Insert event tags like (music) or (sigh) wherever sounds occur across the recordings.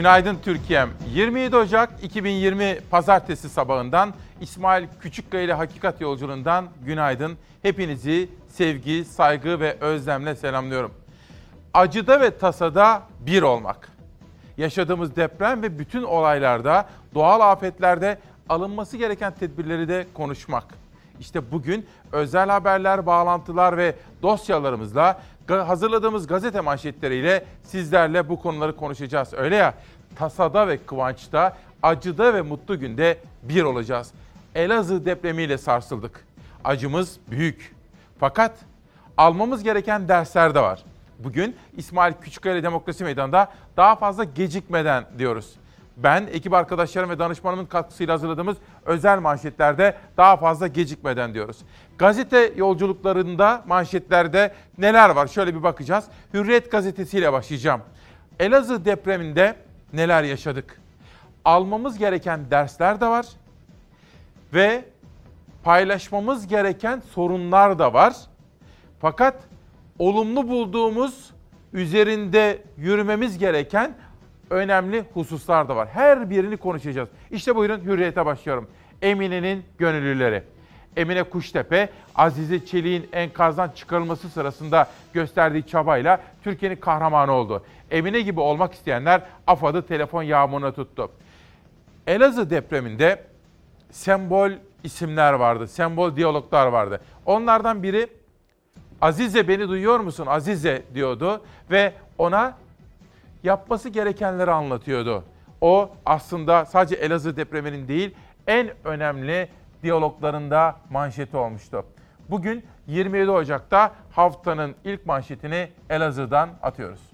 Günaydın Türkiye'm. 27 Ocak 2020 Pazartesi sabahından İsmail Küçükkaya ile Hakikat Yolculuğundan günaydın. Hepinizi sevgi, saygı ve özlemle selamlıyorum. Acıda ve tasada bir olmak. Yaşadığımız deprem ve bütün olaylarda, doğal afetlerde alınması gereken tedbirleri de konuşmak. İşte bugün özel haberler, bağlantılar ve dosyalarımızla hazırladığımız gazete manşetleriyle sizlerle bu konuları konuşacağız. Öyle ya tasada ve kıvançta, acıda ve mutlu günde bir olacağız. Elazığ depremiyle sarsıldık. Acımız büyük. Fakat almamız gereken dersler de var. Bugün İsmail Küçükkaya Demokrasi Meydanı'nda daha fazla gecikmeden diyoruz. Ben, ekip arkadaşlarım ve danışmanımın katkısıyla hazırladığımız özel manşetlerde daha fazla gecikmeden diyoruz. Gazete yolculuklarında, manşetlerde neler var? Şöyle bir bakacağız. Hürriyet gazetesiyle başlayacağım. Elazığ depreminde neler yaşadık? Almamız gereken dersler de var ve paylaşmamız gereken sorunlar da var. Fakat olumlu bulduğumuz, üzerinde yürümemiz gereken önemli hususlar da var. Her birini konuşacağız. İşte buyurun Hürriyet'e başlıyorum. Emine'nin gönüllüleri. Emine Kuştepe, Azize Çelik'in enkazdan çıkarılması sırasında gösterdiği çabayla Türkiye'nin kahramanı oldu. Emine gibi olmak isteyenler AFAD'ı telefon yağmuruna tuttu. Elazığ depreminde sembol isimler vardı, sembol diyaloglar vardı. Onlardan biri Azize beni duyuyor musun Azize diyordu ve ona yapması gerekenleri anlatıyordu. O aslında sadece Elazığ depreminin değil en önemli diyaloglarında manşeti olmuştu. Bugün 27 Ocak'ta haftanın ilk manşetini Elazığ'dan atıyoruz.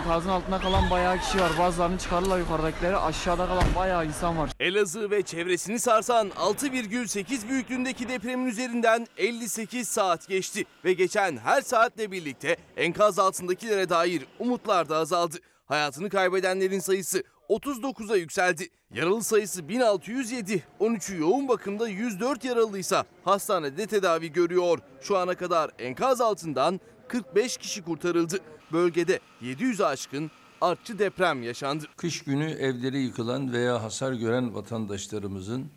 Enkazın altında kalan bayağı kişi var. Bazılarını çıkarırlar yukarıdakileri. Aşağıda kalan bayağı insan var. Elazığ ve çevresini sarsan 6,8 büyüklüğündeki depremin üzerinden 58 saat geçti ve geçen her saatle birlikte enkaz altındakilere dair umutlar da azaldı. Hayatını kaybedenlerin sayısı 39'a yükseldi. Yaralı sayısı 1607. 13'ü yoğun bakımda 104 yaralıysa hastanede tedavi görüyor. Şu ana kadar enkaz altından 45 kişi kurtarıldı. Bölgede 700'ü aşkın artçı deprem yaşandı. Kış günü evleri yıkılan veya hasar gören vatandaşlarımızın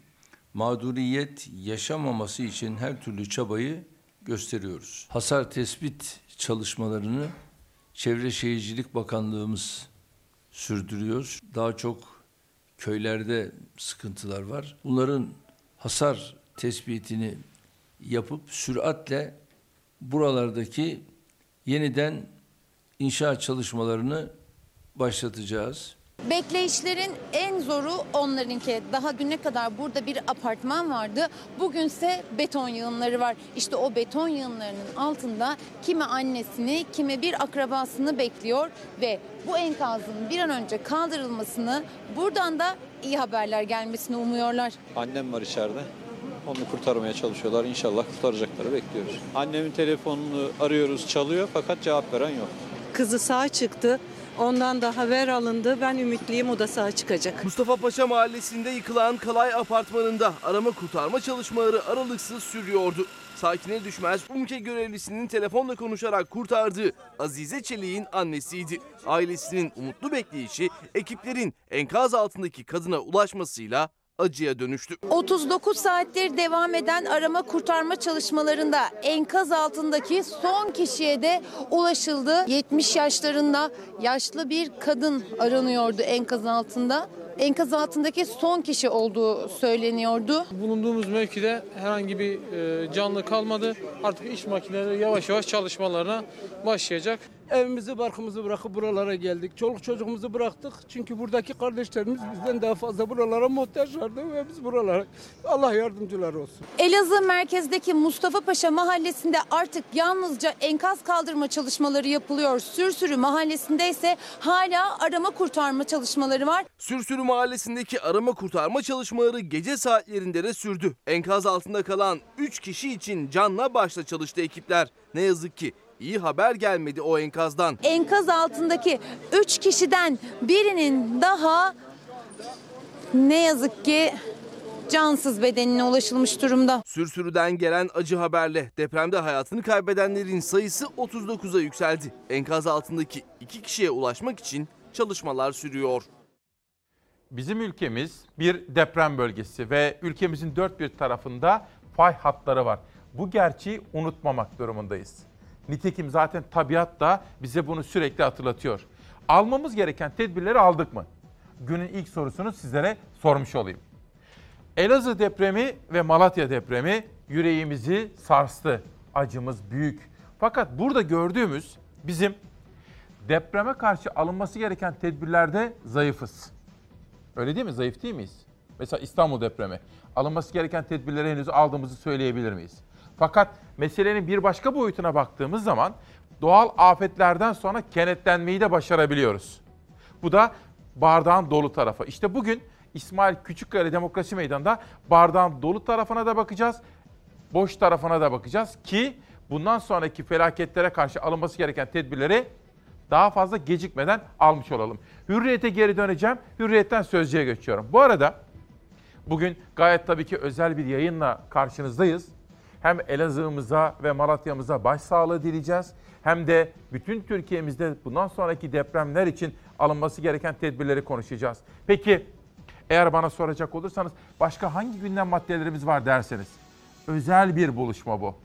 mağduriyet yaşamaması için her türlü çabayı gösteriyoruz. Hasar tespit çalışmalarını Çevre Şehircilik Bakanlığımız sürdürüyor. Daha çok köylerde sıkıntılar var. Bunların hasar tespitini yapıp süratle buralardaki yeniden inşaat çalışmalarını başlatacağız. Bekleyişlerin en zoru onlarınki. Daha düne kadar burada bir apartman vardı. Bugünse beton yığınları var. İşte o beton yığınlarının altında kimi annesini, kimi bir akrabasını bekliyor ve bu enkazın bir an önce kaldırılmasını, buradan da iyi haberler gelmesini umuyorlar. Annem var içeride. Onu kurtarmaya çalışıyorlar. İnşallah kurtaracakları bekliyoruz. Annemin telefonunu arıyoruz, çalıyor fakat cevap veren yok. Kızı sağ çıktı. Ondan da haber alındı. Ben ümitliyim o da sağ çıkacak. Mustafa Paşa mahallesinde yıkılan Kalay apartmanında arama kurtarma çalışmaları aralıksız sürüyordu. Sakine düşmez UMKE görevlisinin telefonla konuşarak kurtardığı Azize Çelik'in annesiydi. Ailesinin umutlu bekleyişi ekiplerin enkaz altındaki kadına ulaşmasıyla acıya dönüştü. 39 saattir devam eden arama kurtarma çalışmalarında enkaz altındaki son kişiye de ulaşıldı. 70 yaşlarında yaşlı bir kadın aranıyordu enkaz altında. Enkaz altındaki son kişi olduğu söyleniyordu. Bulunduğumuz mevkide herhangi bir e, canlı kalmadı. Artık iş makineleri yavaş yavaş çalışmalarına başlayacak. Evimizi barkımızı bırakıp buralara geldik. Çoluk çocuğumuzu bıraktık. Çünkü buradaki kardeşlerimiz bizden daha fazla buralara muhtaçlardı ve biz buralara Allah yardımcıları olsun. Elazığ merkezdeki Mustafa Paşa mahallesinde artık yalnızca enkaz kaldırma çalışmaları yapılıyor. Sürsürü mahallesinde ise hala arama kurtarma çalışmaları var. Sürsürü mahallesindeki arama kurtarma çalışmaları gece saatlerinde de sürdü. Enkaz altında kalan 3 kişi için canla başla çalıştı ekipler. Ne yazık ki iyi haber gelmedi o enkazdan. Enkaz altındaki 3 kişiden birinin daha ne yazık ki cansız bedenine ulaşılmış durumda. Sürsürüden gelen acı haberle depremde hayatını kaybedenlerin sayısı 39'a yükseldi. Enkaz altındaki iki kişiye ulaşmak için çalışmalar sürüyor. Bizim ülkemiz bir deprem bölgesi ve ülkemizin dört bir tarafında fay hatları var. Bu gerçeği unutmamak durumundayız. Nitekim zaten tabiat da bize bunu sürekli hatırlatıyor. Almamız gereken tedbirleri aldık mı? Günün ilk sorusunu sizlere sormuş olayım. Elazığ depremi ve Malatya depremi yüreğimizi sarstı. Acımız büyük. Fakat burada gördüğümüz bizim depreme karşı alınması gereken tedbirlerde zayıfız. Öyle değil mi? Zayıf değil miyiz? Mesela İstanbul depremi. Alınması gereken tedbirleri henüz aldığımızı söyleyebilir miyiz? Fakat meselenin bir başka boyutuna baktığımız zaman doğal afetlerden sonra kenetlenmeyi de başarabiliyoruz. Bu da bardağın dolu tarafı. İşte bugün İsmail Küçükkaya Demokrasi Meydanı'nda bardağın dolu tarafına da bakacağız, boş tarafına da bakacağız ki bundan sonraki felaketlere karşı alınması gereken tedbirleri daha fazla gecikmeden almış olalım. Hürriyete geri döneceğim. Hürriyetten sözcüye geçiyorum. Bu arada bugün gayet tabii ki özel bir yayınla karşınızdayız. Hem Elazığ'ımıza ve Malatya'mıza başsağlığı dileyeceğiz. Hem de bütün Türkiye'mizde bundan sonraki depremler için alınması gereken tedbirleri konuşacağız. Peki eğer bana soracak olursanız başka hangi gündem maddelerimiz var derseniz. Özel bir buluşma bu.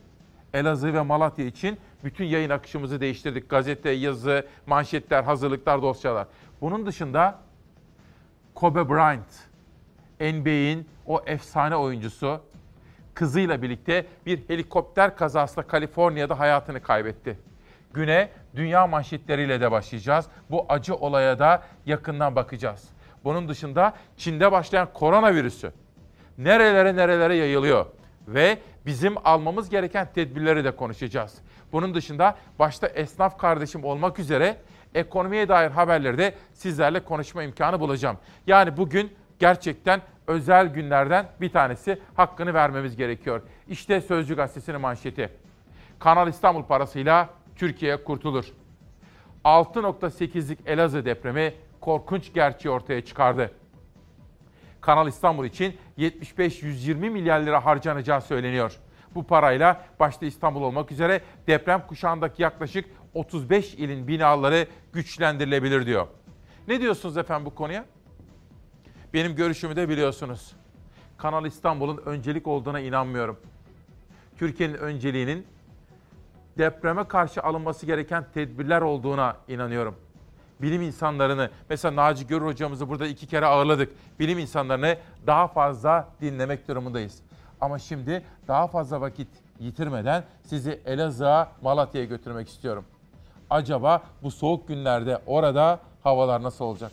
Elazığ ve Malatya için bütün yayın akışımızı değiştirdik. Gazete, yazı, manşetler, hazırlıklar, dosyalar. Bunun dışında Kobe Bryant, NBA'in o efsane oyuncusu kızıyla birlikte bir helikopter kazasında Kaliforniya'da hayatını kaybetti. Güne dünya manşetleriyle de başlayacağız. Bu acı olaya da yakından bakacağız. Bunun dışında Çin'de başlayan koronavirüsü nerelere nerelere yayılıyor ve bizim almamız gereken tedbirleri de konuşacağız. Bunun dışında başta esnaf kardeşim olmak üzere ekonomiye dair haberleri de sizlerle konuşma imkanı bulacağım. Yani bugün gerçekten özel günlerden bir tanesi hakkını vermemiz gerekiyor. İşte Sözcü Gazetesi'nin manşeti. Kanal İstanbul parasıyla Türkiye kurtulur. 6.8'lik Elazığ depremi korkunç gerçeği ortaya çıkardı. Kanal İstanbul için 75-120 milyar lira harcanacağı söyleniyor. Bu parayla başta İstanbul olmak üzere deprem kuşağındaki yaklaşık 35 ilin binaları güçlendirilebilir diyor. Ne diyorsunuz efendim bu konuya? Benim görüşümü de biliyorsunuz. Kanal İstanbul'un öncelik olduğuna inanmıyorum. Türkiye'nin önceliğinin depreme karşı alınması gereken tedbirler olduğuna inanıyorum. Bilim insanlarını, mesela Naci Görür hocamızı burada iki kere ağırladık. Bilim insanlarını daha fazla dinlemek durumundayız. Ama şimdi daha fazla vakit yitirmeden sizi Elazığ'a, Malatya'ya götürmek istiyorum. Acaba bu soğuk günlerde orada havalar nasıl olacak?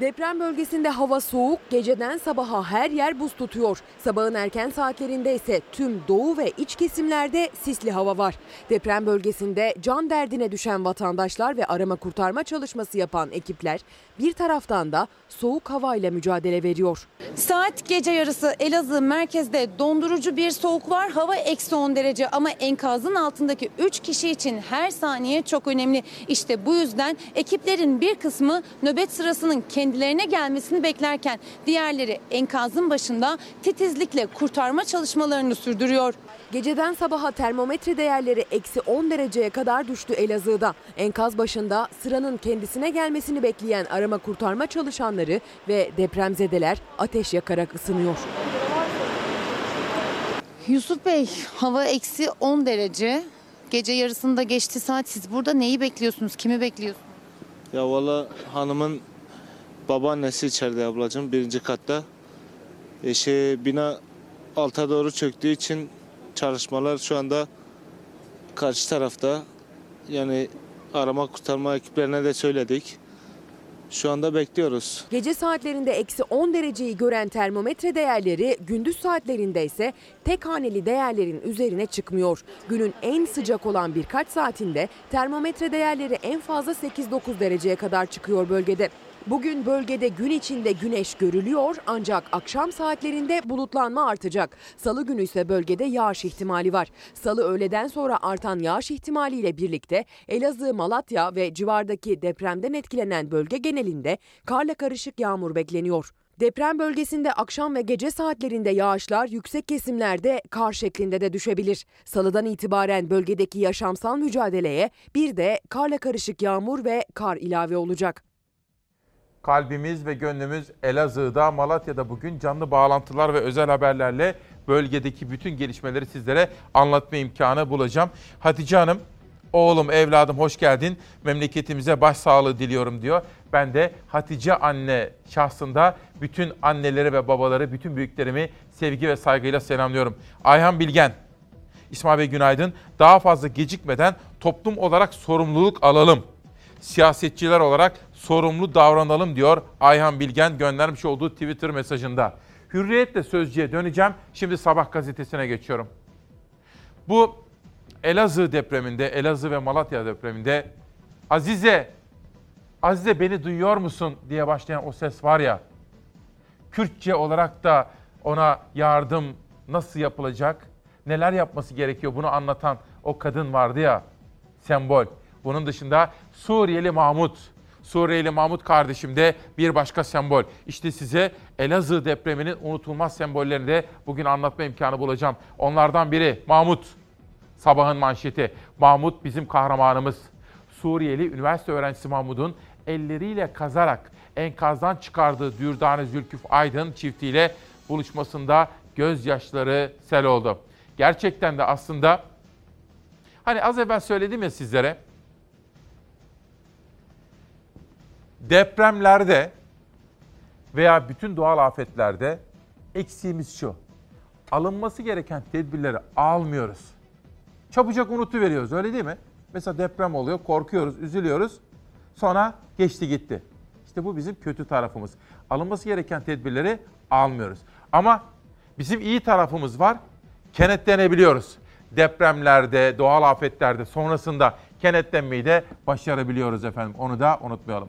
Deprem bölgesinde hava soğuk, geceden sabaha her yer buz tutuyor. Sabahın erken saatlerinde ise tüm doğu ve iç kesimlerde sisli hava var. Deprem bölgesinde can derdine düşen vatandaşlar ve arama kurtarma çalışması yapan ekipler bir taraftan da soğuk havayla mücadele veriyor. Saat gece yarısı Elazığ merkezde dondurucu bir soğuk var. Hava eksi 10 derece ama enkazın altındaki 3 kişi için her saniye çok önemli. İşte bu yüzden ekiplerin bir kısmı nöbet sırasının kendilerine gelmesini beklerken diğerleri enkazın başında titizlikle kurtarma çalışmalarını sürdürüyor. Geceden sabaha termometre değerleri eksi 10 dereceye kadar düştü Elazığ'da. Enkaz başında sıranın kendisine gelmesini bekleyen arama kurtarma çalışanları ve depremzedeler ateş yakarak ısınıyor. Yusuf Bey hava eksi 10 derece. Gece yarısında geçti saat. Siz burada neyi bekliyorsunuz? Kimi bekliyorsunuz? Ya valla hanımın babaannesi içeride ablacığım birinci katta. E şey, bina alta doğru çöktüğü için çalışmalar şu anda karşı tarafta. Yani arama kurtarma ekiplerine de söyledik. Şu anda bekliyoruz. Gece saatlerinde eksi 10 dereceyi gören termometre değerleri gündüz saatlerinde ise tek haneli değerlerin üzerine çıkmıyor. Günün en sıcak olan birkaç saatinde termometre değerleri en fazla 8-9 dereceye kadar çıkıyor bölgede. Bugün bölgede gün içinde güneş görülüyor ancak akşam saatlerinde bulutlanma artacak. Salı günü ise bölgede yağış ihtimali var. Salı öğleden sonra artan yağış ihtimaliyle birlikte Elazığ, Malatya ve civardaki depremden etkilenen bölge genelinde karla karışık yağmur bekleniyor. Deprem bölgesinde akşam ve gece saatlerinde yağışlar yüksek kesimlerde kar şeklinde de düşebilir. Salıdan itibaren bölgedeki yaşamsal mücadeleye bir de karla karışık yağmur ve kar ilave olacak. Kalbimiz ve gönlümüz Elazığ'da, Malatya'da bugün canlı bağlantılar ve özel haberlerle bölgedeki bütün gelişmeleri sizlere anlatma imkanı bulacağım. Hatice Hanım, oğlum, evladım hoş geldin. Memleketimize başsağlığı diliyorum diyor. Ben de Hatice anne şahsında bütün anneleri ve babaları, bütün büyüklerimi sevgi ve saygıyla selamlıyorum. Ayhan Bilgen, İsmail Bey günaydın. Daha fazla gecikmeden toplum olarak sorumluluk alalım. Siyasetçiler olarak sorumlu davranalım diyor Ayhan Bilgen göndermiş olduğu Twitter mesajında. Hürriyetle Sözcü'ye döneceğim. Şimdi Sabah gazetesine geçiyorum. Bu Elazığ depreminde, Elazığ ve Malatya depreminde Azize, Azize beni duyuyor musun diye başlayan o ses var ya. Kürtçe olarak da ona yardım nasıl yapılacak, neler yapması gerekiyor bunu anlatan o kadın vardı ya, sembol. Bunun dışında Suriyeli Mahmut, Suriyeli Mahmut kardeşim de bir başka sembol. İşte size Elazığ depreminin unutulmaz sembollerini de bugün anlatma imkanı bulacağım. Onlardan biri Mahmut. Sabahın manşeti. Mahmut bizim kahramanımız. Suriyeli üniversite öğrencisi Mahmut'un elleriyle kazarak enkazdan çıkardığı Dürdane Zülküf Aydın çiftiyle buluşmasında gözyaşları sel oldu. Gerçekten de aslında hani az evvel söyledim ya sizlere depremlerde veya bütün doğal afetlerde eksiğimiz şu. Alınması gereken tedbirleri almıyoruz. Çabucak unutuveriyoruz öyle değil mi? Mesela deprem oluyor, korkuyoruz, üzülüyoruz. Sonra geçti gitti. İşte bu bizim kötü tarafımız. Alınması gereken tedbirleri almıyoruz. Ama bizim iyi tarafımız var. Kenetlenebiliyoruz. Depremlerde, doğal afetlerde sonrasında kenetlenmeyi de başarabiliyoruz efendim. Onu da unutmayalım.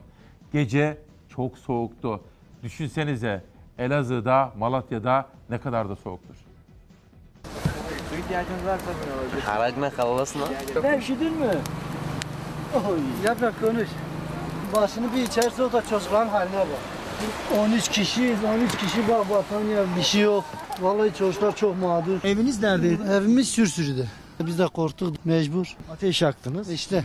Gece çok soğuktu. Düşünsenize Elazığ'da, Malatya'da ne kadar da soğuktur. Su ihtiyacınız varsa bunu alabilirsiniz. Haracına kalalısın ha. Ben şidil mi? Oy. Yaprak konuş. Başını bir içerse o da çocukların haline bak. 13 kişiyiz, 13 kişi bak vatan ya bir şey yok. Vallahi çocuklar çok mağdur. Eviniz neredeydi? Evimiz Sürsürü'de. Biz de korktuk mecbur. Ateş yaktınız. İşte.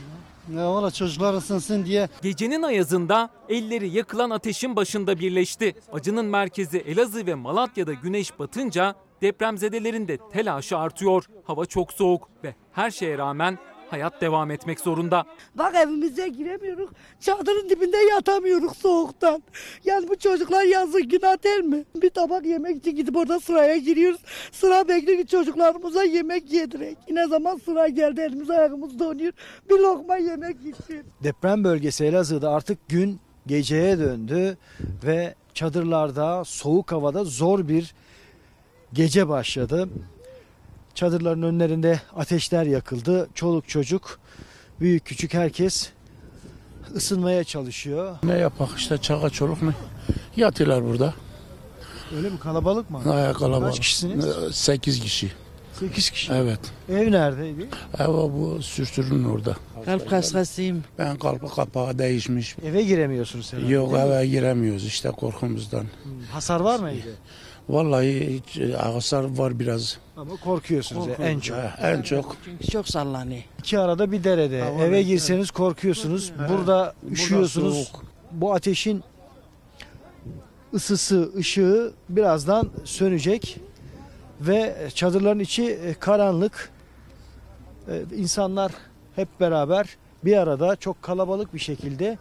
Ya valla çocuklar ısınsın diye Gecenin ayazında elleri yakılan ateşin başında birleşti. Acının merkezi Elazığ ve Malatya'da güneş batınca depremzedelerin de telaşı artıyor. Hava çok soğuk ve her şeye rağmen hayat devam etmek zorunda. Bak evimize giremiyoruz. Çadırın dibinde yatamıyoruz soğuktan. Yani bu çocuklar yazık günah değil mi? Bir tabak yemek için gidip orada sıraya giriyoruz. Sıra bekliyor çocuklarımıza yemek yedirek. Ne zaman sıra geldi elimiz ayağımız donuyor. Bir lokma yemek gitsin. Deprem bölgesi Elazığ'da artık gün geceye döndü ve çadırlarda soğuk havada zor bir gece başladı. Çadırların önlerinde ateşler yakıldı. Çoluk çocuk, büyük küçük herkes ısınmaya çalışıyor. Ne yapak işte çaka çoluk mu? Yatıyorlar burada. Öyle mi kalabalık mı? Ha, kalabalık. Kaç kişisiniz? 8 kişi. 8 kişi. Evet. Ev neredeydi? Ev bu sürtürün orada. Kalp hastasıyım. Ben kalp kapağı değişmiş. Eve giremiyorsunuz herhalde. Yok eve giremiyoruz işte korkumuzdan. Hasar var mı evde? Vallahi hiç, hasar var biraz. Ama korkuyorsunuz en çok. Ha, En çok. Çünkü çok sallanıyor. İki arada bir derede. Hava Eve evet. girseniz korkuyorsunuz. Evet. Burada Burada üşüyorsunuz. soğuk. Bu ateşin ısısı, ışığı birazdan sönecek ve çadırların içi e, karanlık. E, İnsanlar hep beraber bir arada çok kalabalık bir şekilde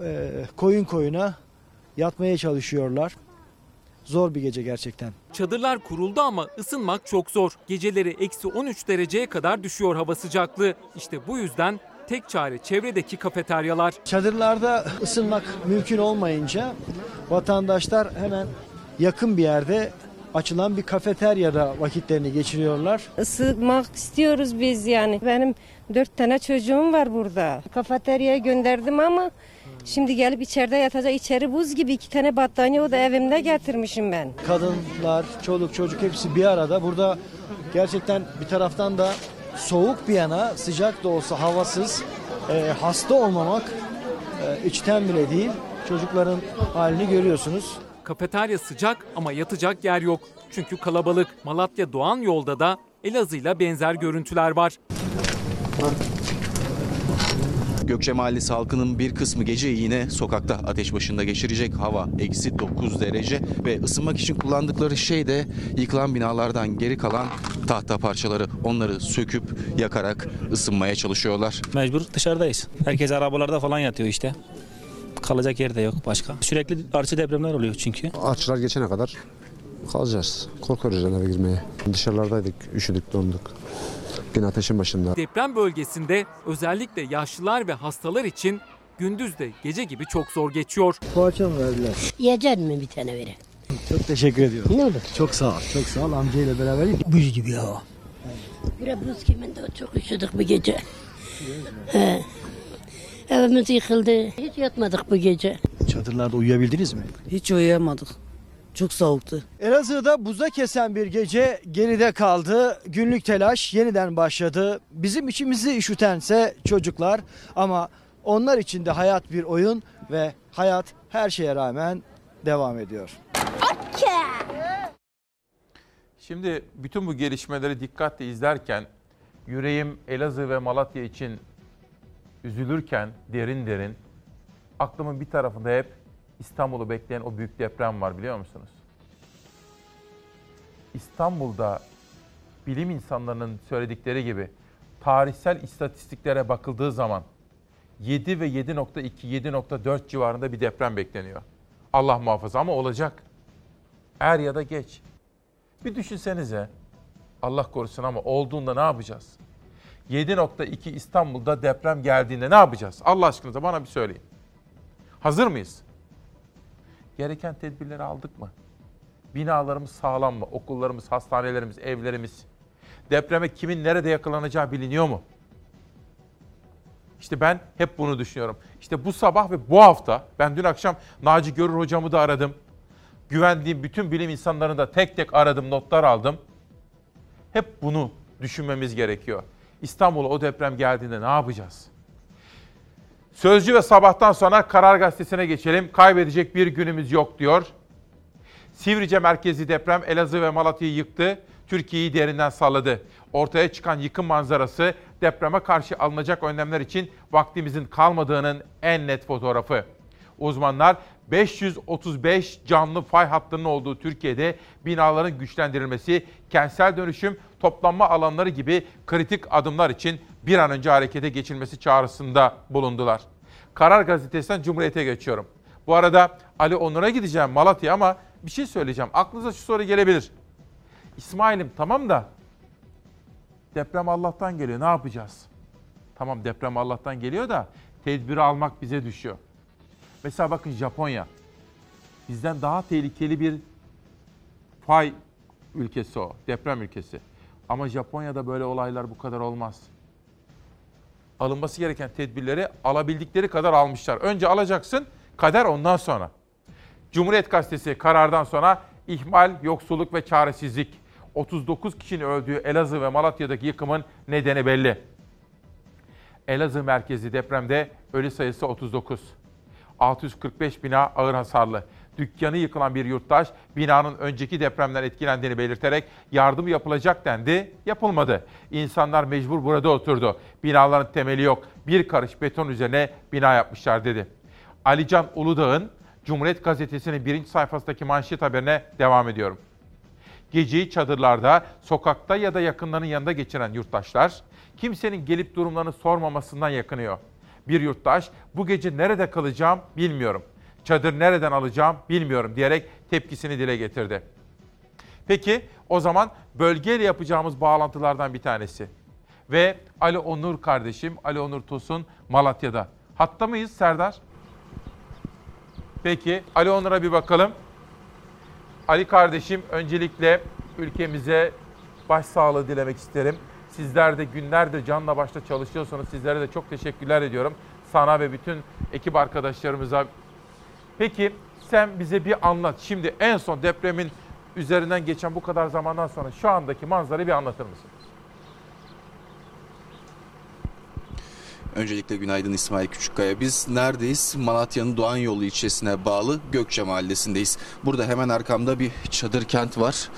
e, koyun koyuna yatmaya çalışıyorlar. Zor bir gece gerçekten. Çadırlar kuruldu ama ısınmak çok zor. Geceleri eksi 13 dereceye kadar düşüyor hava sıcaklığı. İşte bu yüzden tek çare çevredeki kafeteryalar. Çadırlarda ısınmak mümkün olmayınca vatandaşlar hemen yakın bir yerde açılan bir kafeteryada vakitlerini geçiriyorlar. Isınmak istiyoruz biz yani. Benim dört tane çocuğum var burada. Kafeteryaya gönderdim ama Şimdi gelip içeride yatacak. İçeri buz gibi iki tane battaniye o da evimde getirmişim ben. Kadınlar, çoluk çocuk hepsi bir arada. Burada gerçekten bir taraftan da soğuk bir yana sıcak da olsa havasız e, hasta olmamak e, içten bile değil. Çocukların halini görüyorsunuz. Kafeterya sıcak ama yatacak yer yok. Çünkü kalabalık. Malatya Doğan yolda da Elazığ'la benzer görüntüler var. Gökçe Mahallesi halkının bir kısmı geceyi yine sokakta ateş başında geçirecek. Hava eksi 9 derece ve ısınmak için kullandıkları şey de yıkılan binalardan geri kalan tahta parçaları. Onları söküp yakarak ısınmaya çalışıyorlar. Mecbur dışarıdayız. Herkes arabalarda falan yatıyor işte. Kalacak yer de yok başka. Sürekli artçı depremler oluyor çünkü. Artçılar geçene kadar kalacağız. Korkuyoruz eve girmeye. Dışarılardaydık, üşüdük, donduk. Yine ateşin başında. Deprem bölgesinde özellikle yaşlılar ve hastalar için gündüz de gece gibi çok zor geçiyor. Poğaça mı verdiler? Yiyecek mi bir tane veri? Çok teşekkür ediyorum. Ne olur? Çok sağ ol, çok sağ ol. Amcayla beraber buz gibi ya. Bura buz kimin de çok üşüdük bu gece. He. Evimiz yıkıldı. Hiç yatmadık bu gece. Çadırlarda uyuyabildiniz mi? Hiç uyuyamadık. Çok soğuktu. Elazığ'da buza kesen bir gece geride kaldı. Günlük telaş yeniden başladı. Bizim içimizi üşütense çocuklar ama onlar için de hayat bir oyun ve hayat her şeye rağmen devam ediyor. Şimdi bütün bu gelişmeleri dikkatle izlerken yüreğim Elazığ ve Malatya için üzülürken derin derin aklımın bir tarafında hep İstanbul'u bekleyen o büyük deprem var biliyor musunuz? İstanbul'da bilim insanlarının söyledikleri gibi tarihsel istatistiklere bakıldığı zaman 7 ve 7.2 7.4 civarında bir deprem bekleniyor. Allah muhafaza ama olacak. Er ya da geç. Bir düşünsenize. Allah korusun ama olduğunda ne yapacağız? 7.2 İstanbul'da deprem geldiğinde ne yapacağız? Allah aşkınıza bana bir söyleyin. Hazır mıyız? Gereken tedbirleri aldık mı? Binalarımız sağlam mı? Okullarımız, hastanelerimiz, evlerimiz. Depreme kimin nerede yakalanacağı biliniyor mu? İşte ben hep bunu düşünüyorum. İşte bu sabah ve bu hafta ben dün akşam Naci Görür hocamı da aradım. Güvendiğim bütün bilim insanlarını da tek tek aradım, notlar aldım. Hep bunu düşünmemiz gerekiyor. İstanbul'a o deprem geldiğinde ne yapacağız? Sözcü ve sabahtan sonra Karar Gazetesi'ne geçelim. Kaybedecek bir günümüz yok diyor. Sivrice merkezi deprem Elazığ ve Malatya'yı yıktı. Türkiye'yi derinden salladı. Ortaya çıkan yıkım manzarası depreme karşı alınacak önlemler için vaktimizin kalmadığının en net fotoğrafı. Uzmanlar 535 canlı fay hattının olduğu Türkiye'de binaların güçlendirilmesi, kentsel dönüşüm, toplanma alanları gibi kritik adımlar için bir an önce harekete geçilmesi çağrısında bulundular. Karar Gazetesi'nden Cumhuriyet'e geçiyorum. Bu arada Ali Onur'a gideceğim Malatya ama bir şey söyleyeceğim. Aklınıza şu soru gelebilir. İsmail'im tamam da deprem Allah'tan geliyor ne yapacağız? Tamam deprem Allah'tan geliyor da tedbiri almak bize düşüyor. Mesela bakın Japonya. Bizden daha tehlikeli bir fay ülkesi o, deprem ülkesi. Ama Japonya'da böyle olaylar bu kadar olmaz. Alınması gereken tedbirleri alabildikleri kadar almışlar. Önce alacaksın, kader ondan sonra. Cumhuriyet Gazetesi karardan sonra ihmal, yoksulluk ve çaresizlik. 39 kişinin öldüğü Elazığ ve Malatya'daki yıkımın nedeni belli. Elazığ merkezi depremde ölü sayısı 39. 645 bina ağır hasarlı. Dükkanı yıkılan bir yurttaş binanın önceki depremden etkilendiğini belirterek yardım yapılacak dendi, yapılmadı. İnsanlar mecbur burada oturdu. Binaların temeli yok. Bir karış beton üzerine bina yapmışlar dedi. Alican Uludağ'ın Cumhuriyet Gazetesi'nin birinci sayfasındaki manşet haberine devam ediyorum. Geceyi çadırlarda, sokakta ya da yakınlarının yanında geçiren yurttaşlar kimsenin gelip durumlarını sormamasından yakınıyor. Bir yurttaş bu gece nerede kalacağım bilmiyorum. Çadır nereden alacağım bilmiyorum diyerek tepkisini dile getirdi. Peki o zaman bölgeyle yapacağımız bağlantılardan bir tanesi. Ve Ali Onur kardeşim, Ali Onur Tosun Malatya'da. Hatta mıyız Serdar? Peki Ali Onur'a bir bakalım. Ali kardeşim öncelikle ülkemize başsağlığı dilemek isterim. Sizler de günlerdir canla başla çalışıyorsunuz. Sizlere de çok teşekkürler ediyorum. Sana ve bütün ekip arkadaşlarımıza. Peki sen bize bir anlat. Şimdi en son depremin üzerinden geçen bu kadar zamandan sonra şu andaki manzarayı bir anlatır mısın? Öncelikle günaydın İsmail Küçükkaya. Biz neredeyiz? Malatya'nın Doğan Yolu ilçesine bağlı Gökçe Mahallesi'ndeyiz. Burada hemen arkamda bir çadır kent var.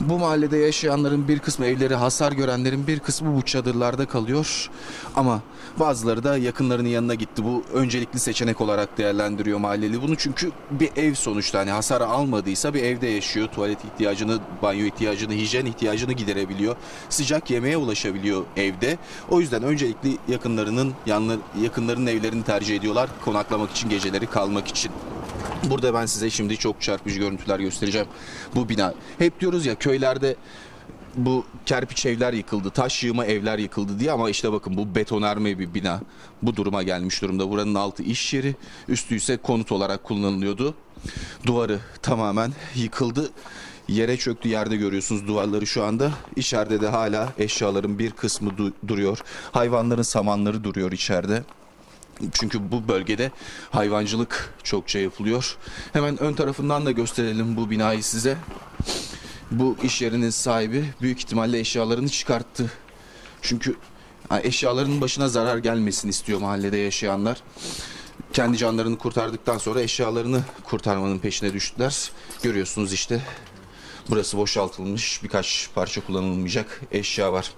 Bu mahallede yaşayanların bir kısmı evleri hasar görenlerin bir kısmı bu çadırlarda kalıyor. Ama bazıları da yakınlarının yanına gitti. Bu öncelikli seçenek olarak değerlendiriyor mahalleli bunu. Çünkü bir ev sonuçta hani hasar almadıysa bir evde yaşıyor. Tuvalet ihtiyacını, banyo ihtiyacını, hijyen ihtiyacını giderebiliyor. Sıcak yemeğe ulaşabiliyor evde. O yüzden öncelikli yakınlarının yanlı, yakınlarının evlerini tercih ediyorlar konaklamak için geceleri kalmak için. Burada ben size şimdi çok çarpıcı görüntüler göstereceğim. Bu bina. Hep diyoruz ya köylerde bu kerpiç evler yıkıldı, taş yığma evler yıkıldı diye ama işte bakın bu betonarme bir bina. Bu duruma gelmiş durumda. Buranın altı iş yeri, üstü ise konut olarak kullanılıyordu. Duvarı tamamen yıkıldı. Yere çöktü yerde görüyorsunuz duvarları şu anda. İçeride de hala eşyaların bir kısmı du- duruyor. Hayvanların samanları duruyor içeride. Çünkü bu bölgede hayvancılık çokça yapılıyor. Hemen ön tarafından da gösterelim bu binayı size. Bu iş yerinin sahibi büyük ihtimalle eşyalarını çıkarttı. Çünkü ha, eşyalarının başına zarar gelmesin istiyor mahallede yaşayanlar. Kendi canlarını kurtardıktan sonra eşyalarını kurtarmanın peşine düştüler. Görüyorsunuz işte burası boşaltılmış birkaç parça kullanılmayacak eşya var.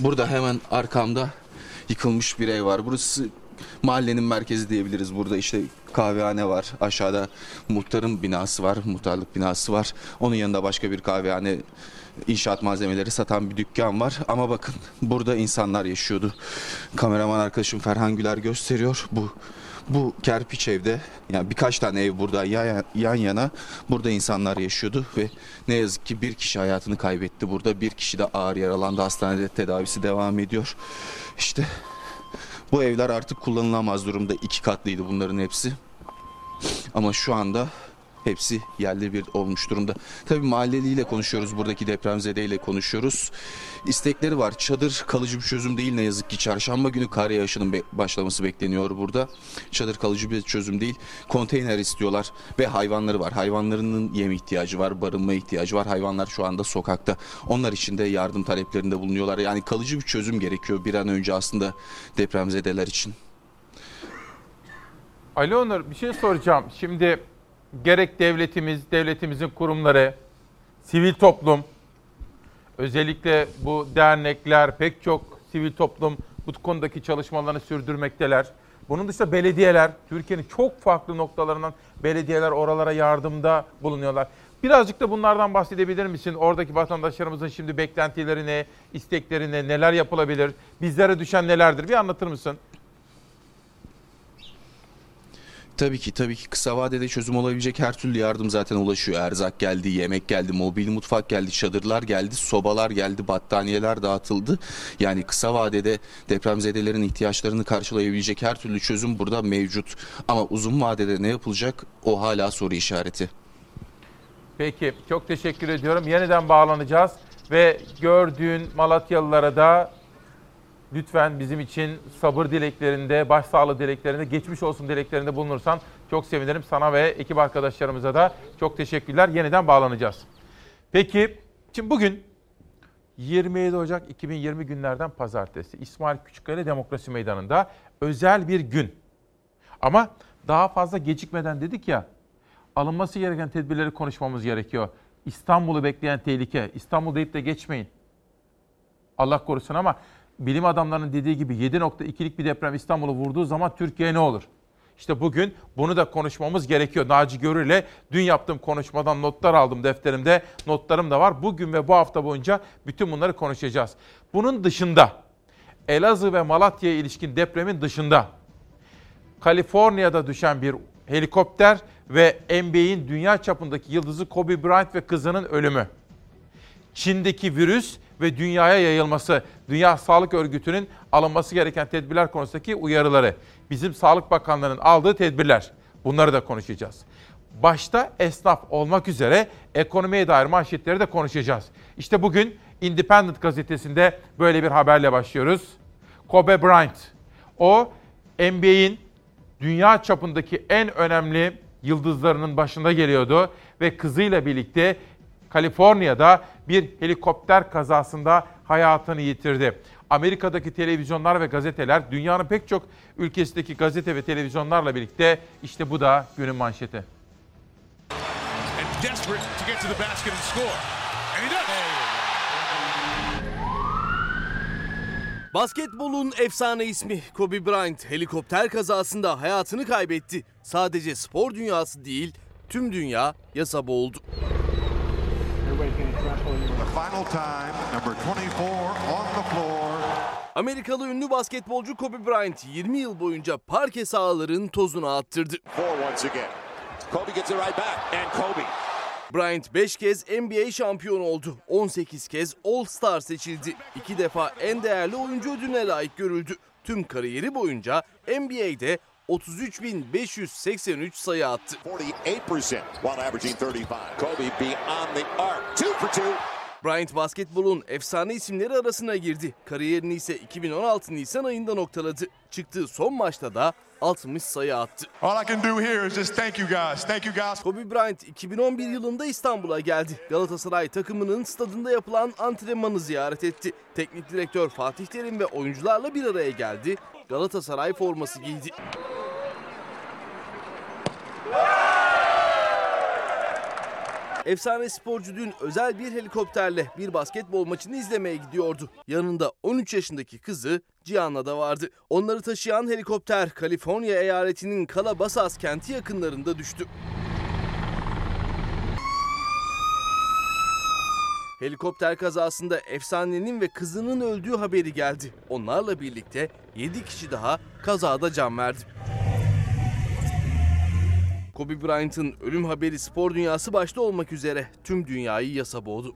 Burada hemen arkamda yıkılmış bir ev var. Burası mahallenin merkezi diyebiliriz. Burada işte kahvehane var. Aşağıda muhtarın binası var. Muhtarlık binası var. Onun yanında başka bir kahvehane inşaat malzemeleri satan bir dükkan var. Ama bakın burada insanlar yaşıyordu. Kameraman arkadaşım Ferhan Güler gösteriyor. Bu bu kerpiç evde yani birkaç tane ev burada yan, yan yana burada insanlar yaşıyordu ve ne yazık ki bir kişi hayatını kaybetti burada bir kişi de ağır yaralandı hastanede tedavisi devam ediyor işte bu evler artık kullanılamaz durumda. İki katlıydı bunların hepsi. Ama şu anda hepsi yerli bir olmuş durumda. Tabii mahalleliyle konuşuyoruz, buradaki depremzedeyle konuşuyoruz. İstekleri var. Çadır kalıcı bir çözüm değil ne yazık ki. Çarşamba günü kar yağışının başlaması bekleniyor burada. Çadır kalıcı bir çözüm değil. Konteyner istiyorlar ve hayvanları var. Hayvanlarının yem ihtiyacı var, barınma ihtiyacı var. Hayvanlar şu anda sokakta. Onlar için de yardım taleplerinde bulunuyorlar. Yani kalıcı bir çözüm gerekiyor bir an önce aslında depremzedeler için. Ali Onur bir şey soracağım. Şimdi gerek devletimiz, devletimizin kurumları, sivil toplum, özellikle bu dernekler, pek çok sivil toplum bu konudaki çalışmalarını sürdürmekteler. Bunun dışında belediyeler, Türkiye'nin çok farklı noktalarından belediyeler oralara yardımda bulunuyorlar. Birazcık da bunlardan bahsedebilir misin? Oradaki vatandaşlarımızın şimdi beklentileri ne, istekleri ne, neler yapılabilir, bizlere düşen nelerdir? Bir anlatır mısın? Tabii ki tabii ki kısa vadede çözüm olabilecek her türlü yardım zaten ulaşıyor. Erzak geldi, yemek geldi, mobil mutfak geldi, çadırlar geldi, sobalar geldi, battaniyeler dağıtıldı. Yani kısa vadede depremzedelerin ihtiyaçlarını karşılayabilecek her türlü çözüm burada mevcut. Ama uzun vadede ne yapılacak o hala soru işareti. Peki çok teşekkür ediyorum. Yeniden bağlanacağız ve gördüğün Malatyalılara da lütfen bizim için sabır dileklerinde, başsağlığı dileklerinde, geçmiş olsun dileklerinde bulunursan çok sevinirim. Sana ve ekip arkadaşlarımıza da çok teşekkürler. Yeniden bağlanacağız. Peki şimdi bugün 27 Ocak 2020 günlerden pazartesi İsmail Küçükkaya Demokrasi Meydanı'nda özel bir gün. Ama daha fazla gecikmeden dedik ya alınması gereken tedbirleri konuşmamız gerekiyor. İstanbul'u bekleyen tehlike. İstanbul deyip de geçmeyin. Allah korusun ama bilim adamlarının dediği gibi 7.2'lik bir deprem İstanbul'u vurduğu zaman Türkiye ne olur? İşte bugün bunu da konuşmamız gerekiyor. Naci Görür ile dün yaptığım konuşmadan notlar aldım defterimde. Notlarım da var. Bugün ve bu hafta boyunca bütün bunları konuşacağız. Bunun dışında Elazığ ve Malatya'ya ilişkin depremin dışında Kaliforniya'da düşen bir helikopter ve NBA'in dünya çapındaki yıldızı Kobe Bryant ve kızının ölümü. Çin'deki virüs ve dünyaya yayılması, Dünya Sağlık Örgütü'nün alınması gereken tedbirler konusundaki uyarıları, bizim Sağlık Bakanlığı'nın aldığı tedbirler. Bunları da konuşacağız. Başta esnaf olmak üzere ekonomiye dair manşetleri de konuşacağız. İşte bugün Independent gazetesinde böyle bir haberle başlıyoruz. Kobe Bryant, o NBA'in dünya çapındaki en önemli yıldızlarının başında geliyordu ve kızıyla birlikte Kaliforniya'da bir helikopter kazasında hayatını yitirdi. Amerika'daki televizyonlar ve gazeteler dünyanın pek çok ülkesindeki gazete ve televizyonlarla birlikte işte bu da günün manşeti. Basketbolun efsane ismi Kobe Bryant helikopter kazasında hayatını kaybetti. Sadece spor dünyası değil, tüm dünya yasa boğuldu. Final time, number 24 on the floor. Amerikalı ünlü basketbolcu Kobe Bryant 20 yıl boyunca parke sahaların tozunu attırdı. Four once again. Kobe gets it right back. And Kobe. Bryant 5 kez NBA şampiyonu oldu. 18 kez All-Star seçildi. 2 defa en değerli oyuncu ödülüne layık görüldü. Tüm kariyeri boyunca NBA'de 33.583 sayı attı. 48% while averaging 35. Kobe beyond the arc. Two for two. Bryant basketbolun efsane isimleri arasına girdi. Kariyerini ise 2016 Nisan ayında noktaladı. Çıktığı son maçta da 60 sayı attı. All I can do here is just thank you guys. Thank you guys. Kobe Bryant 2011 yılında İstanbul'a geldi. Galatasaray takımının stadında yapılan antrenmanı ziyaret etti. Teknik direktör Fatih Terim ve oyuncularla bir araya geldi. Galatasaray forması giydi. Efsane sporcu dün özel bir helikopterle bir basketbol maçını izlemeye gidiyordu. Yanında 13 yaşındaki kızı Cihan'la da vardı. Onları taşıyan helikopter Kaliforniya eyaletinin Calabasas kenti yakınlarında düştü. Helikopter kazasında efsanenin ve kızının öldüğü haberi geldi. Onlarla birlikte 7 kişi daha kazada can verdi. Kobe Bryant'ın ölüm haberi spor dünyası başta olmak üzere tüm dünyayı yasa boğdu.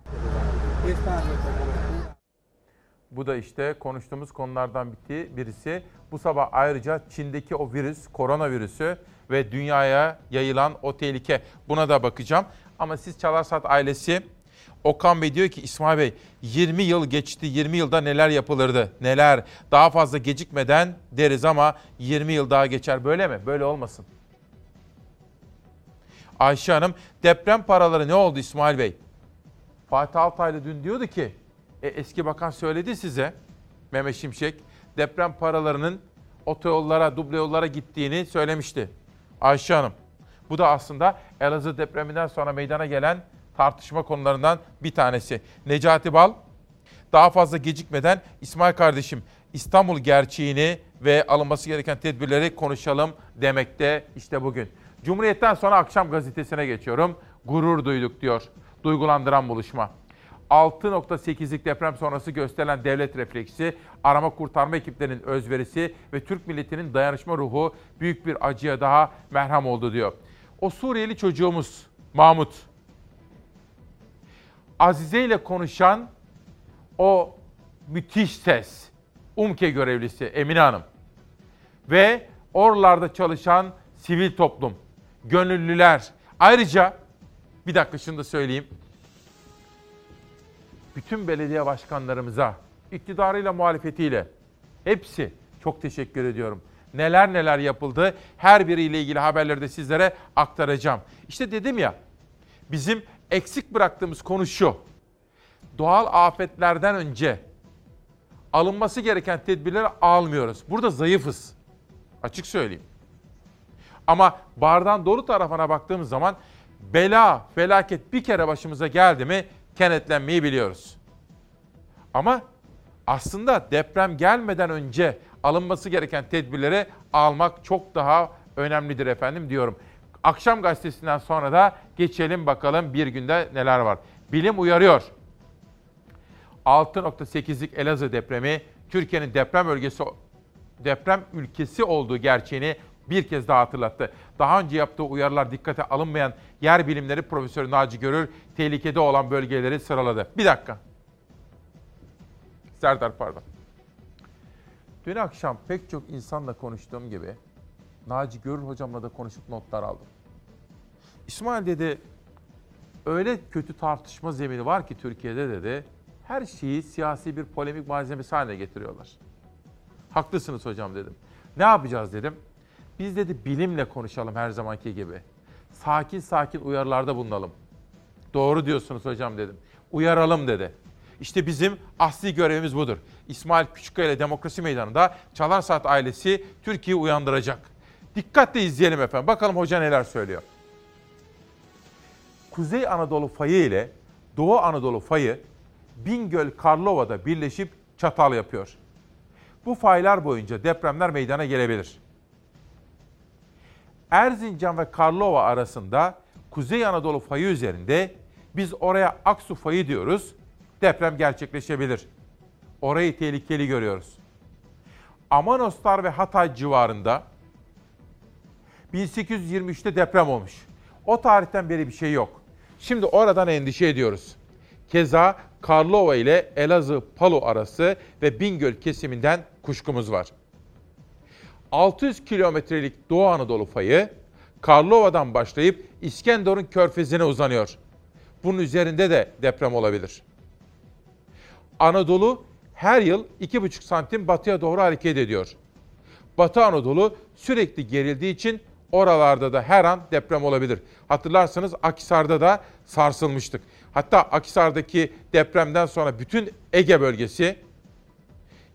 Bu da işte konuştuğumuz konulardan bitti birisi. Bu sabah ayrıca Çin'deki o virüs, koronavirüsü ve dünyaya yayılan o tehlike. Buna da bakacağım. Ama siz Çalarsat ailesi Okan Bey diyor ki İsmail Bey 20 yıl geçti 20 yılda neler yapılırdı neler daha fazla gecikmeden deriz ama 20 yıl daha geçer böyle mi? Böyle olmasın. Ayşe Hanım deprem paraları ne oldu İsmail Bey? Fatih Altaylı dün diyordu ki e, eski bakan söyledi size Mehmet Şimşek deprem paralarının otoyollara, duble yollara gittiğini söylemişti. Ayşe Hanım. Bu da aslında Elazığ depreminden sonra meydana gelen tartışma konularından bir tanesi. Necati Bal daha fazla gecikmeden İsmail kardeşim İstanbul gerçeğini ve alınması gereken tedbirleri konuşalım demekte işte bugün. Cumhuriyet'ten sonra akşam gazetesine geçiyorum. Gurur duyduk diyor. Duygulandıran buluşma. 6.8'lik deprem sonrası gösterilen devlet refleksi, arama kurtarma ekiplerinin özverisi ve Türk milletinin dayanışma ruhu büyük bir acıya daha merham oldu diyor. O Suriyeli çocuğumuz Mahmut, Azize ile konuşan o müthiş ses, UMKE görevlisi Emine Hanım ve oralarda çalışan sivil toplum, gönüllüler. Ayrıca bir dakika şunu da söyleyeyim. Bütün belediye başkanlarımıza, iktidarıyla muhalefetiyle hepsi çok teşekkür ediyorum. Neler neler yapıldı her biriyle ilgili haberleri de sizlere aktaracağım. İşte dedim ya bizim eksik bıraktığımız konu şu. Doğal afetlerden önce alınması gereken tedbirleri almıyoruz. Burada zayıfız. Açık söyleyeyim. Ama bardağın dolu tarafına baktığımız zaman bela, felaket bir kere başımıza geldi mi kenetlenmeyi biliyoruz. Ama aslında deprem gelmeden önce alınması gereken tedbirleri almak çok daha önemlidir efendim diyorum. Akşam gazetesinden sonra da geçelim bakalım bir günde neler var. Bilim uyarıyor. 6.8'lik Elazığ depremi Türkiye'nin deprem bölgesi deprem ülkesi olduğu gerçeğini bir kez daha hatırlattı. Daha önce yaptığı uyarılar dikkate alınmayan yer bilimleri Profesör Naci Görür tehlikede olan bölgeleri sıraladı. Bir dakika. Serdar pardon. Dün akşam pek çok insanla konuştuğum gibi Naci Görür hocamla da konuşup notlar aldım. İsmail dedi öyle kötü tartışma zemini var ki Türkiye'de dedi her şeyi siyasi bir polemik malzemesi haline getiriyorlar. Haklısınız hocam dedim. Ne yapacağız dedim. Biz dedi bilimle konuşalım her zamanki gibi. Sakin sakin uyarılarda bulunalım. Doğru diyorsunuz hocam dedim. Uyaralım dedi. İşte bizim asli görevimiz budur. İsmail Küçükkaya ile Demokrasi Meydanı'nda Çalar Saat ailesi Türkiye'yi uyandıracak. Dikkatle izleyelim efendim. Bakalım hoca neler söylüyor. Kuzey Anadolu fayı ile Doğu Anadolu fayı Bingöl Karlova'da birleşip çatal yapıyor. Bu faylar boyunca depremler meydana gelebilir. Erzincan ve Karlova arasında Kuzey Anadolu fayı üzerinde biz oraya Aksu fayı diyoruz. Deprem gerçekleşebilir. Orayı tehlikeli görüyoruz. Amanoslar ve Hatay civarında 1823'te deprem olmuş. O tarihten beri bir şey yok. Şimdi oradan endişe ediyoruz. Keza Karlova ile Elazığ Palu arası ve Bingöl kesiminden kuşkumuz var. 600 kilometrelik Doğu Anadolu fayı Karlova'dan başlayıp İskenderun körfezine uzanıyor. Bunun üzerinde de deprem olabilir. Anadolu her yıl 2,5 santim batıya doğru hareket ediyor. Batı Anadolu sürekli gerildiği için oralarda da her an deprem olabilir. Hatırlarsanız Akhisar'da da sarsılmıştık. Hatta Akhisar'daki depremden sonra bütün Ege bölgesi,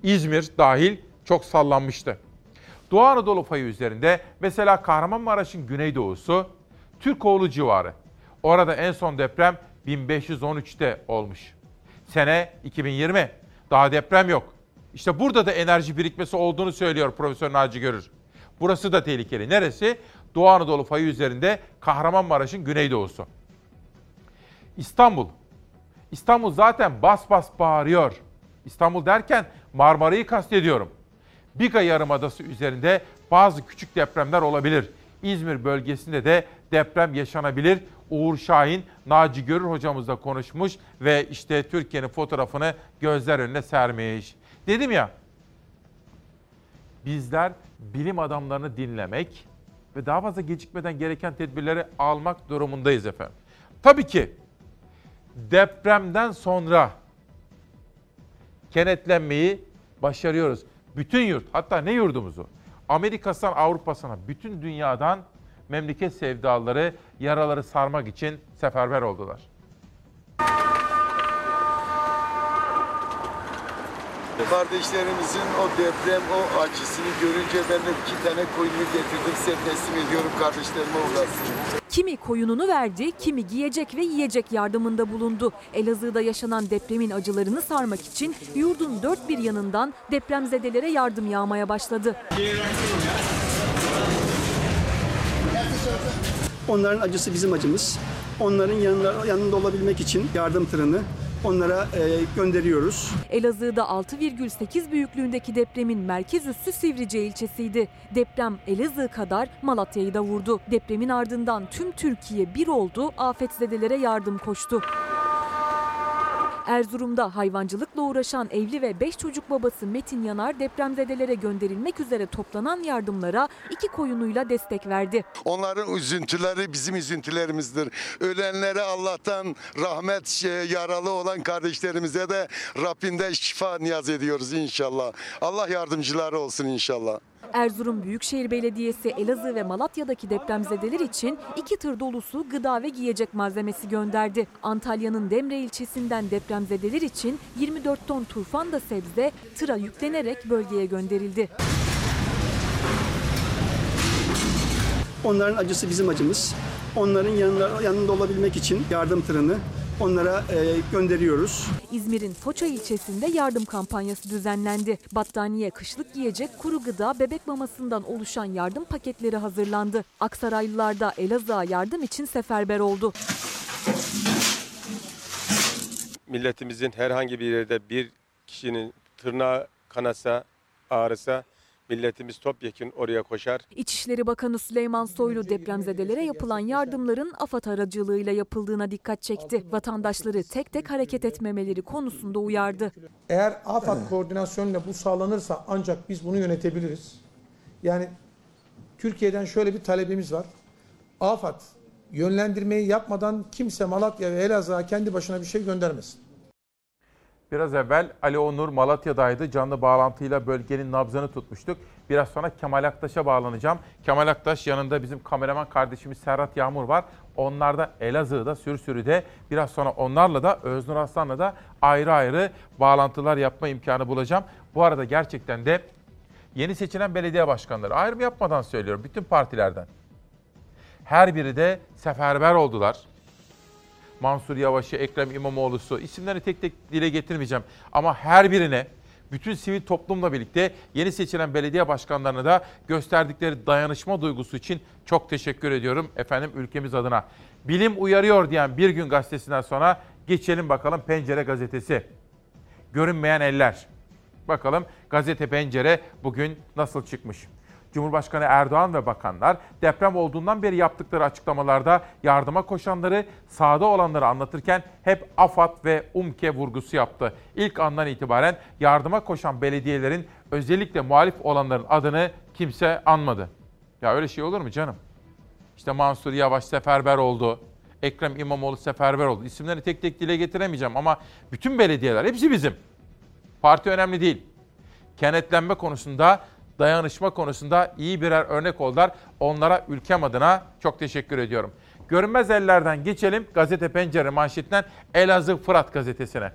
İzmir dahil çok sallanmıştı. Doğu Anadolu fayı üzerinde mesela Kahramanmaraş'ın güneydoğusu Türkoğlu civarı. Orada en son deprem 1513'te olmuş. Sene 2020. Daha deprem yok. İşte burada da enerji birikmesi olduğunu söylüyor Profesör Naci Görür. Burası da tehlikeli. Neresi? Doğu Anadolu fayı üzerinde Kahramanmaraş'ın güneydoğusu. İstanbul. İstanbul zaten bas bas bağırıyor. İstanbul derken Marmara'yı kastediyorum. Biga Yarımadası üzerinde bazı küçük depremler olabilir. İzmir bölgesinde de deprem yaşanabilir. Uğur Şahin, Naci Görür hocamızla konuşmuş ve işte Türkiye'nin fotoğrafını gözler önüne sermiş. Dedim ya, bizler bilim adamlarını dinlemek ve daha fazla gecikmeden gereken tedbirleri almak durumundayız efendim. Tabii ki depremden sonra kenetlenmeyi başarıyoruz. Bütün yurt, hatta ne yurdumuzu, Amerika'sından Avrupa'sına, bütün dünyadan memleket sevdaları yaraları sarmak için seferber oldular. Kardeşlerimizin o deprem, o acısını görünce ben de iki tane koyunu getirdim size teslim ediyorum kardeşlerime uğraşsın. Kimi koyununu verdi, kimi giyecek ve yiyecek yardımında bulundu. Elazığ'da yaşanan depremin acılarını sarmak için yurdun dört bir yanından depremzedelere yardım yağmaya başladı. Onların acısı bizim acımız. Onların yanında, yanında olabilmek için yardım tırını onlara e, gönderiyoruz. Elazığ'da 6,8 büyüklüğündeki depremin merkez üssü Sivrice ilçesiydi. Deprem Elazığ kadar Malatya'yı da vurdu. Depremin ardından tüm Türkiye bir oldu, afetzedelere yardım koştu. Erzurum'da hayvancılıkla uğraşan evli ve 5 çocuk babası Metin Yanar depremzedelere gönderilmek üzere toplanan yardımlara iki koyunuyla destek verdi. Onların üzüntüleri bizim üzüntülerimizdir. Ölenlere Allah'tan rahmet şey, yaralı olan kardeşlerimize de Rabbinde şifa niyaz ediyoruz inşallah. Allah yardımcıları olsun inşallah. Erzurum Büyükşehir Belediyesi Elazığ ve Malatya'daki depremzedeler için iki tır dolusu gıda ve giyecek malzemesi gönderdi. Antalya'nın Demre ilçesinden depremzedeler için 24 ton turfanda sebze tıra yüklenerek bölgeye gönderildi. Onların acısı bizim acımız. Onların yanında, yanında olabilmek için yardım tırını onlara e, gönderiyoruz. İzmir'in Foça ilçesinde yardım kampanyası düzenlendi. Battaniye, kışlık giyecek, kuru gıda, bebek mamasından oluşan yardım paketleri hazırlandı. Aksaraylılar da Elazığ'a yardım için seferber oldu. Milletimizin herhangi bir yerde bir kişinin tırnağı kanasa, ağrısa milletimiz topyekun oraya koşar. İçişleri Bakanı Süleyman Soylu depremzedelere yapılan yardımların AFAD aracılığıyla yapıldığına dikkat çekti. Vatandaşları tek tek hareket etmemeleri konusunda uyardı. Eğer AFAD koordinasyonuyla bu sağlanırsa ancak biz bunu yönetebiliriz. Yani Türkiye'den şöyle bir talebimiz var. AFAD yönlendirmeyi yapmadan kimse Malatya ve Elazığ'a kendi başına bir şey göndermesin. Biraz evvel Ali Onur Malatya'daydı. Canlı bağlantıyla bölgenin nabzını tutmuştuk. Biraz sonra Kemal Aktaş'a bağlanacağım. Kemal Aktaş yanında bizim kameraman kardeşimiz Serhat Yağmur var. Onlar da Elazığ'da, Sürsürü'de. Biraz sonra onlarla da Öznur Aslan'la da ayrı ayrı bağlantılar yapma imkanı bulacağım. Bu arada gerçekten de yeni seçilen belediye başkanları ayrım yapmadan söylüyorum bütün partilerden. Her biri de seferber oldular. Mansur Yavaş'ı, Ekrem İmamoğlu'su isimlerini tek tek dile getirmeyeceğim. Ama her birine bütün sivil toplumla birlikte yeni seçilen belediye başkanlarına da gösterdikleri dayanışma duygusu için çok teşekkür ediyorum efendim ülkemiz adına. Bilim uyarıyor diyen Bir Gün gazetesinden sonra geçelim bakalım Pencere gazetesi. Görünmeyen eller. Bakalım gazete Pencere bugün nasıl çıkmış? Cumhurbaşkanı Erdoğan ve bakanlar deprem olduğundan beri yaptıkları açıklamalarda yardıma koşanları, sahada olanları anlatırken hep AFAD ve UMKE vurgusu yaptı. İlk andan itibaren yardıma koşan belediyelerin özellikle muhalif olanların adını kimse anmadı. Ya öyle şey olur mu canım? İşte Mansur Yavaş seferber oldu. Ekrem İmamoğlu seferber oldu. İsimlerini tek tek dile getiremeyeceğim ama bütün belediyeler hepsi bizim. Parti önemli değil. Kenetlenme konusunda dayanışma konusunda iyi birer örnek oldular. Onlara ülkem adına çok teşekkür ediyorum. Görünmez ellerden geçelim gazete pencere manşetinden Elazığ Fırat gazetesine.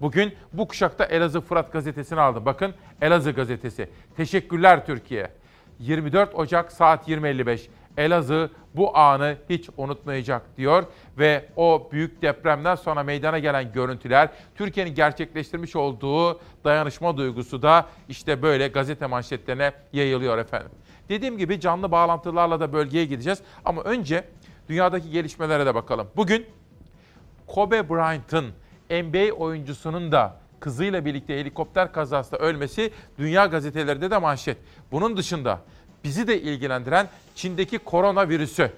Bugün bu kuşakta Elazığ Fırat gazetesini aldım. Bakın Elazığ gazetesi. Teşekkürler Türkiye. 24 Ocak saat 20.55. Elazığ bu anı hiç unutmayacak diyor ve o büyük depremden sonra meydana gelen görüntüler Türkiye'nin gerçekleştirmiş olduğu dayanışma duygusu da işte böyle gazete manşetlerine yayılıyor efendim. Dediğim gibi canlı bağlantılarla da bölgeye gideceğiz ama önce dünyadaki gelişmelere de bakalım. Bugün Kobe Bryant'ın NBA oyuncusunun da kızıyla birlikte helikopter kazasında ölmesi dünya gazetelerinde de manşet. Bunun dışında bizi de ilgilendiren Çin'deki koronavirüsü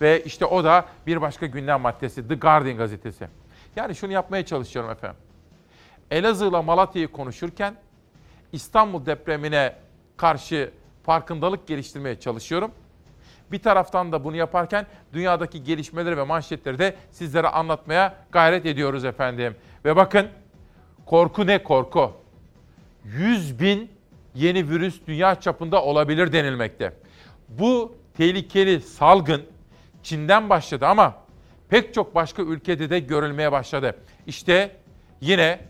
ve işte o da bir başka gündem maddesi The Guardian gazetesi. Yani şunu yapmaya çalışıyorum efendim. Elazığ'la Malatya'yı konuşurken İstanbul depremine karşı farkındalık geliştirmeye çalışıyorum. Bir taraftan da bunu yaparken dünyadaki gelişmeleri ve manşetleri de sizlere anlatmaya gayret ediyoruz efendim. Ve bakın korku ne korku? 100 bin yeni virüs dünya çapında olabilir denilmekte. Bu tehlikeli salgın Çin'den başladı ama pek çok başka ülkede de görülmeye başladı. İşte yine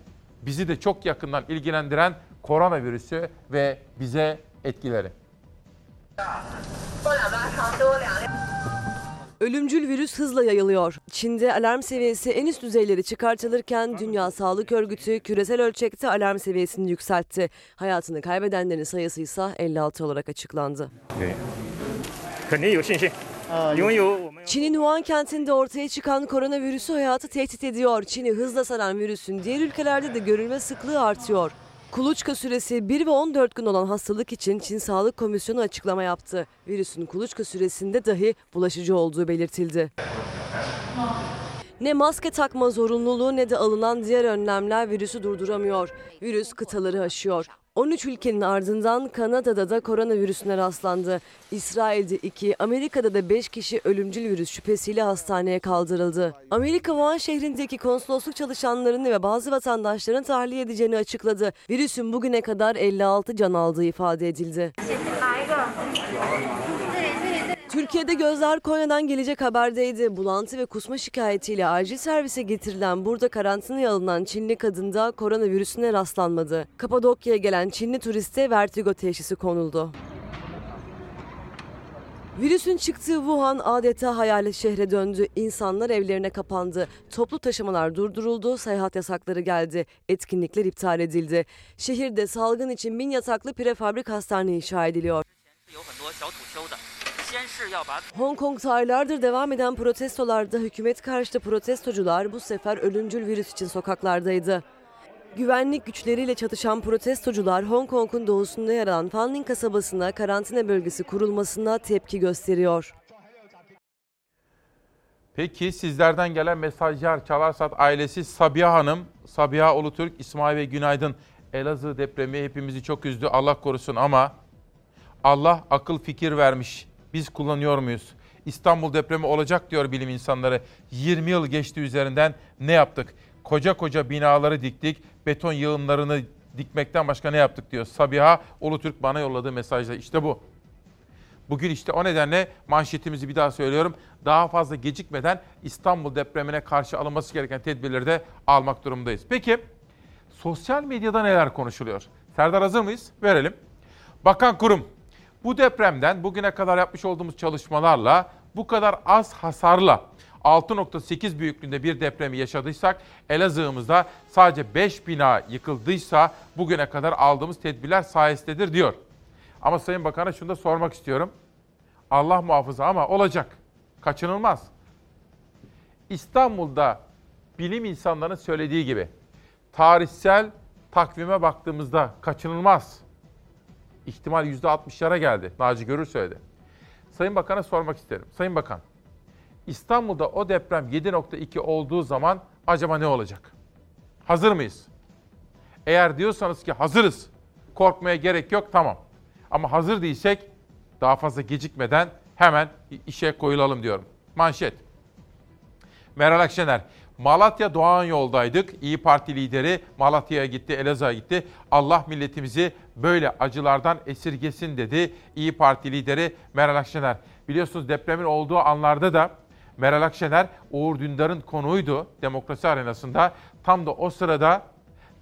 bizi de çok yakından ilgilendiren koronavirüsü ve bize etkileri. Ölümcül virüs hızla yayılıyor. Çin'de alarm seviyesi en üst düzeyleri çıkartılırken Dünya Sağlık Örgütü küresel ölçekte alarm seviyesini yükseltti. Hayatını kaybedenlerin sayısı ise 56 olarak açıklandı. Çin'in Wuhan kentinde ortaya çıkan koronavirüsü hayatı tehdit ediyor. Çin'i hızla saran virüsün diğer ülkelerde de görülme sıklığı artıyor. Kuluçka süresi 1 ve 14 gün olan hastalık için Çin Sağlık Komisyonu açıklama yaptı. Virüsün kuluçka süresinde dahi bulaşıcı olduğu belirtildi. Ne maske takma zorunluluğu ne de alınan diğer önlemler virüsü durduramıyor. Virüs kıtaları aşıyor. 13 ülkenin ardından Kanada'da da koronavirüsüne rastlandı. İsrail'de 2, Amerika'da da 5 kişi ölümcül virüs şüphesiyle hastaneye kaldırıldı. Amerika Wuhan şehrindeki konsolosluk çalışanlarını ve bazı vatandaşların tahliye edeceğini açıkladı. Virüsün bugüne kadar 56 can aldığı ifade edildi. Türkiye'de gözler Konya'dan gelecek haberdeydi. Bulantı ve kusma şikayetiyle acil servise getirilen burada karantinaya alınan Çinli kadında koronavirüsüne rastlanmadı. Kapadokya'ya gelen Çinli turiste vertigo teşhisi konuldu. Virüsün çıktığı Wuhan adeta hayalet şehre döndü. İnsanlar evlerine kapandı. Toplu taşımalar durduruldu, seyahat yasakları geldi. Etkinlikler iptal edildi. Şehirde salgın için bin yataklı prefabrik hastane inşa ediliyor. Hong Kong'da aylardır devam eden protestolarda hükümet karşıtı protestocular bu sefer ölümcül virüs için sokaklardaydı. Güvenlik güçleriyle çatışan protestocular Hong Kong'un doğusunda yer alan Fanling kasabasına karantina bölgesi kurulmasına tepki gösteriyor. Peki sizlerden gelen mesajlar Çalarsat ailesi Sabiha Hanım, Sabiha Ulutürk, İsmail ve Günaydın. Elazığ depremi hepimizi çok üzdü Allah korusun ama Allah akıl fikir vermiş. Biz kullanıyor muyuz? İstanbul depremi olacak diyor bilim insanları. 20 yıl geçti üzerinden ne yaptık? Koca koca binaları diktik, beton yığınlarını dikmekten başka ne yaptık diyor. Sabiha Ulutürk bana yolladığı mesajda işte bu. Bugün işte o nedenle manşetimizi bir daha söylüyorum. Daha fazla gecikmeden İstanbul depremine karşı alınması gereken tedbirleri de almak durumundayız. Peki sosyal medyada neler konuşuluyor? Serdar hazır mıyız? Verelim. Bakan kurum bu depremden bugüne kadar yapmış olduğumuz çalışmalarla bu kadar az hasarla 6.8 büyüklüğünde bir depremi yaşadıysak Elazığ'ımızda sadece 5 bina yıkıldıysa bugüne kadar aldığımız tedbirler sayesindedir diyor. Ama Sayın Bakan'a şunu da sormak istiyorum. Allah muhafaza ama olacak. Kaçınılmaz. İstanbul'da bilim insanlarının söylediği gibi tarihsel takvime baktığımızda kaçınılmaz. İhtimal %60'lara geldi. Naci Görür söyledi. Sayın Bakan'a sormak isterim. Sayın Bakan, İstanbul'da o deprem 7.2 olduğu zaman acaba ne olacak? Hazır mıyız? Eğer diyorsanız ki hazırız, korkmaya gerek yok tamam. Ama hazır değilsek daha fazla gecikmeden hemen işe koyulalım diyorum. Manşet. Meral Akşener, Malatya Doğan yoldaydık. İyi Parti lideri Malatya'ya gitti, Elazığ'a gitti. Allah milletimizi böyle acılardan esirgesin dedi İyi Parti lideri Meral Akşener. Biliyorsunuz depremin olduğu anlarda da Meral Akşener Uğur Dündar'ın konuğuydu demokrasi arenasında. Tam da o sırada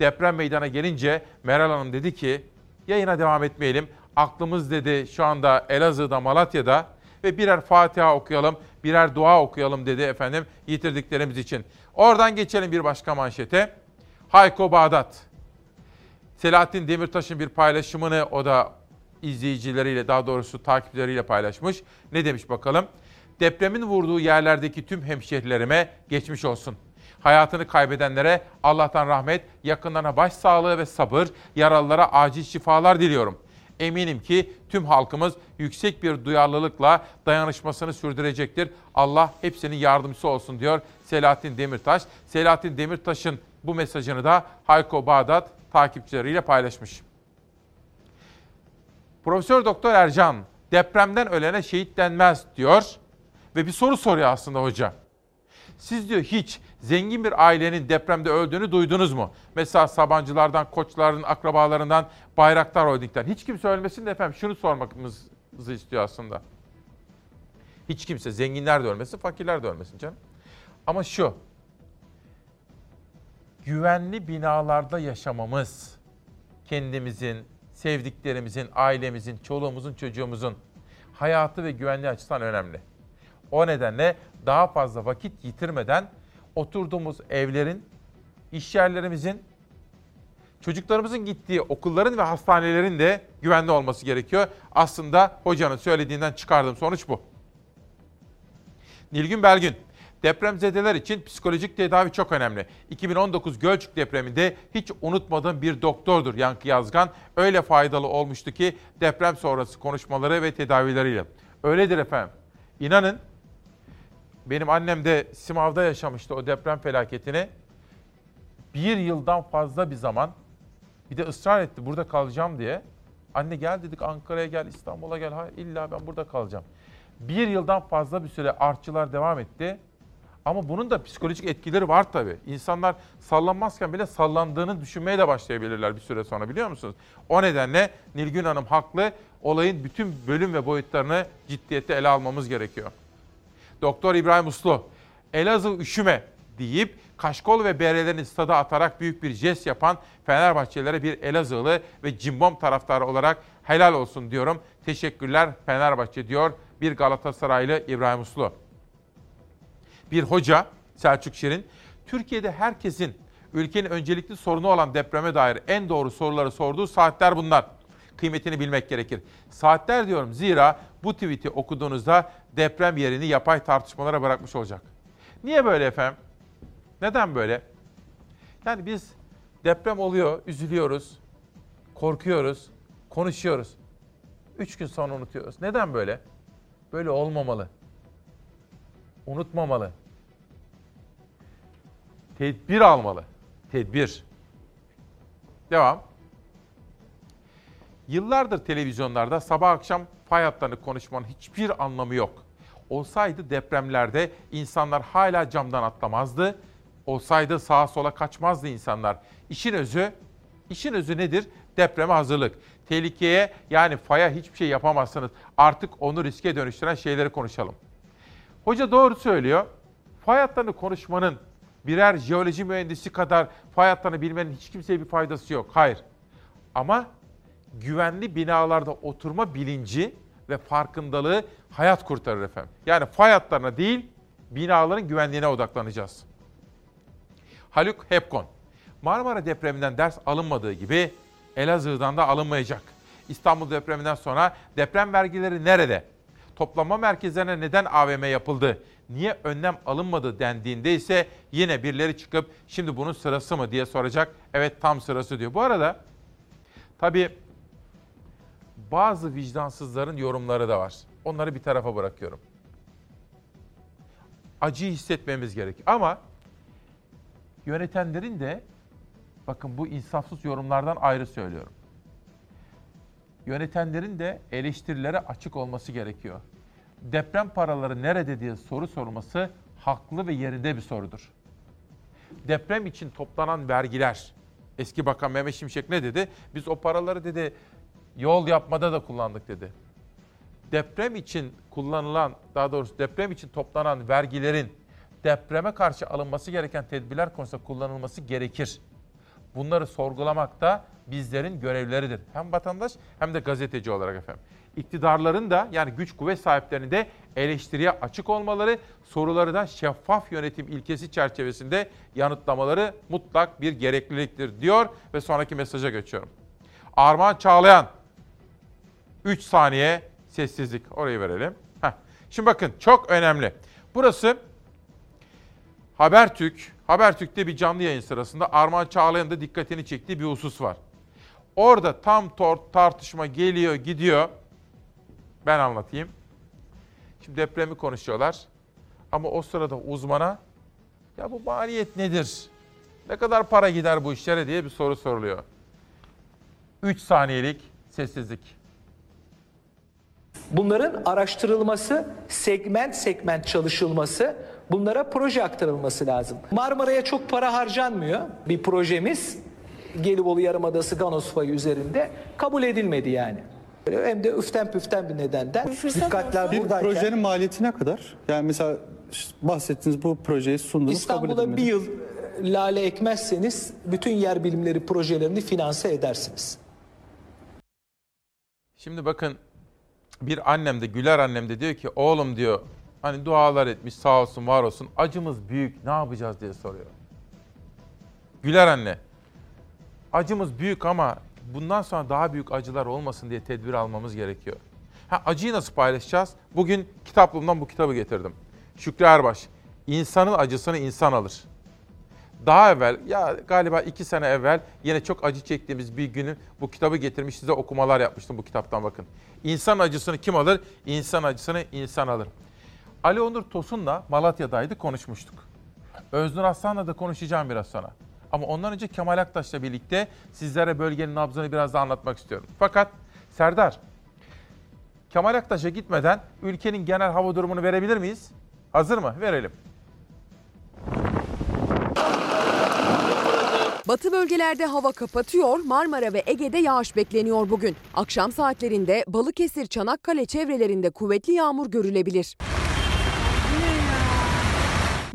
deprem meydana gelince Meral Hanım dedi ki yayına devam etmeyelim. Aklımız dedi şu anda Elazığ'da, Malatya'da ve birer Fatiha okuyalım, birer dua okuyalım dedi efendim yitirdiklerimiz için. Oradan geçelim bir başka manşete. Hayko Bağdat. Selahattin Demirtaş'ın bir paylaşımını o da izleyicileriyle daha doğrusu takipçileriyle paylaşmış. Ne demiş bakalım? Depremin vurduğu yerlerdeki tüm hemşehrilerime geçmiş olsun. Hayatını kaybedenlere Allah'tan rahmet, yakınlarına başsağlığı ve sabır, yaralılara acil şifalar diliyorum. Eminim ki tüm halkımız yüksek bir duyarlılıkla dayanışmasını sürdürecektir. Allah hepsinin yardımcısı olsun diyor Selahattin Demirtaş. Selahattin Demirtaş'ın bu mesajını da Hayko Bağdat takipçileriyle paylaşmış. Profesör Doktor Ercan depremden ölene şehit denmez diyor ve bir soru soruyor aslında hoca. Siz diyor hiç zengin bir ailenin depremde öldüğünü duydunuz mu? Mesela Sabancılardan, Koçların, akrabalarından, Bayraktar Holding'den. Hiç kimse ölmesin de efendim şunu sormamızı istiyor aslında. Hiç kimse, zenginler de ölmesin, fakirler de ölmesin canım. Ama şu, güvenli binalarda yaşamamız, kendimizin, sevdiklerimizin, ailemizin, çoluğumuzun, çocuğumuzun hayatı ve güvenliği açısından önemli. O nedenle daha fazla vakit yitirmeden oturduğumuz evlerin, iş yerlerimizin, çocuklarımızın gittiği okulların ve hastanelerin de güvenli olması gerekiyor. Aslında hocanın söylediğinden çıkardığım sonuç bu. Nilgün Belgün, depremzedeler için psikolojik tedavi çok önemli. 2019 Gölcük depreminde hiç unutmadığım bir doktordur Yankı Yazgan. Öyle faydalı olmuştu ki deprem sonrası konuşmaları ve tedavileriyle. Öyledir efendim. İnanın benim annem de Simav'da yaşamıştı o deprem felaketini. Bir yıldan fazla bir zaman bir de ısrar etti burada kalacağım diye. Anne gel dedik Ankara'ya gel İstanbul'a gel. Hayır illa ben burada kalacağım. Bir yıldan fazla bir süre artçılar devam etti. Ama bunun da psikolojik etkileri var tabii. İnsanlar sallanmazken bile sallandığını düşünmeye de başlayabilirler bir süre sonra biliyor musunuz? O nedenle Nilgün Hanım haklı. Olayın bütün bölüm ve boyutlarını ciddiyette ele almamız gerekiyor. Doktor İbrahim Uslu, Elazığ üşüme deyip kaşkol ve berelerini stada atarak büyük bir jest yapan Fenerbahçelilere bir Elazığlı ve cimbom taraftarı olarak helal olsun diyorum. Teşekkürler Fenerbahçe diyor bir Galatasaraylı İbrahim Uslu. Bir hoca Selçuk Şirin, Türkiye'de herkesin ülkenin öncelikli sorunu olan depreme dair en doğru soruları sorduğu saatler bunlar. Kıymetini bilmek gerekir. Saatler diyorum zira bu tweet'i okuduğunuzda deprem yerini yapay tartışmalara bırakmış olacak. Niye böyle efendim? Neden böyle? Yani biz deprem oluyor, üzülüyoruz, korkuyoruz, konuşuyoruz. Üç gün sonra unutuyoruz. Neden böyle? Böyle olmamalı. Unutmamalı. Tedbir almalı. Tedbir. Devam. Yıllardır televizyonlarda sabah akşam fay hatlarını konuşmanın hiçbir anlamı yok. Olsaydı depremlerde insanlar hala camdan atlamazdı. Olsaydı sağa sola kaçmazdı insanlar. İşin özü İşin özü nedir? Depreme hazırlık. Tehlikeye yani faya hiçbir şey yapamazsınız. Artık onu riske dönüştüren şeyleri konuşalım. Hoca doğru söylüyor. Fay hatlarını konuşmanın birer jeoloji mühendisi kadar fay hatlarını bilmenin hiç kimseye bir faydası yok. Hayır. Ama güvenli binalarda oturma bilinci ve farkındalığı hayat kurtarır efendim. Yani fay hatlarına değil, binaların güvenliğine odaklanacağız. Haluk Hepkon. Marmara depreminden ders alınmadığı gibi Elazığ'dan da alınmayacak. İstanbul depreminden sonra deprem vergileri nerede? Toplama merkezlerine neden AVM yapıldı? Niye önlem alınmadı dendiğinde ise yine birileri çıkıp şimdi bunun sırası mı diye soracak. Evet tam sırası diyor. Bu arada tabii bazı vicdansızların yorumları da var. Onları bir tarafa bırakıyorum. Acıyı hissetmemiz gerek. Ama yönetenlerin de bakın bu insafsız yorumlardan ayrı söylüyorum. Yönetenlerin de eleştirilere açık olması gerekiyor. Deprem paraları nerede diye soru sorması haklı ve yerinde bir sorudur. Deprem için toplanan vergiler, eski bakan Mehmet Şimşek ne dedi? Biz o paraları dedi yol yapmada da kullandık dedi. Deprem için kullanılan, daha doğrusu deprem için toplanan vergilerin depreme karşı alınması gereken tedbirler konusunda kullanılması gerekir. Bunları sorgulamak da bizlerin görevleridir. Hem vatandaş hem de gazeteci olarak efendim. İktidarların da yani güç kuvvet sahiplerinin de eleştiriye açık olmaları, soruları da şeffaf yönetim ilkesi çerçevesinde yanıtlamaları mutlak bir gerekliliktir diyor ve sonraki mesaja geçiyorum. Armağan Çağlayan 3 saniye sessizlik. Orayı verelim. Heh. Şimdi bakın çok önemli. Burası Habertürk. Habertürk'te bir canlı yayın sırasında Armağan Çağlayan'ın da dikkatini çektiği bir husus var. Orada tam tartışma geliyor gidiyor. Ben anlatayım. Şimdi depremi konuşuyorlar. Ama o sırada uzmana ya bu maliyet nedir? Ne kadar para gider bu işlere diye bir soru soruluyor. 3 saniyelik sessizlik. Bunların araştırılması, segment segment çalışılması, bunlara proje aktarılması lazım. Marmara'ya çok para harcanmıyor. Bir projemiz Gelibolu Yarımadası Ganos Fayı üzerinde kabul edilmedi yani. Hem de üften püften bir nedenden. Dikkatler bir projenin maliyeti ne kadar? Yani mesela bahsettiğiniz bu projeyi sundunuz kabul İstanbul'a edilmedi. bir yıl lale ekmezseniz bütün yer bilimleri projelerini finanse edersiniz. Şimdi bakın bir annem de Güler annem de diyor ki oğlum diyor hani dualar etmiş sağ olsun var olsun acımız büyük ne yapacağız diye soruyor. Güler anne acımız büyük ama bundan sonra daha büyük acılar olmasın diye tedbir almamız gerekiyor. Ha, acıyı nasıl paylaşacağız? Bugün kitaplığımdan bu kitabı getirdim. Şükrü Erbaş, insanın acısını insan alır. Daha evvel, ya galiba iki sene evvel yine çok acı çektiğimiz bir günü bu kitabı getirmiş size okumalar yapmıştım bu kitaptan bakın. İnsan acısını kim alır? İnsan acısını insan alır. Ali Onur Tosun'la Malatya'daydı konuşmuştuk. Öznur Aslan'la da konuşacağım biraz sonra. Ama ondan önce Kemal Aktaş'la birlikte sizlere bölgenin nabzını biraz daha anlatmak istiyorum. Fakat Serdar, Kemal Aktaş'a gitmeden ülkenin genel hava durumunu verebilir miyiz? Hazır mı? Verelim. Batı bölgelerde hava kapatıyor, Marmara ve Ege'de yağış bekleniyor bugün. Akşam saatlerinde Balıkesir, Çanakkale çevrelerinde kuvvetli yağmur görülebilir.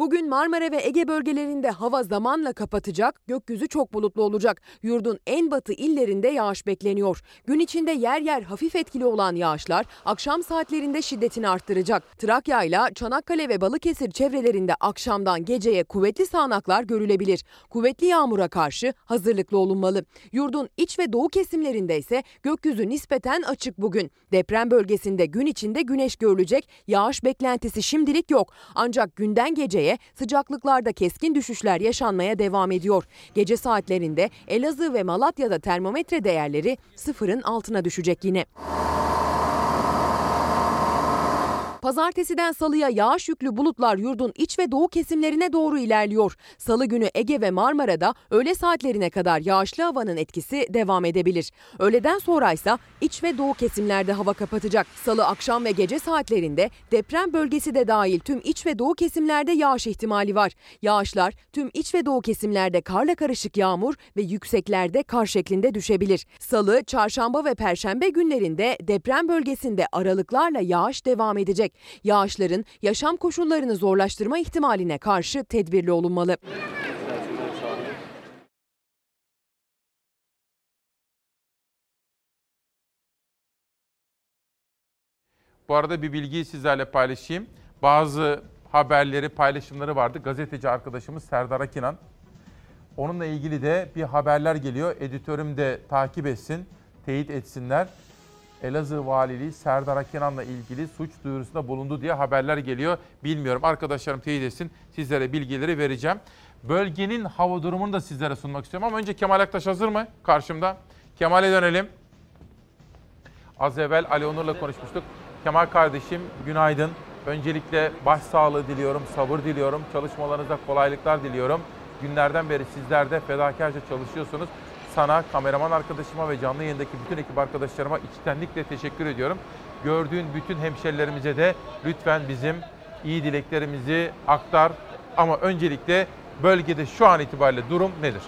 Bugün Marmara ve Ege bölgelerinde hava zamanla kapatacak, gökyüzü çok bulutlu olacak. Yurdun en batı illerinde yağış bekleniyor. Gün içinde yer yer hafif etkili olan yağışlar akşam saatlerinde şiddetini arttıracak. Trakya ile Çanakkale ve Balıkesir çevrelerinde akşamdan geceye kuvvetli sağanaklar görülebilir. Kuvvetli yağmura karşı hazırlıklı olunmalı. Yurdun iç ve doğu kesimlerinde ise gökyüzü nispeten açık bugün. Deprem bölgesinde gün içinde güneş görülecek, yağış beklentisi şimdilik yok. Ancak günden geceye sıcaklıklarda keskin düşüşler yaşanmaya devam ediyor. Gece saatlerinde Elazığ ve Malatya'da termometre değerleri sıfırın altına düşecek yine. Pazartesiden salıya yağış yüklü bulutlar yurdun iç ve doğu kesimlerine doğru ilerliyor. Salı günü Ege ve Marmara'da öğle saatlerine kadar yağışlı havanın etkisi devam edebilir. Öğleden sonra ise iç ve doğu kesimlerde hava kapatacak. Salı akşam ve gece saatlerinde deprem bölgesi de dahil tüm iç ve doğu kesimlerde yağış ihtimali var. Yağışlar tüm iç ve doğu kesimlerde karla karışık yağmur ve yükseklerde kar şeklinde düşebilir. Salı, çarşamba ve perşembe günlerinde deprem bölgesinde aralıklarla yağış devam edecek. Yağışların yaşam koşullarını zorlaştırma ihtimaline karşı tedbirli olunmalı. Bu arada bir bilgiyi sizlerle paylaşayım. Bazı haberleri, paylaşımları vardı. Gazeteci arkadaşımız Serdar Akinan. Onunla ilgili de bir haberler geliyor. Editörüm de takip etsin, teyit etsinler. Elazığ Valiliği Serdar Akinan'la ilgili suç duyurusunda bulundu diye haberler geliyor. Bilmiyorum. Arkadaşlarım teyit etsin. Sizlere bilgileri vereceğim. Bölgenin hava durumunu da sizlere sunmak istiyorum. Ama önce Kemal Aktaş hazır mı karşımda? Kemal'e dönelim. Az evvel Ali Onur'la konuşmuştuk. Kemal kardeşim günaydın. Öncelikle başsağlığı diliyorum, sabır diliyorum. Çalışmalarınızda kolaylıklar diliyorum. Günlerden beri sizler de fedakarca çalışıyorsunuz. Sana, kameraman arkadaşıma ve canlı yayındaki bütün ekip arkadaşlarıma içtenlikle teşekkür ediyorum. Gördüğün bütün hemşerilerimize de lütfen bizim iyi dileklerimizi aktar. Ama öncelikle bölgede şu an itibariyle durum nedir?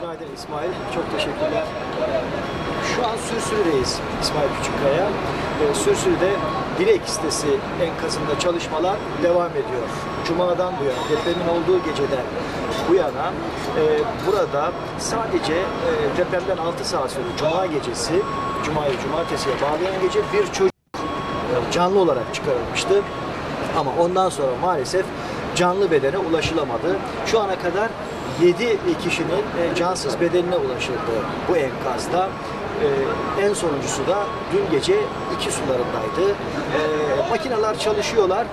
Günaydın İsmail. Çok teşekkürler. Şu an Sürsürü'deyiz İsmail Küçükkaya. Ee, Sürsürü'de Dilek sitesi enkazında çalışmalar devam ediyor. Cuma'dan bu yana, depremin olduğu geceden bu yana e, burada sadece e, depremden 6 saat sonra Cuma gecesi, Cuma'yı Cumartesi'ye bağlayan gece bir çocuk e, canlı olarak çıkarılmıştı. Ama ondan sonra maalesef canlı bedene ulaşılamadı. Şu ana kadar 7 kişinin e, cansız bedenine ulaşıldı bu enkazda. E, en sonuncusu da dün gece iki sularındaydı. E, makineler çalışıyorlar.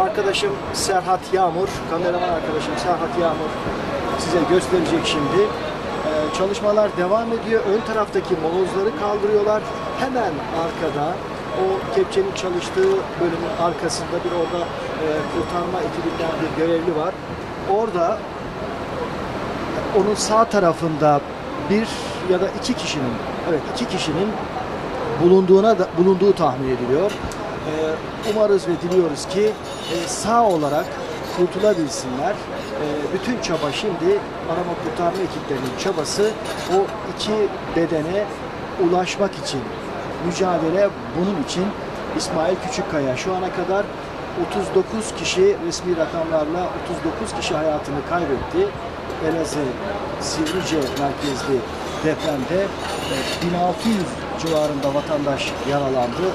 Arkadaşım Serhat Yağmur, kameraman arkadaşım Serhat Yağmur size gösterecek şimdi. E, çalışmalar devam ediyor. Ön taraftaki molozları kaldırıyorlar. Hemen arkada o kepçenin çalıştığı bölümün arkasında bir orada e, kurtarma ekibinden bir görevli var. Orada onun sağ tarafında bir ya da iki kişinin, evet iki kişinin bulunduğuna da, bulunduğu tahmin ediliyor. Ee, umarız ve diliyoruz ki e, sağ olarak kurtulabilsinler. Ee, bütün çaba şimdi arama kurtarma ekiplerinin çabası o iki bedene ulaşmak için mücadele bunun için İsmail Küçükkaya şu ana kadar 39 kişi resmi rakamlarla 39 kişi hayatını kaybetti. Elazığ Sivrice merkezli depremde e, 1600 civarında vatandaş yaralandı.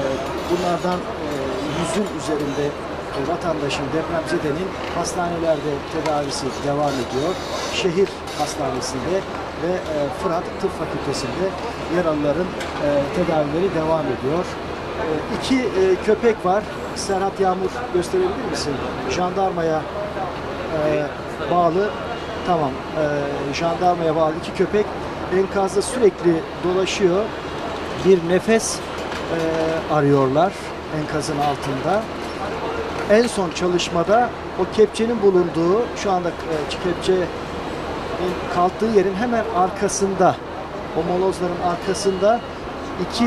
E, Bunlardan e, yüzün üzerinde e, vatandaşın depremzedenin hastanelerde tedavisi devam ediyor. Şehir hastanesinde ve e, Fırat Tıp Fakültesi'nde yaralıların e, tedavileri devam ediyor. E, İki e, köpek var. Serhat Yağmur gösterebilir misin? Jandarmaya e, bağlı tamam e, jandarmaya bağlı iki köpek enkazda sürekli dolaşıyor. Bir nefes e, arıyorlar enkazın altında. En son çalışmada o kepçenin bulunduğu şu anda e, kepçenin kalktığı yerin hemen arkasında o molozların arkasında iki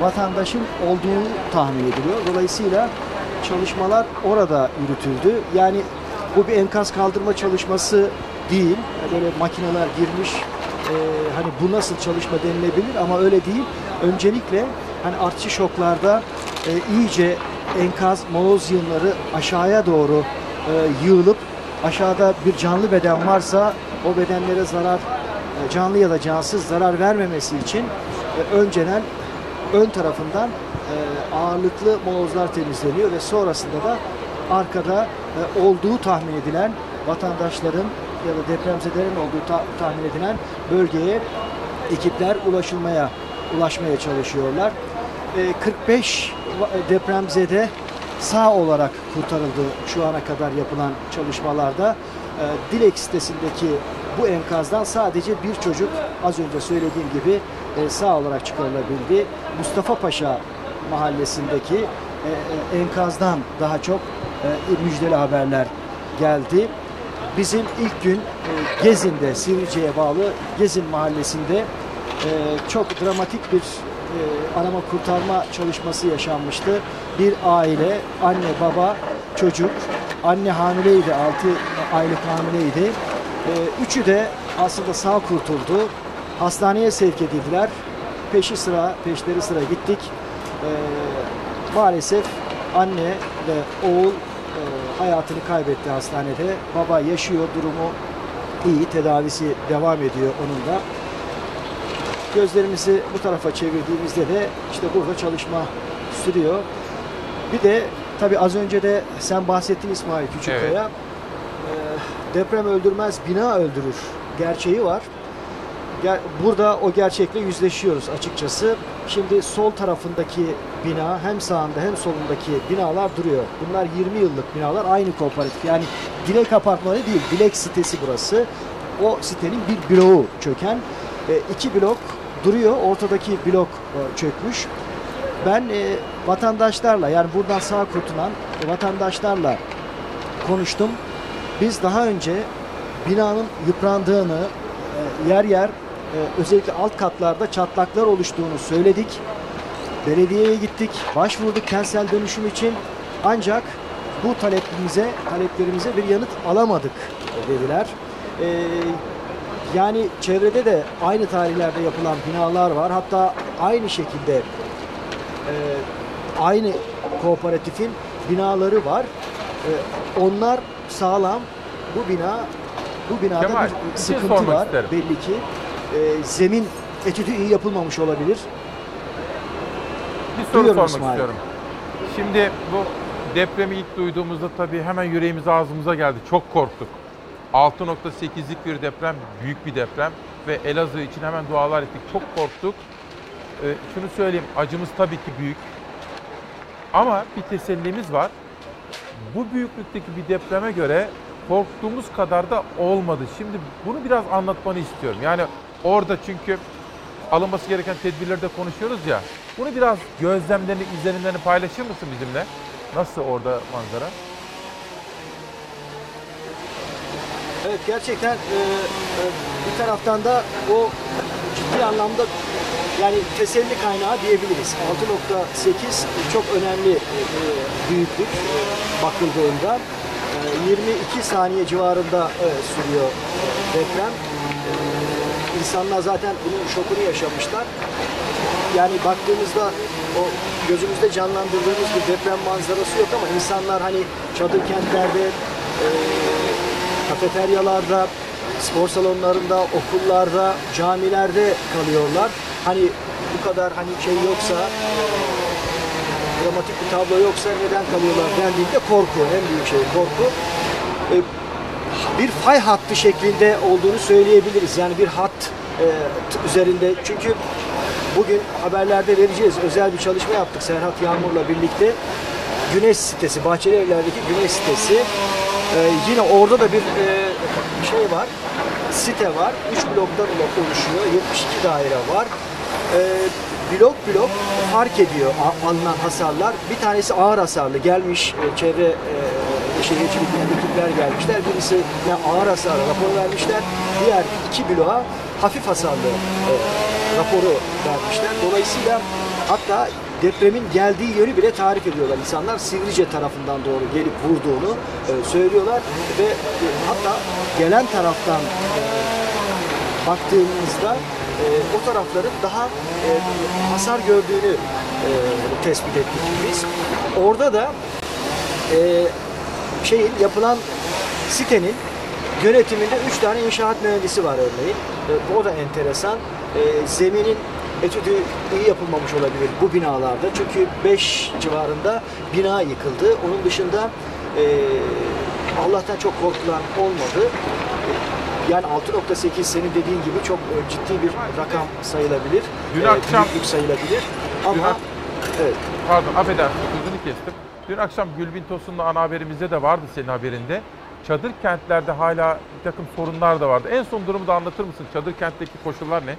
vatandaşın olduğu tahmin ediliyor. Dolayısıyla çalışmalar orada yürütüldü. Yani bu bir enkaz kaldırma çalışması değil. Böyle makineler girmiş. E, hani bu nasıl çalışma denilebilir ama öyle değil. Öncelikle hani artçı şoklarda e, iyice enkaz moloz yığınları aşağıya doğru e, yığılıp aşağıda bir canlı beden varsa o bedenlere zarar e, canlı ya da cansız zarar vermemesi için e, önceden ön tarafından e, ağırlıklı molozlar temizleniyor ve sonrasında da arkada e, olduğu tahmin edilen vatandaşların ya da depremzedelerin olduğu ta- tahmin edilen bölgeye ekipler ulaşılmaya ulaşmaya çalışıyorlar. E, 45 va- depremzede sağ olarak kurtarıldı şu ana kadar yapılan çalışmalarda. E, Dilek sitesindeki bu enkazdan sadece bir çocuk az önce söylediğim gibi e, sağ olarak çıkarılabildi. Mustafa Paşa mahallesindeki e, e, enkazdan daha çok e, müjdeli haberler geldi. Bizim ilk gün e, Gezin'de, Sivrice'ye bağlı Gezin mahallesinde e, çok dramatik bir e, arama kurtarma çalışması yaşanmıştı. Bir aile, anne, baba, çocuk, anne hamileydi, 6 aylık hamileydi. Üçü de aslında sağ kurtuldu. Hastaneye sevk edildiler. Peşi sıra, peşleri sıra gittik. Maalesef anne ve oğul hayatını kaybetti hastanede. Baba yaşıyor, durumu iyi, tedavisi devam ediyor onun da. Gözlerimizi bu tarafa çevirdiğimizde de işte burada çalışma sürüyor. Bir de tabii az önce de sen bahsettin İsmail Küçükkaya. Ee, deprem öldürmez, bina öldürür gerçeği var. Burada o gerçekle yüzleşiyoruz açıkçası. Şimdi sol tarafındaki bina hem sağında hem solundaki binalar duruyor. Bunlar 20 yıllık binalar aynı kooperatif. Yani Dilek Apartmanı değil, Dilek sitesi burası. O sitenin bir bloğu çöken. E, iki blok duruyor. Ortadaki blok e, çökmüş. Ben e, vatandaşlarla yani buradan sağ kurtulan vatandaşlarla konuştum. Biz daha önce binanın yıprandığını, e, yer yer e, özellikle alt katlarda çatlaklar oluştuğunu söyledik. Belediyeye gittik, başvurduk kentsel dönüşüm için. Ancak bu talepimize, taleplerimize bir yanıt alamadık dediler. E, yani çevrede de aynı tarihlerde yapılan binalar var. Hatta aynı şekilde e, aynı kooperatifin binaları var. E, onlar sağlam. Bu bina bu binada Kemal, bir şey sıkıntı var isterim. belli ki. E, zemin etüdü iyi yapılmamış olabilir. Bir soru Duyuyorum sormak İsmail. istiyorum. Şimdi bu depremi ilk duyduğumuzda tabii hemen yüreğimiz ağzımıza geldi. Çok korktuk. 6.8'lik bir deprem, büyük bir deprem ve Elazığ için hemen dualar ettik. Çok korktuk. Ee, şunu söyleyeyim, acımız tabii ki büyük. Ama bir tesellimiz var. Bu büyüklükteki bir depreme göre korktuğumuz kadar da olmadı. Şimdi bunu biraz anlatmanı istiyorum. Yani orada çünkü alınması gereken tedbirleri de konuşuyoruz ya. Bunu biraz gözlemlerini, izlenimlerini paylaşır mısın bizimle? Nasıl orada manzara? Evet gerçekten e, e, bir taraftan da o ciddi anlamda yani teselli kaynağı diyebiliriz. 6.8 çok önemli e, büyüklük e, bakıldığında e, 22 saniye civarında e, sürüyor e, deprem. E, insanlar zaten bunun şokunu yaşamışlar. Yani baktığımızda o gözümüzde canlandırdığımız bir deprem manzarası yok ama insanlar hani çadır kentlerde e, kafeteryalarda, spor salonlarında, okullarda, camilerde kalıyorlar. Hani bu kadar hani şey yoksa, dramatik bir tablo yoksa neden kalıyorlar dendiğinde korku, en büyük şey korku. Ee, bir fay hattı şeklinde olduğunu söyleyebiliriz. Yani bir hat e, üzerinde. Çünkü bugün haberlerde vereceğiz. Özel bir çalışma yaptık Serhat Yağmur'la birlikte. Güneş sitesi, Bahçeli Evler'deki Güneş sitesi. Ee, yine orada da bir e, şey var, site var. Üç bloktan oluşuyor. 72 daire var. Ee, blok blok fark ediyor alınan hasarlar. Bir tanesi ağır hasarlı gelmiş e, çevre e, şehircilik ekipler gelmişler. Birisi ağır hasarlı rapor vermişler. Diğer iki bloğa hafif hasarlı e, raporu vermişler. Dolayısıyla hatta depremin geldiği yönü bile tarif ediyorlar. İnsanlar Sivrice tarafından doğru gelip vurduğunu e, söylüyorlar ve e, hatta gelen taraftan e, baktığımızda e, o tarafların daha e, hasar gördüğünü e, tespit ettik biz. Orada da şeyin yapılan sitenin yönetiminde üç tane inşaat mühendisi var örneğin. E, o da enteresan. E, zeminin etüdü iyi yapılmamış olabilir bu binalarda. Çünkü 5 civarında bina yıkıldı. Onun dışında e, Allah'tan çok korkulan olmadı. E, Yani 6.8 senin dediğin gibi çok ciddi bir rakam sayılabilir. Dün E, akşam- büyüklük sayılabilir. Ama Dün evet. Pardon affedersin sözünü kestim. Dün akşam Gülbin Tosun'un ana haberimizde de vardı senin haberinde. Çadır kentlerde hala bir takım sorunlar da vardı. En son durumu da anlatır mısın? Çadır kentteki koşullar ne?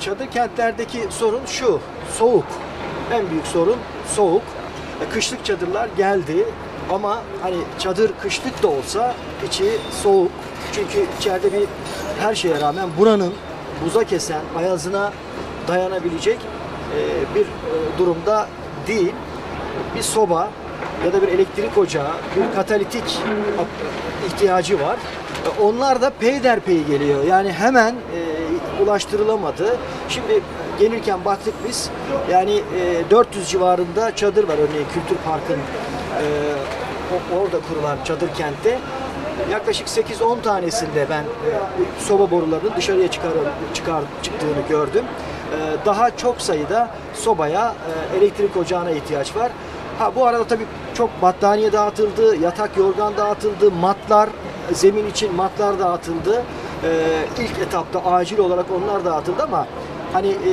çadır kentlerdeki sorun şu, soğuk. En büyük sorun soğuk. E, Kışlık çadırlar geldi ama hani çadır kışlık da olsa içi soğuk. Çünkü içeride bir her şeye rağmen buranın buza kesen ayazına dayanabilecek bir e, durumda değil. Bir soba ya da bir elektrik ocağı, bir katalitik ihtiyacı var. E, Onlar da peyderpey geliyor. Yani hemen e, ulaştırılamadı. Şimdi gelirken baktık biz yani e, 400 civarında çadır var örneğin Kültür Park'ın e, orada kurulan çadır kentte. Yaklaşık 8-10 tanesinde ben e, soba borularının dışarıya çıkar, çıkar çıktığını gördüm. E, daha çok sayıda sobaya, e, elektrik ocağına ihtiyaç var. Ha bu arada tabii çok battaniye dağıtıldı, yatak yorgan dağıtıldı, matlar, zemin için matlar dağıtıldı. Ee, ilk etapta acil olarak onlar dağıtıldı ama hani e,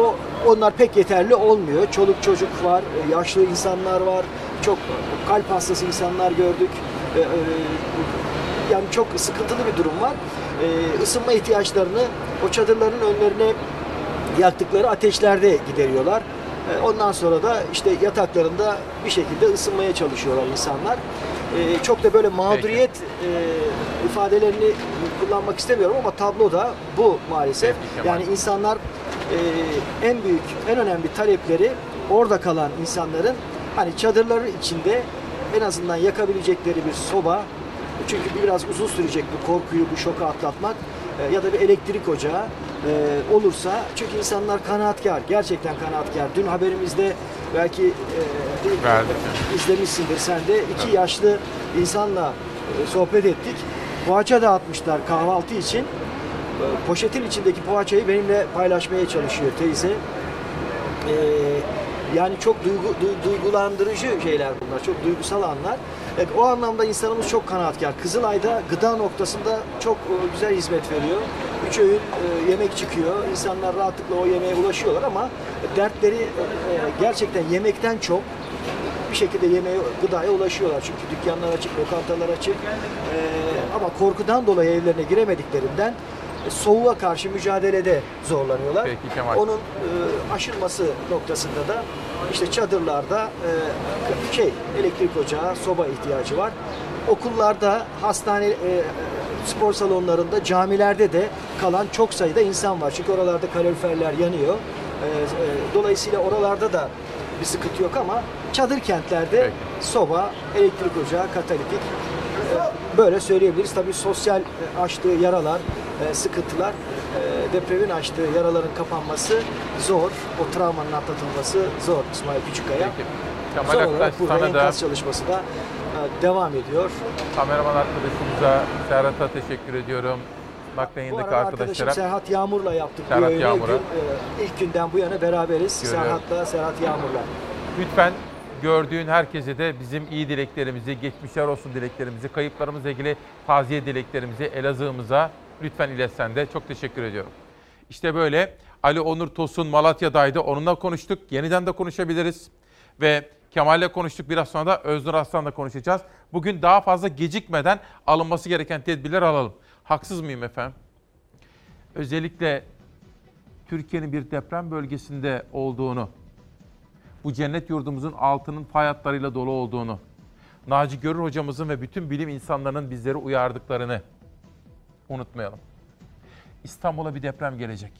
o onlar pek yeterli olmuyor. Çoluk çocuk var, e, yaşlı insanlar var, çok kalp hastası insanlar gördük. Ee, e, yani çok sıkıntılı bir durum var. Ee, ısınma ihtiyaçlarını o çadırların önlerine yaktıkları ateşlerde gideriyorlar. E, Ondan sonra da işte yataklarında bir şekilde ısınmaya çalışıyorlar insanlar. E, Çok da böyle mağduriyet e, ifadelerini kullanmak istemiyorum ama tablo da bu maalesef. Yani insanlar en büyük, en önemli talepleri orada kalan insanların hani çadırların içinde en azından yakabilecekleri bir soba çünkü biraz uzun sürecek bu korkuyu, bu şoku atlatmak e, ya da bir elektrik ocağı e, olursa çünkü insanlar kanaatkar, gerçekten kanaatkar. Dün haberimizde belki e, Verdik. izlemişsindir sen de iki yaşlı insanla e, sohbet ettik. Poğaça dağıtmışlar kahvaltı için. E, Poşetin içindeki poğaçayı benimle paylaşmaya çalışıyor teyze. E, yani çok duygu, du- duygulandırıcı şeyler bunlar, çok duygusal anlar. Evet, o anlamda insanımız çok kanaatkar. Kızılay'da gıda noktasında çok e, güzel hizmet veriyor. Üç öğün e, yemek çıkıyor. İnsanlar rahatlıkla o yemeğe ulaşıyorlar ama dertleri e, gerçekten yemekten çok bir şekilde yemeğe, gıdaya ulaşıyorlar. Çünkü dükkanlar açık, lokantalar açık. Ama korkudan dolayı evlerine giremediklerinden soğuğa karşı mücadelede zorlanıyorlar. Peki Kemal. Onun e, aşılması noktasında da işte çadırlarda e, şey elektrik ocağı, soba ihtiyacı var. Okullarda, hastane, e, spor salonlarında, camilerde de kalan çok sayıda insan var. Çünkü oralarda kaloriferler yanıyor. E, e, dolayısıyla oralarda da bir sıkıntı yok ama çadır kentlerde soba, elektrik ocağı, katalitik e, böyle söyleyebiliriz. Tabii sosyal e, açtığı yaralar, e, sıkıntılar, e, depremin açtığı yaraların kapanması zor. O travmanın atlatılması zor İsmail Küçükkaya. Kemal Son Aktaş, olarak burada sana da- enkaz çalışması da e, devam ediyor. Kameraman arkadaşımıza, Serhat'a teşekkür ediyorum. Bu yayındaki arada arkadaşım arkadaşlara. Serhat Yağmur'la yaptık Serhat bu yayını. Yağmur'a. Gün, e, ilk günden bu yana beraberiz. Görüyorum. Serhat'la, Serhat Yağmur'la. Lütfen gördüğün herkese de bizim iyi dileklerimizi, geçmişler olsun dileklerimizi, kayıplarımızla ilgili taziye dileklerimizi Elazığ'ımıza lütfen iletsen de çok teşekkür ediyorum. İşte böyle Ali Onur Tosun Malatya'daydı. Onunla konuştuk. Yeniden de konuşabiliriz. Ve Kemal'le konuştuk. Biraz sonra da Öznur Aslan'la konuşacağız. Bugün daha fazla gecikmeden alınması gereken tedbirleri alalım. Haksız mıyım efendim? Özellikle Türkiye'nin bir deprem bölgesinde olduğunu, bu cennet yurdumuzun altının fay hatlarıyla dolu olduğunu, Naci Görür hocamızın ve bütün bilim insanlarının bizleri uyardıklarını unutmayalım. İstanbul'a bir deprem gelecek.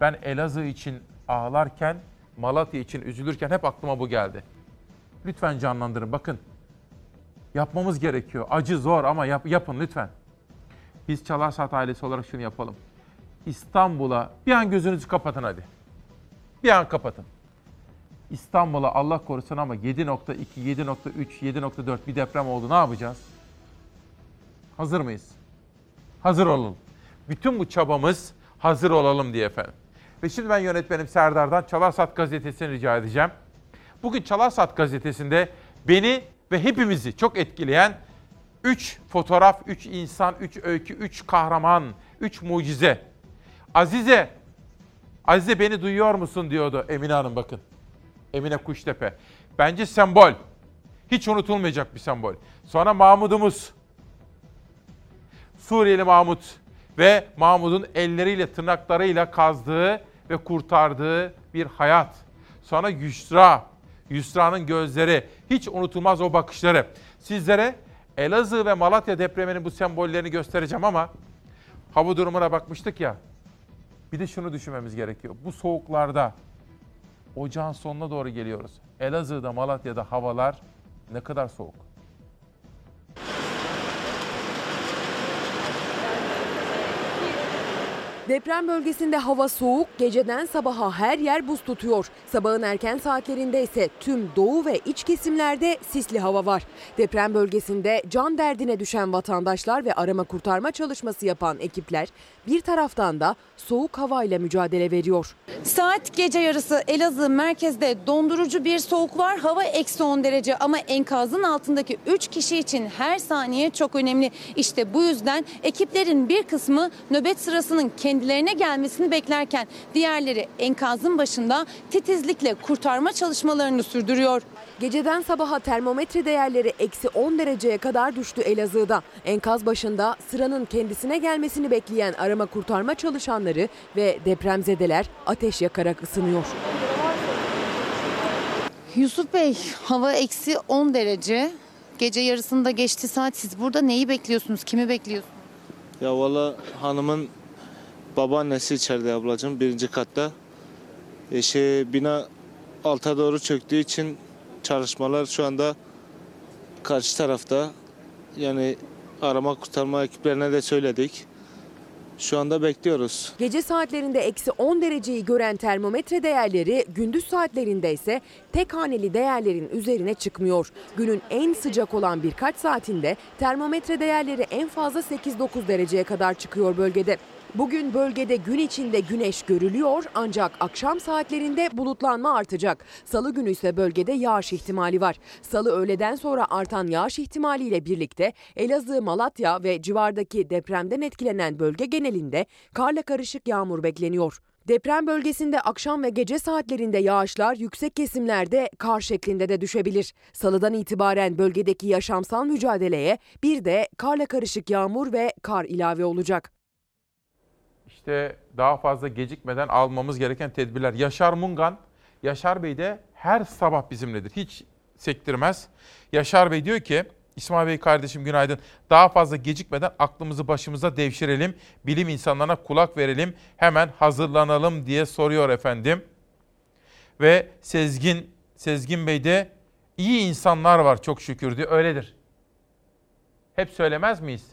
Ben Elazığ için ağlarken, Malatya için üzülürken hep aklıma bu geldi. Lütfen canlandırın. Bakın. Yapmamız gerekiyor. Acı zor ama yap, yapın lütfen. Biz Çalar Saat ailesi olarak şunu yapalım. İstanbul'a bir an gözünüzü kapatın hadi. Bir an kapatın. İstanbul'a Allah korusun ama 7.2, 7.3, 7.4 bir deprem oldu. Ne yapacağız? Hazır mıyız? Hazır olalım. Bütün bu çabamız hazır olalım diye efendim. Ve şimdi ben yönetmenim Serdar'dan Çalarsat gazetesini rica edeceğim. Bugün Çalarsat gazetesinde beni ve hepimizi çok etkileyen 3 fotoğraf, 3 insan, 3 öykü, 3 kahraman, 3 mucize. Azize, Azize beni duyuyor musun diyordu Emine Hanım bakın. Emine Kuştepe. Bence sembol. Hiç unutulmayacak bir sembol. Sonra Mahmud'umuz. Suriyeli Mahmut. ve Mahmut'un elleriyle tırnaklarıyla kazdığı ve kurtardığı bir hayat. Sonra Yusra, Yusra'nın gözleri, hiç unutulmaz o bakışları. Sizlere Elazığ ve Malatya depreminin bu sembollerini göstereceğim ama hava durumuna bakmıştık ya. Bir de şunu düşünmemiz gerekiyor. Bu soğuklarda ocağın sonuna doğru geliyoruz. Elazığ'da, Malatya'da havalar ne kadar soğuk. Deprem bölgesinde hava soğuk, geceden sabaha her yer buz tutuyor. Sabahın erken saatlerinde ise tüm doğu ve iç kesimlerde sisli hava var. Deprem bölgesinde can derdine düşen vatandaşlar ve arama kurtarma çalışması yapan ekipler bir taraftan da soğuk havayla mücadele veriyor. Saat gece yarısı Elazığ merkezde dondurucu bir soğuk var. Hava eksi 10 derece ama enkazın altındaki 3 kişi için her saniye çok önemli. İşte bu yüzden ekiplerin bir kısmı nöbet sırasının kendilerine gelmesini beklerken diğerleri enkazın başında titizlikle kurtarma çalışmalarını sürdürüyor. Geceden sabaha termometre değerleri eksi 10 dereceye kadar düştü Elazığ'da. Enkaz başında sıranın kendisine gelmesini bekleyen arama kurtarma çalışanları ve depremzedeler ateş yakarak ısınıyor. Yusuf Bey hava eksi 10 derece. Gece yarısında geçti saat. Siz burada neyi bekliyorsunuz? Kimi bekliyorsunuz? Ya valla hanımın babaannesi içeride ablacığım birinci katta. E şey, bina alta doğru çöktüğü için çalışmalar şu anda karşı tarafta. Yani arama kurtarma ekiplerine de söyledik. Şu anda bekliyoruz. Gece saatlerinde eksi 10 dereceyi gören termometre değerleri gündüz saatlerinde ise tek haneli değerlerin üzerine çıkmıyor. Günün en sıcak olan birkaç saatinde termometre değerleri en fazla 8-9 dereceye kadar çıkıyor bölgede. Bugün bölgede gün içinde güneş görülüyor ancak akşam saatlerinde bulutlanma artacak. Salı günü ise bölgede yağış ihtimali var. Salı öğleden sonra artan yağış ihtimaliyle birlikte Elazığ, Malatya ve civardaki depremden etkilenen bölge genelinde karla karışık yağmur bekleniyor. Deprem bölgesinde akşam ve gece saatlerinde yağışlar yüksek kesimlerde kar şeklinde de düşebilir. Salıdan itibaren bölgedeki yaşamsal mücadeleye bir de karla karışık yağmur ve kar ilave olacak. İşte daha fazla gecikmeden almamız gereken tedbirler. Yaşar Mungan, Yaşar Bey de her sabah bizimledir. Hiç sektirmez. Yaşar Bey diyor ki, İsmail Bey kardeşim günaydın. Daha fazla gecikmeden aklımızı başımıza devşirelim. Bilim insanlarına kulak verelim. Hemen hazırlanalım diye soruyor efendim. Ve Sezgin, Sezgin Bey de iyi insanlar var çok şükür diyor. Öyledir. Hep söylemez miyiz?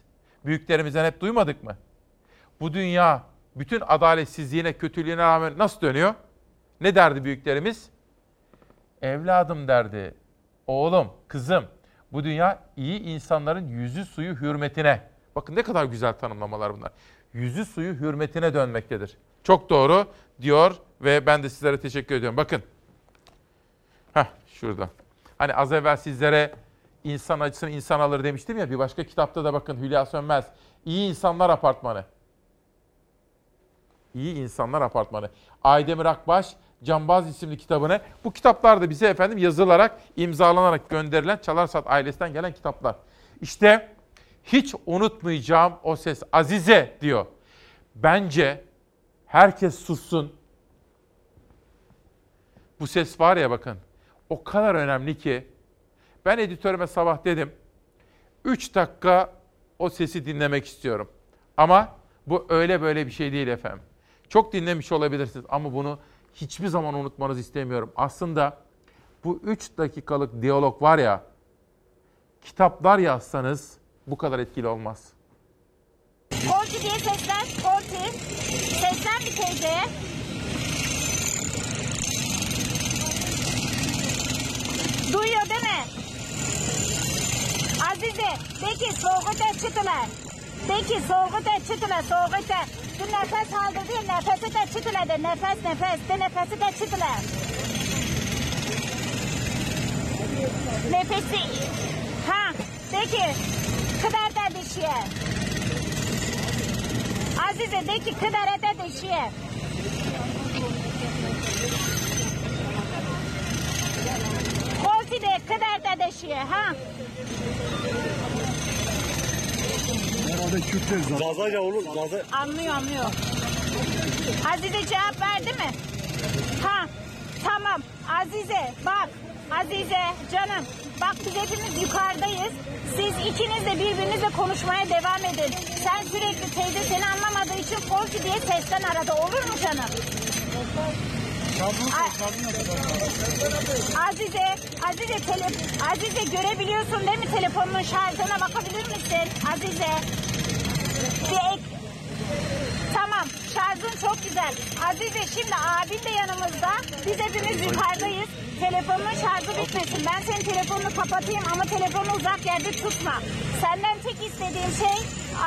Büyüklerimizden hep duymadık mı? Bu dünya bütün adaletsizliğine, kötülüğüne rağmen nasıl dönüyor? Ne derdi büyüklerimiz? Evladım derdi, oğlum, kızım bu dünya iyi insanların yüzü suyu hürmetine. Bakın ne kadar güzel tanımlamalar bunlar. Yüzü suyu hürmetine dönmektedir. Çok doğru diyor ve ben de sizlere teşekkür ediyorum. Bakın. Heh şurada. Hani az evvel sizlere insan acısını insan alır demiştim ya bir başka kitapta da bakın Hülya Sönmez. İyi İnsanlar Apartmanı. İyi İnsanlar Apartmanı. Aydemir Akbaş Cambaz isimli kitabını. Bu kitaplar da bize efendim yazılarak, imzalanarak gönderilen Çalarsat ailesinden gelen kitaplar. İşte hiç unutmayacağım o ses. Azize diyor. Bence herkes sussun. Bu ses var ya bakın. O kadar önemli ki. Ben editörüme sabah dedim. 3 dakika o sesi dinlemek istiyorum. Ama bu öyle böyle bir şey değil efendim. Çok dinlemiş olabilirsiniz ama bunu hiçbir zaman unutmanızı istemiyorum. Aslında bu 3 dakikalık diyalog var ya, kitaplar yazsanız bu kadar etkili olmaz. Kolcu diye seslen, Kolcu. Seslen bir teyzeye. Duyuyor değil mi? Azize, de ki soğukta çıkılar. De ki soğukta çıkılar, soğukta. Bu nefes aldı değil, nefesi de çıkılar de, nefes nefes, de nefesi de çıkılar. Nefesi, ha, de ki, kadar da dişiye. Azize de ki kadar da dişiye. Kolti de kadar da dişiye, ha. Normalde Kürt'te Zazaca olur. Zaza... Anlıyor anlıyor. Azize cevap verdi mi? Ha tamam Azize bak Azize canım bak biz hepimiz yukarıdayız. Siz ikiniz de birbirinizle konuşmaya devam edin. Sen sürekli teyze seni anlamadığı için Forcu diye sesten arada olur mu canım? Azize, Azize tele, Azize görebiliyorsun değil mi telefonun şarjına bakabilir misin? Azize. Ek, Tamam şarjın çok güzel. Azize şimdi abin de yanımızda. Biz hepimiz yukarıdayız. Telefonun şarjı bitmesin. Ben senin telefonunu kapatayım ama telefonu uzak yerde tutma. Senden tek istediğim şey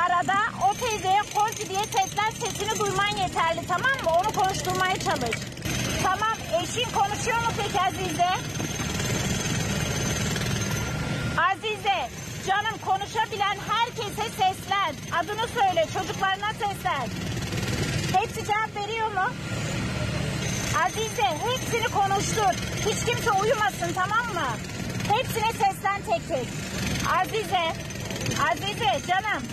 arada o teyzeye Kolci diye sesler sesini duyman yeterli tamam mı? Onu konuşturmaya çalış. Tamam eşin konuşuyor mu peki Azize? Azize, canım konuşabilen herkese seslen. Adını söyle, çocuklarına seslen. Hepsi cevap veriyor mu? Azize, hepsini konuştur. Hiç kimse uyumasın, tamam mı? Hepsine seslen tek tek. Azize, Azize canım.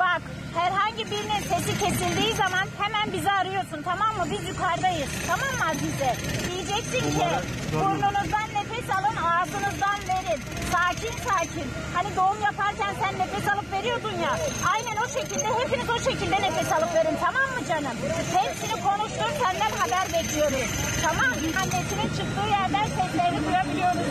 Bak, herhangi birinin sesi kesildiği zaman hemen bizi arıyorsun, tamam mı? Biz yukarıdayız, tamam mı Azize? Diyeceksin ki, burnunuzdan nefes alın, ağzınızdan verin. Sakin sakin. Hani doğum yaparken sen nefes alıp veriyordun ya. Aynen o şekilde, hepiniz o şekilde nefes alıp verin, tamam mı canım? Hepsini konuştur, senden haber bekliyoruz. Tamam, annesinin çıktığı yerden seslerini duyabiliyoruz.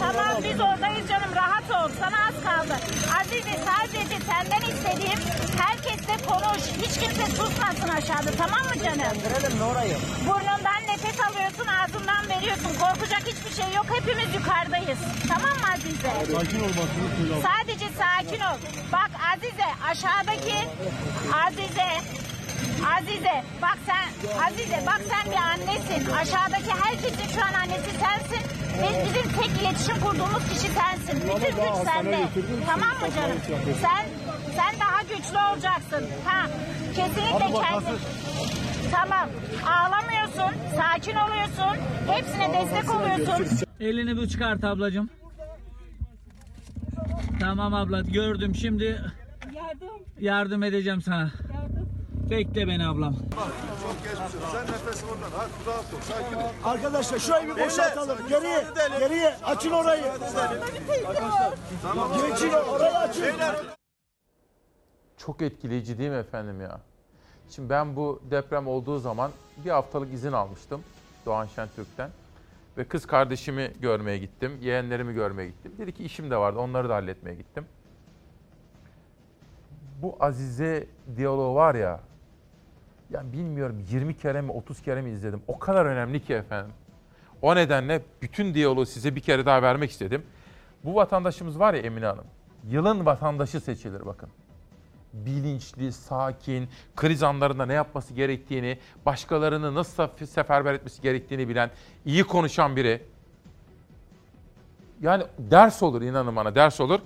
Tamam, biz oradayız canım, rahat ol. Sana az kaldı. Azize sadece senden istediğim herkesle konuş. Hiç kimse susmasın aşağıda, tamam mı canım? Burnundan nefes alıyorsun, ağzından veriyorsun. Korkacak hiçbir şey yok. Hepimiz yukarıdayız. Tamam mı Azize? Sakin ol bak. Sadece sakin ol. Bak Azize aşağıdaki Azize Azize bak sen Azize bak sen bir annesin. Aşağıdaki herkesin şu an annesi sensin. Ve bizim tek iletişim kurduğumuz kişi sensin. Bütün güç sende. Tamam mı canım? Sen sen daha güçlü olacaksın. Ha kesinlikle kendi. Tamam. Ağlamıyorsun. Sakin oluyorsun. Hepsine destek oluyorsun. Elini bir çıkart ablacığım. Tamam abla gördüm şimdi Yardım. yardım edeceğim sana. Bekle beni ablam. Sen nefes oradan. Hadi rahat ol. Sakin ol. Arkadaşlar şurayı bir boşaltalım. Geriye, geriye açın orayı. Tamam. Geçin orayı açın. Çok etkileyici değil mi efendim ya? Şimdi ben bu deprem olduğu zaman bir haftalık izin almıştım Doğan Şentürk'ten. Ve kız kardeşimi görmeye gittim, yeğenlerimi görmeye gittim. Dedi ki işim de vardı, onları da halletmeye gittim. Bu Azize diyaloğu var ya, ya bilmiyorum 20 kere mi 30 kere mi izledim. O kadar önemli ki efendim. O nedenle bütün diyaloğu size bir kere daha vermek istedim. Bu vatandaşımız var ya Emine Hanım, yılın vatandaşı seçilir bakın bilinçli, sakin, kriz anlarında ne yapması gerektiğini, başkalarını nasıl seferber etmesi gerektiğini bilen, iyi konuşan biri. Yani ders olur inanın bana ders olur.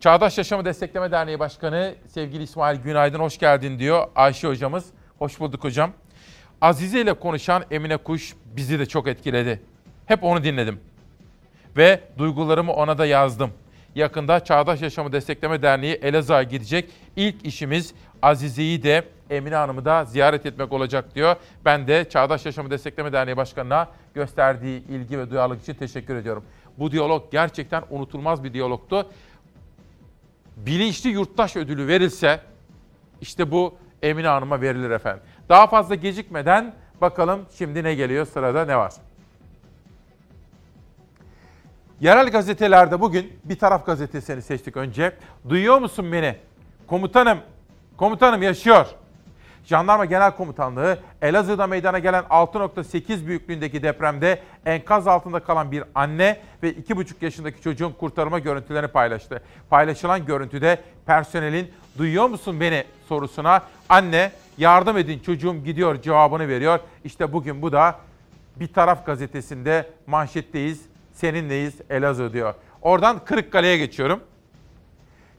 Çağdaş Yaşamı Destekleme Derneği Başkanı sevgili İsmail Günaydın hoş geldin diyor Ayşe hocamız. Hoş bulduk hocam. Azize ile konuşan Emine Kuş bizi de çok etkiledi. Hep onu dinledim. Ve duygularımı ona da yazdım. Yakında Çağdaş Yaşamı Destekleme Derneği Elazığ'a gidecek. İlk işimiz Azize'yi de Emine Hanım'ı da ziyaret etmek olacak diyor. Ben de Çağdaş Yaşamı Destekleme Derneği Başkanı'na gösterdiği ilgi ve duyarlılık için teşekkür ediyorum. Bu diyalog gerçekten unutulmaz bir diyalogtu. Bilinçli yurttaş ödülü verilse işte bu Emine Hanım'a verilir efendim. Daha fazla gecikmeden bakalım şimdi ne geliyor sırada ne var? Yerel gazetelerde bugün bir taraf gazetesini seçtik önce. Duyuyor musun beni? Komutanım, komutanım yaşıyor. Jandarma Genel Komutanlığı Elazığ'da meydana gelen 6.8 büyüklüğündeki depremde enkaz altında kalan bir anne ve 2,5 yaşındaki çocuğun kurtarma görüntülerini paylaştı. Paylaşılan görüntüde personelin duyuyor musun beni sorusuna anne yardım edin çocuğum gidiyor cevabını veriyor. İşte bugün bu da bir taraf gazetesinde manşetteyiz seninleyiz Elazığ diyor. Oradan Kırıkkale'ye geçiyorum.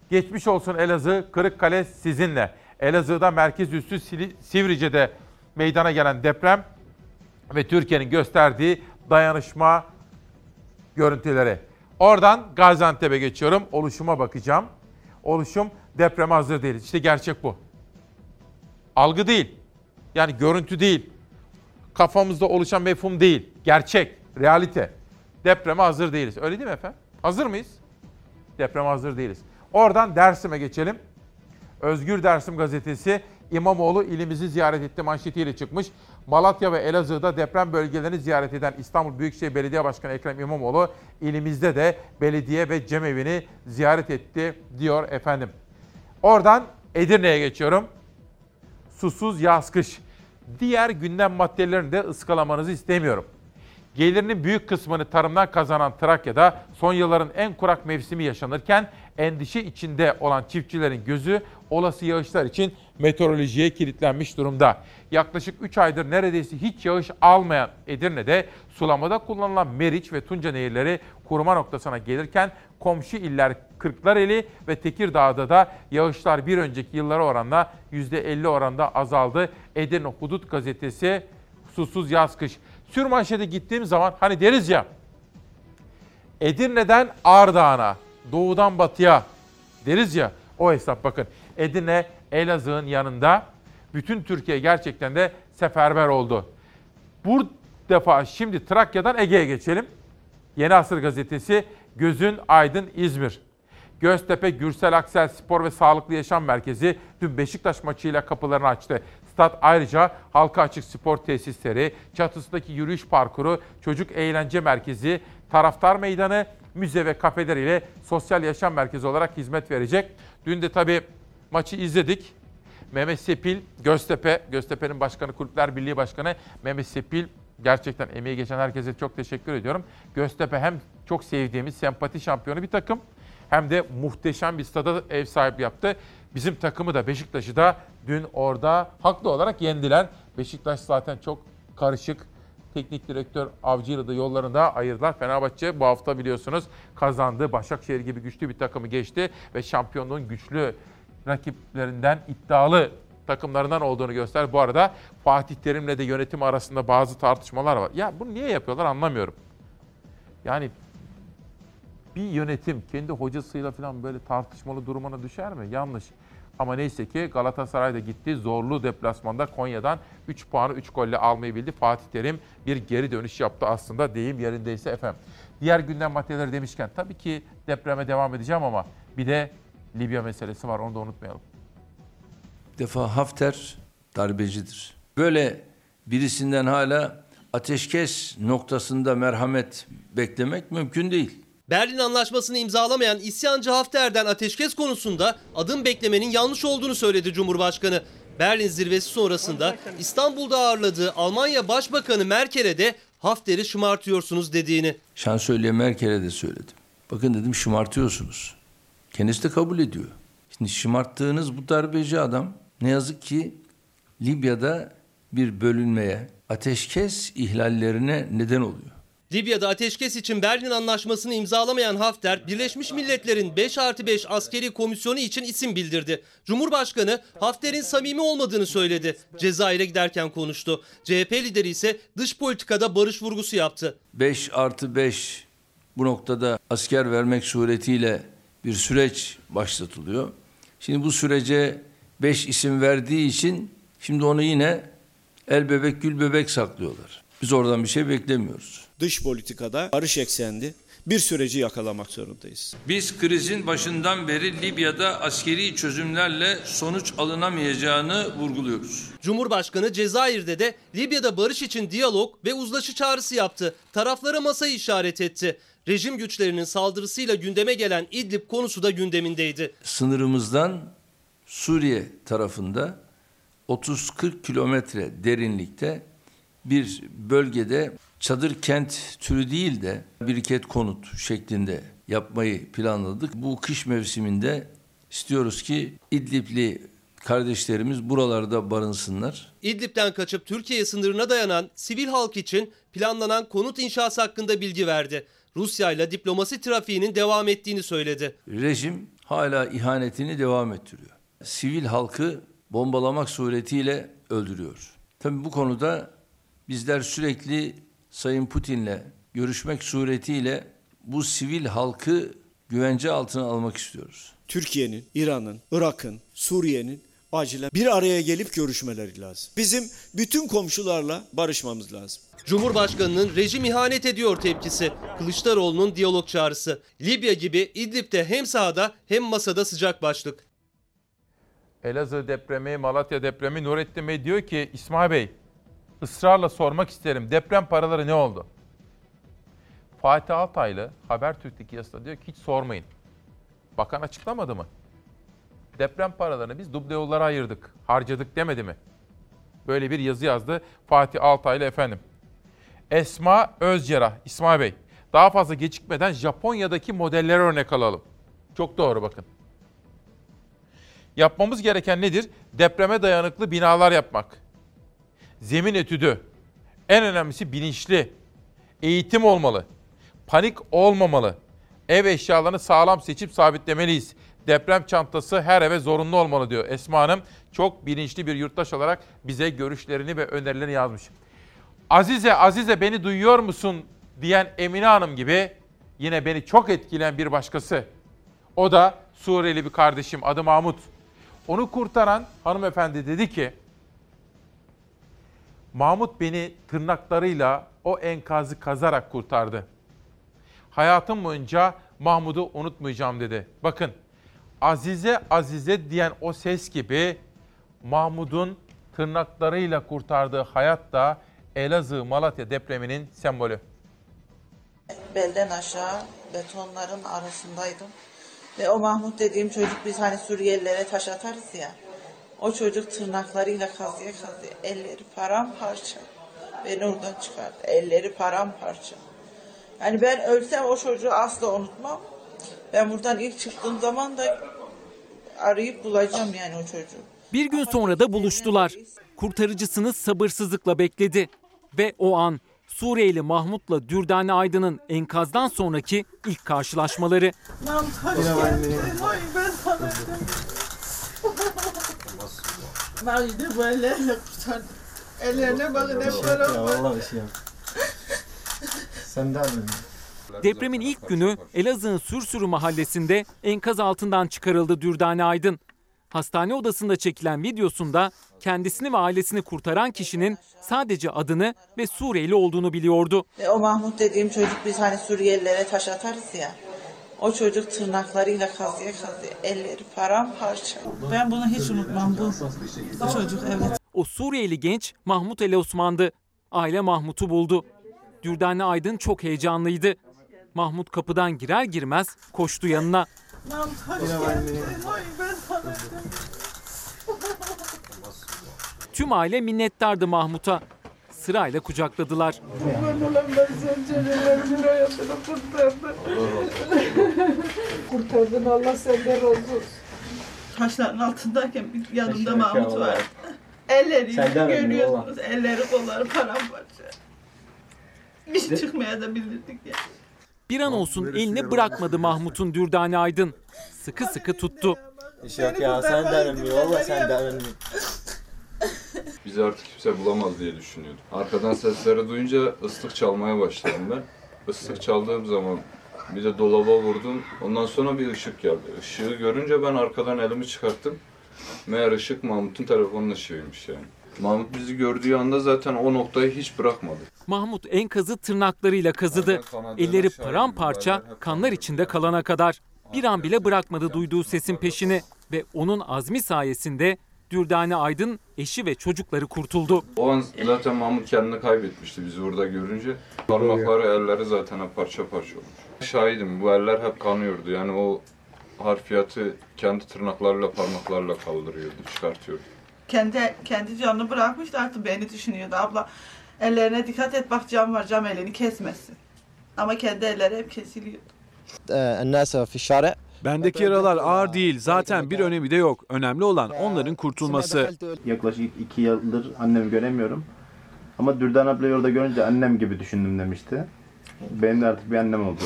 Geçmiş olsun Elazığ, Kırıkkale sizinle. Elazığ'da merkez üssü Sivrice'de meydana gelen deprem ve Türkiye'nin gösterdiği dayanışma görüntüleri. Oradan Gaziantep'e geçiyorum. Oluşuma bakacağım. Oluşum depreme hazır değiliz. İşte gerçek bu. Algı değil. Yani görüntü değil. Kafamızda oluşan mefhum değil. Gerçek, realite. Depreme hazır değiliz. Öyle değil mi efendim? Hazır mıyız? Depreme hazır değiliz. Oradan Dersim'e geçelim. Özgür Dersim gazetesi İmamoğlu ilimizi ziyaret etti manşetiyle çıkmış. Malatya ve Elazığ'da deprem bölgelerini ziyaret eden İstanbul Büyükşehir Belediye Başkanı Ekrem İmamoğlu ilimizde de belediye ve cemevini ziyaret etti diyor efendim. Oradan Edirne'ye geçiyorum. Susuz yaz kış. Diğer gündem maddelerini de ıskalamanızı istemiyorum. Gelirinin büyük kısmını tarımdan kazanan Trakya'da son yılların en kurak mevsimi yaşanırken endişe içinde olan çiftçilerin gözü olası yağışlar için meteorolojiye kilitlenmiş durumda. Yaklaşık 3 aydır neredeyse hiç yağış almayan Edirne'de sulamada kullanılan Meriç ve Tunca nehirleri kuruma noktasına gelirken komşu iller Kırklareli ve Tekirdağ'da da yağışlar bir önceki yıllara oranla %50 oranda azaldı. Edirne Hudut gazetesi susuz yaz kış. Sürmanşete gittiğim zaman hani deriz ya Edirne'den Ardahan'a, doğudan batıya deriz ya o hesap bakın. Edirne Elazığ'ın yanında bütün Türkiye gerçekten de seferber oldu. Bu defa şimdi Trakya'dan Ege'ye geçelim. Yeni Asır gazetesi Gözün Aydın İzmir. Göztepe Gürsel Aksel Spor ve Sağlıklı Yaşam Merkezi dün Beşiktaş maçıyla kapılarını açtı. Stat ayrıca halka açık spor tesisleri, çatısındaki yürüyüş parkuru, çocuk eğlence merkezi, taraftar meydanı, müze ve kafeler ile sosyal yaşam merkezi olarak hizmet verecek. Dün de tabii maçı izledik. Mehmet Sepil, Göztepe, Göztepe'nin başkanı, Kulüpler Birliği Başkanı Mehmet Sepil gerçekten emeği geçen herkese çok teşekkür ediyorum. Göztepe hem çok sevdiğimiz sempati şampiyonu bir takım hem de muhteşem bir stada ev sahibi yaptı. Bizim takımı da Beşiktaş'ı da dün orada haklı olarak yendiler. Beşiktaş zaten çok karışık. Teknik direktör Avcı'yla da yollarında ayırdılar. Fenerbahçe bu hafta biliyorsunuz kazandı. Başakşehir gibi güçlü bir takımı geçti ve şampiyonluğun güçlü rakiplerinden iddialı takımlarından olduğunu göster. Bu arada Fatih Terim'le de yönetim arasında bazı tartışmalar var. Ya bunu niye yapıyorlar anlamıyorum. Yani bir yönetim kendi hocasıyla falan böyle tartışmalı durumuna düşer mi? Yanlış. Ama neyse ki Galatasaray da gitti. Zorlu deplasmanda Konya'dan 3 puanı 3 golle almayı bildi. Fatih Terim bir geri dönüş yaptı aslında deyim yerindeyse efendim. Diğer gündem maddeleri demişken tabii ki depreme devam edeceğim ama bir de Libya meselesi var onu da unutmayalım. Bir defa Hafter darbecidir. Böyle birisinden hala ateşkes noktasında merhamet beklemek mümkün değil. Berlin Anlaşması'nı imzalamayan isyancı Hafter'den ateşkes konusunda adım beklemenin yanlış olduğunu söyledi Cumhurbaşkanı. Berlin zirvesi sonrasında İstanbul'da ağırladığı Almanya Başbakanı Merkel'e de Hafter'i şımartıyorsunuz dediğini. Şansölye Merkel'e de söyledim. Bakın dedim şımartıyorsunuz. Kendisi de kabul ediyor. Şimdi şımarttığınız bu darbeci adam ne yazık ki Libya'da bir bölünmeye, ateşkes ihlallerine neden oluyor. Libya'da ateşkes için Berlin Anlaşması'nı imzalamayan Hafter, Birleşmiş Milletler'in 5 artı 5 askeri komisyonu için isim bildirdi. Cumhurbaşkanı Hafter'in samimi olmadığını söyledi. Cezayir'e giderken konuştu. CHP lideri ise dış politikada barış vurgusu yaptı. 5 artı 5 bu noktada asker vermek suretiyle bir süreç başlatılıyor. Şimdi bu sürece 5 isim verdiği için şimdi onu yine el bebek gül bebek saklıyorlar. Biz oradan bir şey beklemiyoruz. Dış politikada barış eksenli bir süreci yakalamak zorundayız. Biz krizin başından beri Libya'da askeri çözümlerle sonuç alınamayacağını vurguluyoruz. Cumhurbaşkanı Cezayir'de de Libya'da barış için diyalog ve uzlaşı çağrısı yaptı. Taraflara masayı işaret etti. Rejim güçlerinin saldırısıyla gündeme gelen İdlib konusu da gündemindeydi. Sınırımızdan Suriye tarafında 30-40 kilometre derinlikte bir bölgede çadır kent türü değil de biriket konut şeklinde yapmayı planladık. Bu kış mevsiminde istiyoruz ki İdlibli kardeşlerimiz buralarda barınsınlar. İdlib'den kaçıp Türkiye sınırına dayanan sivil halk için planlanan konut inşası hakkında bilgi verdi. Rusya ile diplomasi trafiğinin devam ettiğini söyledi. Rejim hala ihanetini devam ettiriyor. Sivil halkı bombalamak suretiyle öldürüyor. Tabii bu konuda bizler sürekli Sayın Putin'le görüşmek suretiyle bu sivil halkı güvence altına almak istiyoruz. Türkiye'nin, İran'ın, Irak'ın, Suriye'nin acilen bir araya gelip görüşmeleri lazım. Bizim bütün komşularla barışmamız lazım. Cumhurbaşkanının rejim ihanet ediyor tepkisi. Kılıçdaroğlu'nun diyalog çağrısı. Libya gibi İdlib'de hem sahada hem masada sıcak başlık. Elazığ depremi, Malatya depremi Nurettin Bey diyor ki İsmail Bey ısrarla sormak isterim. Deprem paraları ne oldu? Fatih Altaylı Habertürk'teki yazısında diyor ki hiç sormayın. Bakan açıklamadı mı? Deprem paralarını biz duble yollara ayırdık, harcadık demedi mi? Böyle bir yazı yazdı Fatih Altaylı efendim. Esma Özcerah, İsmail Bey. Daha fazla gecikmeden Japonya'daki modelleri örnek alalım. Çok doğru bakın. Yapmamız gereken nedir? Depreme dayanıklı binalar yapmak. Zemin etüdü. En önemlisi bilinçli. Eğitim olmalı. Panik olmamalı. Ev eşyalarını sağlam seçip sabitlemeliyiz. Deprem çantası her eve zorunlu olmalı diyor Esma Hanım. Çok bilinçli bir yurttaş olarak bize görüşlerini ve önerilerini yazmış. Azize, Azize beni duyuyor musun diyen Emine Hanım gibi yine beni çok etkileyen bir başkası. O da Suriyeli bir kardeşim adı Mahmut. Onu kurtaran hanımefendi dedi ki, Mahmut beni tırnaklarıyla o enkazı kazarak kurtardı. Hayatım boyunca Mahmut'u unutmayacağım dedi. Bakın, Azize Azize diyen o ses gibi Mahmut'un tırnaklarıyla kurtardığı hayat da Elazığ Malatya depreminin sembolü. Belden aşağı betonların arasındaydım. Ve o Mahmut dediğim çocuk biz hani Suriyelilere taş atarız ya. O çocuk tırnaklarıyla kazıya kazıya elleri paramparça. Beni oradan çıkardı. Elleri paramparça. Yani ben ölsem o çocuğu asla unutmam. Ben buradan ilk çıktığım zaman da arayıp bulacağım yani o çocuğu. Bir gün sonra da buluştular. Kurtarıcısını sabırsızlıkla bekledi. Ve o an Suriyeli Mahmut'la Dürdane Aydın'ın enkazdan sonraki ilk karşılaşmaları. Mahmut hoş geldin. Ay ben sana Bak işte bu ellerle kurtardım. Ellerine bakın hep param var. Sen de Depremin ilk günü Elazığ'ın Sürsürü mahallesinde enkaz altından çıkarıldı Dürdane Aydın. Hastane odasında çekilen videosunda kendisini ve ailesini kurtaran kişinin sadece adını ve Suriyeli olduğunu biliyordu. Ve o Mahmut dediğim çocuk biz hani Suriyelilere taş atarız ya. O çocuk tırnaklarıyla kazıya kazıya elleri paramparça. Ben bunu hiç unutmam bu. Bu çocuk evet. O Suriyeli genç Mahmut Ali Osman'dı. Aile Mahmut'u buldu. Dürdane Aydın çok heyecanlıydı. Mahmut kapıdan girer girmez koştu yanına. Mahmut hoş geldin. Tüm aile minnettardı Mahmut'a. Sırayla kucakladılar. Kurtardın. Allah senden razı olsun. Taşların altındayken bir yanımda Mahmut var. Elleri görüyorsunuz. Elleri kolları paramparça. Biz çıkmaya da bilirdik ya. Bir an olsun elini bırakmadı Mahmut'un Dürdane Aydın. Sıkı sıkı tuttu. Yok ya sen de önemli. Valla sen de önemli. (laughs) Bizi artık kimse bulamaz diye düşünüyordum. Arkadan sesleri duyunca ıslık çalmaya başladım ben. Islık çaldığım zaman bir de dolaba vurdum. Ondan sonra bir ışık geldi. Işığı görünce ben arkadan elimi çıkarttım. Meğer ışık Mahmut'un telefonun ışığıymış yani. Mahmut bizi gördüğü anda zaten o noktayı hiç bırakmadı. Mahmut enkazı tırnaklarıyla kazıdı. Elleri paramparça, kanlar içinde kalana kadar. Bir an bile bırakmadı duyduğu sesin peşini ve onun azmi sayesinde Dürdane Aydın eşi ve çocukları kurtuldu. O an zaten Mahmut kendini kaybetmişti bizi orada görünce. Parmakları, elleri zaten hep parça parça olmuş. Şahidim bu eller hep kanıyordu. Yani o harfiyatı kendi tırnaklarıyla parmaklarla kaldırıyordu, çıkartıyordu. Kendi kendi canını bırakmıştı artık beni düşünüyordu abla. Ellerine dikkat et bak cam var cam elini kesmesin. Ama kendi elleri hep kesiliyordu. الناس في الشارع Bendeki yaralar ağır değil. Zaten bir önemi de yok. Önemli olan onların kurtulması. Yaklaşık iki yıldır annemi göremiyorum. Ama Dürdan ablayı orada görünce annem gibi düşündüm demişti. Benim de artık bir annem oldu.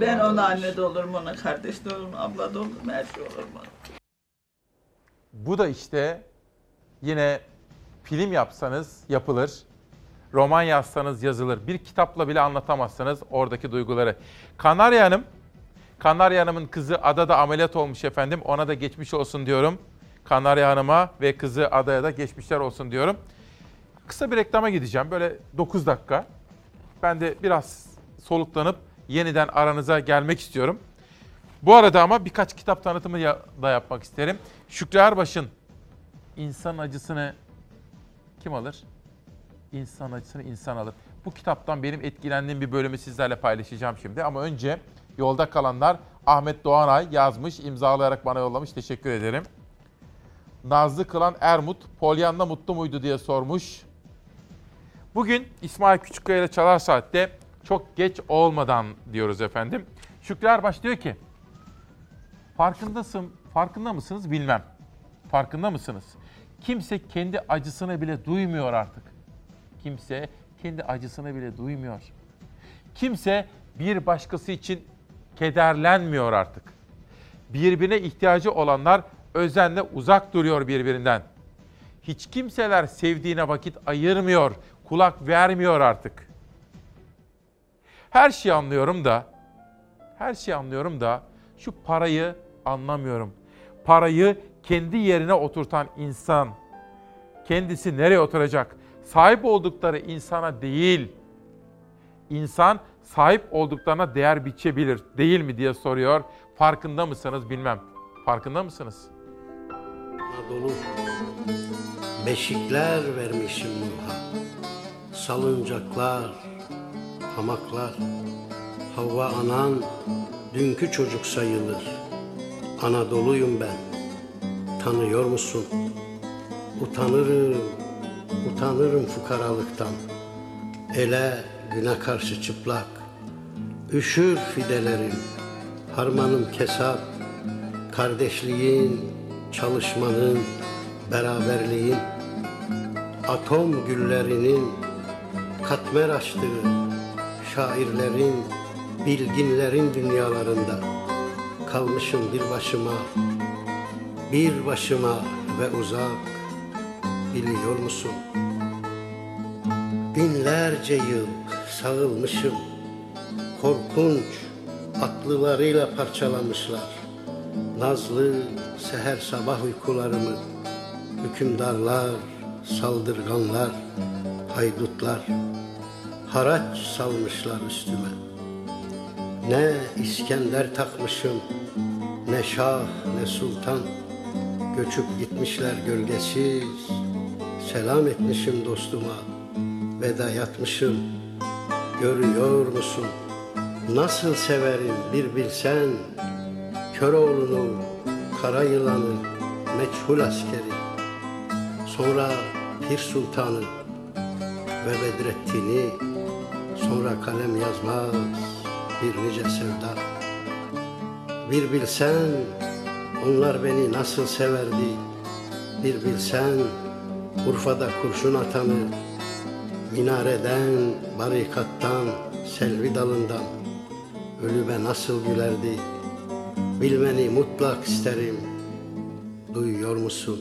Ben ona anne de olurum, ona kardeş de olurum, abla da olurum, her şey olurum. Bu da işte yine film yapsanız yapılır. Roman yazsanız yazılır. Bir kitapla bile anlatamazsınız oradaki duyguları. Kanarya Hanım Kanarya Hanım'ın kızı adada ameliyat olmuş efendim. Ona da geçmiş olsun diyorum. Kanarya Hanım'a ve kızı adaya da geçmişler olsun diyorum. Kısa bir reklama gideceğim. Böyle 9 dakika. Ben de biraz soluklanıp yeniden aranıza gelmek istiyorum. Bu arada ama birkaç kitap tanıtımı da yapmak isterim. Şükrü Erbaş'ın İnsan Acısını kim alır? İnsan Acısını insan alır. Bu kitaptan benim etkilendiğim bir bölümü sizlerle paylaşacağım şimdi. Ama önce yolda kalanlar Ahmet Doğanay yazmış, imzalayarak bana yollamış. Teşekkür ederim. Nazlı Kılan Ermut, Polyanna mutlu muydu diye sormuş. Bugün İsmail Küçükkaya ile Çalar Saat'te çok geç olmadan diyoruz efendim. Şükrü Erbaş diyor ki, farkındasın, farkında mısınız bilmem. Farkında mısınız? Kimse kendi acısını bile duymuyor artık. Kimse kendi acısını bile duymuyor. Kimse bir başkası için kederlenmiyor artık. Birbirine ihtiyacı olanlar özenle uzak duruyor birbirinden. Hiç kimseler sevdiğine vakit ayırmıyor, kulak vermiyor artık. Her şeyi anlıyorum da, her şeyi anlıyorum da şu parayı anlamıyorum. Parayı kendi yerine oturtan insan kendisi nereye oturacak? Sahip oldukları insana değil, insan sahip olduklarına değer biçebilir değil mi diye soruyor. Farkında mısınız bilmem. Farkında mısınız? Anadolu Beşikler vermişim Nuh'a Salıncaklar, hamaklar Havva anan dünkü çocuk sayılır Anadolu'yum ben Tanıyor musun? Utanırım, utanırım fukaralıktan Ele güne karşı çıplak Üşür fidelerim Harmanım kesap Kardeşliğin, çalışmanın, beraberliğin, atom güllerinin katmer açtığı şairlerin, bilginlerin dünyalarında kalmışım bir başıma, bir başıma ve uzak biliyor musun? Binlerce yıl sağılmışım, korkunç atlılarıyla parçalamışlar. Nazlı seher sabah uykularımı Hükümdarlar, saldırganlar, haydutlar Haraç salmışlar üstüme. Ne İskender takmışım Ne şah ne sultan. Göçüp gitmişler gölgesiz Selam etmişim dostuma Veda yatmışım. Görüyor musun Nasıl severim bir bilsen Köroğlu'nu, kara yılanı, meçhul askeri, sonra Pir Sultan'ı ve Bedrettin'i, sonra kalem yazmaz bir nice sevda. Bir bilsen onlar beni nasıl severdi, bir bilsen Urfa'da kurşun atanı, minareden, barikattan, selvi dalından ölüme nasıl gülerdi, Bilmeni mutlak isterim. Duyuyor musun?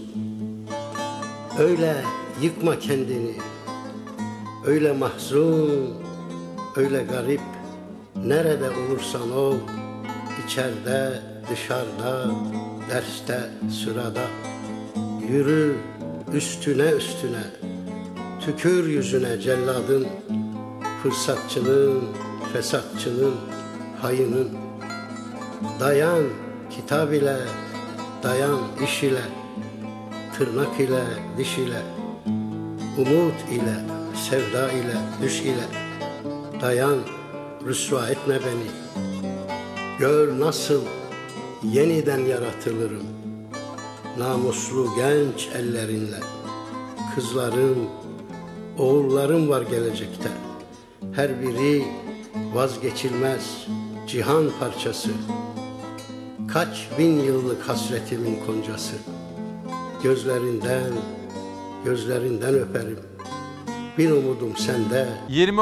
Öyle yıkma kendini. Öyle mahzun, öyle garip. Nerede olursan ol, içeride, dışarıda, derste, sırada. Yürü üstüne üstüne, tükür yüzüne celladın, fırsatçının, fesatçının, hayının. Dayan kitap ile, dayan iş ile, tırnak ile, diş ile, umut ile, sevda ile, düş ile. Dayan, rüsva etme beni. Gör nasıl yeniden yaratılırım. Namuslu genç ellerinle. Kızlarım, oğullarım var gelecekte. Her biri vazgeçilmez cihan parçası. Kaç bin yıllık hasretimin koncası. Gözlerinden, gözlerinden öperim. Bir umudum sende. 20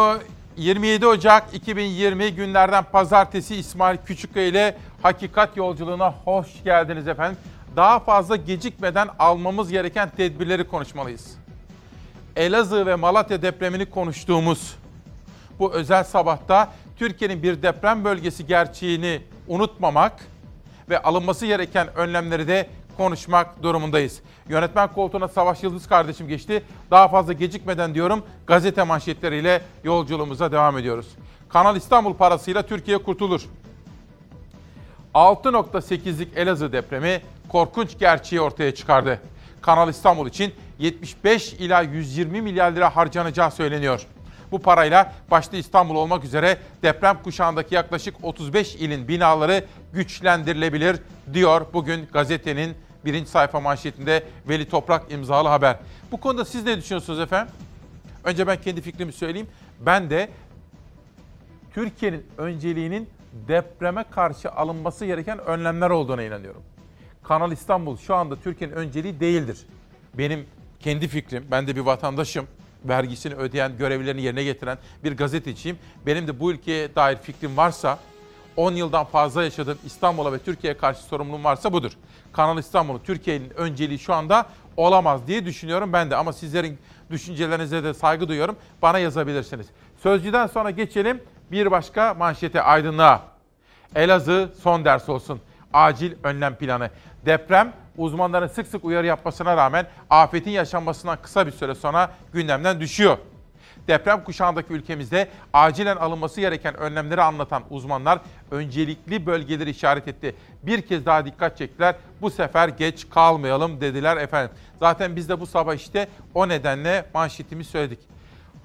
27 Ocak 2020 günlerden pazartesi İsmail Küçükkaya ile Hakikat Yolculuğuna hoş geldiniz efendim. Daha fazla gecikmeden almamız gereken tedbirleri konuşmalıyız. Elazığ ve Malatya depremini konuştuğumuz bu özel sabahta Türkiye'nin bir deprem bölgesi gerçeğini unutmamak ve alınması gereken önlemleri de konuşmak durumundayız. Yönetmen koltuğuna Savaş Yıldız kardeşim geçti. Daha fazla gecikmeden diyorum gazete manşetleriyle yolculuğumuza devam ediyoruz. Kanal İstanbul parasıyla Türkiye kurtulur. 6.8'lik Elazığ depremi korkunç gerçeği ortaya çıkardı. Kanal İstanbul için 75 ila 120 milyar lira harcanacağı söyleniyor. Bu parayla başta İstanbul olmak üzere deprem kuşağındaki yaklaşık 35 ilin binaları güçlendirilebilir diyor bugün gazetenin birinci sayfa manşetinde Veli Toprak imzalı haber. Bu konuda siz ne düşünüyorsunuz efendim? Önce ben kendi fikrimi söyleyeyim. Ben de Türkiye'nin önceliğinin depreme karşı alınması gereken önlemler olduğuna inanıyorum. Kanal İstanbul şu anda Türkiye'nin önceliği değildir. Benim kendi fikrim, ben de bir vatandaşım, vergisini ödeyen, görevlerini yerine getiren bir gazeteciyim. Benim de bu ülkeye dair fikrim varsa, 10 yıldan fazla yaşadığım İstanbul'a ve Türkiye'ye karşı sorumluluğum varsa budur. Kanal İstanbul'un Türkiye'nin önceliği şu anda olamaz diye düşünüyorum ben de. Ama sizlerin düşüncelerinize de saygı duyuyorum. Bana yazabilirsiniz. Sözcüden sonra geçelim bir başka manşete aydınlığa. Elazığ son ders olsun. Acil önlem planı. Deprem uzmanların sık sık uyarı yapmasına rağmen afetin yaşanmasından kısa bir süre sonra gündemden düşüyor. Deprem kuşağındaki ülkemizde acilen alınması gereken önlemleri anlatan uzmanlar öncelikli bölgeleri işaret etti. Bir kez daha dikkat çektiler. Bu sefer geç kalmayalım dediler efendim. Zaten biz de bu sabah işte o nedenle manşetimi söyledik.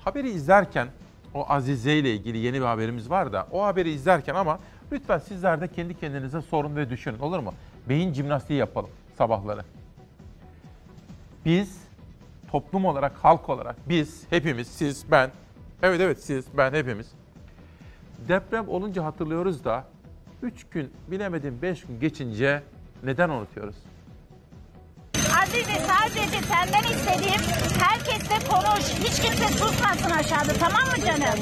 Haberi izlerken o Azize ile ilgili yeni bir haberimiz var da o haberi izlerken ama lütfen sizler de kendi kendinize sorun ve düşünün olur mu? Beyin jimnastiği yapalım sabahları. Biz toplum olarak, halk olarak biz hepimiz, siz, ben, evet evet siz, ben hepimiz deprem olunca hatırlıyoruz da 3 gün bilemedim 5 gün geçince neden unutuyoruz? Azize sadece senden istediğim herkesle konuş. Hiç kimse susmasın aşağıda tamam mı canım?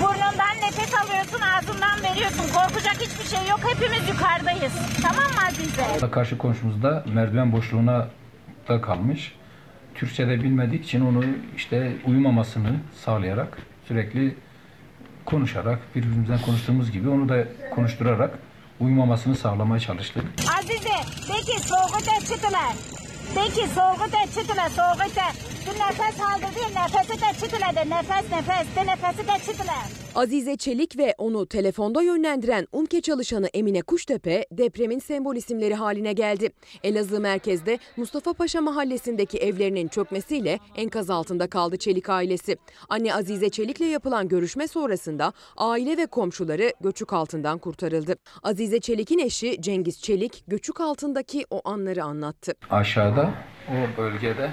Burnundan nefes alıyorsun ağzından veriyorsun. Korkacak hiçbir şey yok. Hepimiz yukarıdayız. Tamam mı Azize? Karşı komşumuzda merdiven boşluğuna da kalmış. Türkçe'de bilmediği için onu işte uyumamasını sağlayarak sürekli konuşarak birbirimizden konuştuğumuz gibi onu da konuşturarak uyumamasını sağlamaya çalıştık. Azize de ki soğuğu da çıtılar. De ki soğuğu da çıtılar soğuğu da. Bu nefes aldırdı nefesi de çıtılar de nefes nefes de nefesi de çıtılar. Azize Çelik ve onu telefonda yönlendiren UMKE çalışanı Emine Kuştepe depremin sembol isimleri haline geldi. Elazığ merkezde Mustafa Paşa mahallesindeki evlerinin çökmesiyle enkaz altında kaldı Çelik ailesi. Anne Azize Çelik'le yapılan görüşme sonrasında aile ve komşuları göçük altından kurtarıldı. Azize Çelik'in eşi Cengiz Çelik göçük altındaki o anları anlattı. Aşağıda o bölgede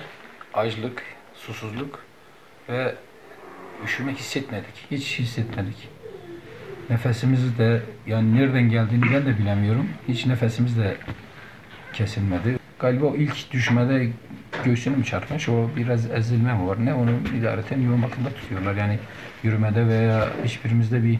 açlık, susuzluk ve üşüme hissetmedik. Hiç hissetmedik. Nefesimiz de yani nereden geldiğini ben de bilemiyorum. Hiç nefesimiz de kesilmedi. Galiba o ilk düşmede göğsünü mü çarpmış? O biraz ezilme var? Ne onu idareten yoğun bakımda tutuyorlar. Yani yürümede veya hiçbirimizde bir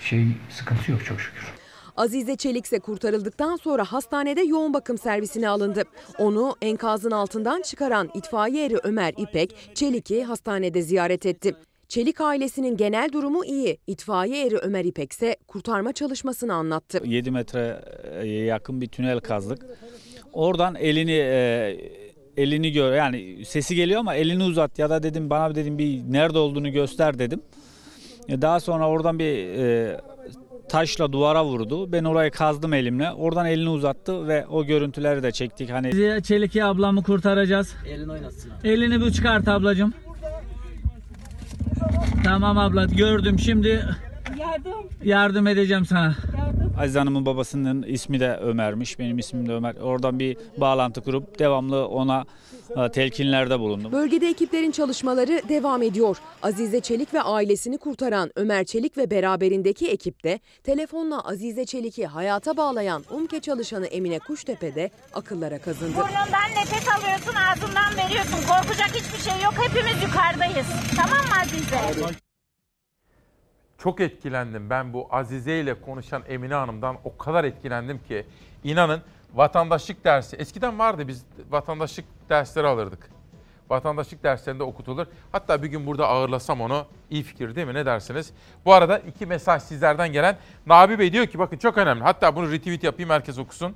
şey sıkıntı yok çok şükür. Azize Çelik ise kurtarıldıktan sonra hastanede yoğun bakım servisine alındı. Onu enkazın altından çıkaran itfaiye eri Ömer İpek, Çelik'i hastanede ziyaret etti. Çelik ailesinin genel durumu iyi. İtfaiye eri Ömer İpek ise kurtarma çalışmasını anlattı. 7 metreye yakın bir tünel kazdık. Oradan elini e, elini gör yani sesi geliyor ama elini uzat ya da dedim bana dedim bir nerede olduğunu göster dedim. E, Daha sonra oradan bir e, taşla duvara vurdu. Ben orayı kazdım elimle. Oradan elini uzattı ve o görüntüleri de çektik. Hani Ziya Çelik'i ablamı kurtaracağız. Elini oynatsın. Elini bir çıkart ablacığım. Tamam abla gördüm şimdi Yardım. yardım edeceğim sana. Aziz Hanım'ın babasının ismi de Ömer'miş. Benim ismim de Ömer. Oradan bir bağlantı kurup devamlı ona telkinlerde bulundum. Bölgede ekiplerin çalışmaları devam ediyor. Azize Çelik ve ailesini kurtaran Ömer Çelik ve beraberindeki ekip de telefonla Azize Çelik'i hayata bağlayan UMKE çalışanı Emine Kuştepe de akıllara kazındı. Burnundan nefes alıyorsun ağzından veriyorsun. Korkacak hiçbir şey yok. Hepimiz yukarıdayız. Tamam mı Azize? Çok etkilendim ben bu Azize ile konuşan Emine Hanım'dan o kadar etkilendim ki inanın vatandaşlık dersi eskiden vardı biz vatandaşlık dersleri alırdık. vatandaşlık derslerinde okutulur. Hatta bir gün burada ağırlasam onu iyi fikir değil mi? Ne dersiniz? Bu arada iki mesaj sizlerden gelen. Nabi Bey diyor ki bakın çok önemli. Hatta bunu retweet yapayım herkes okusun.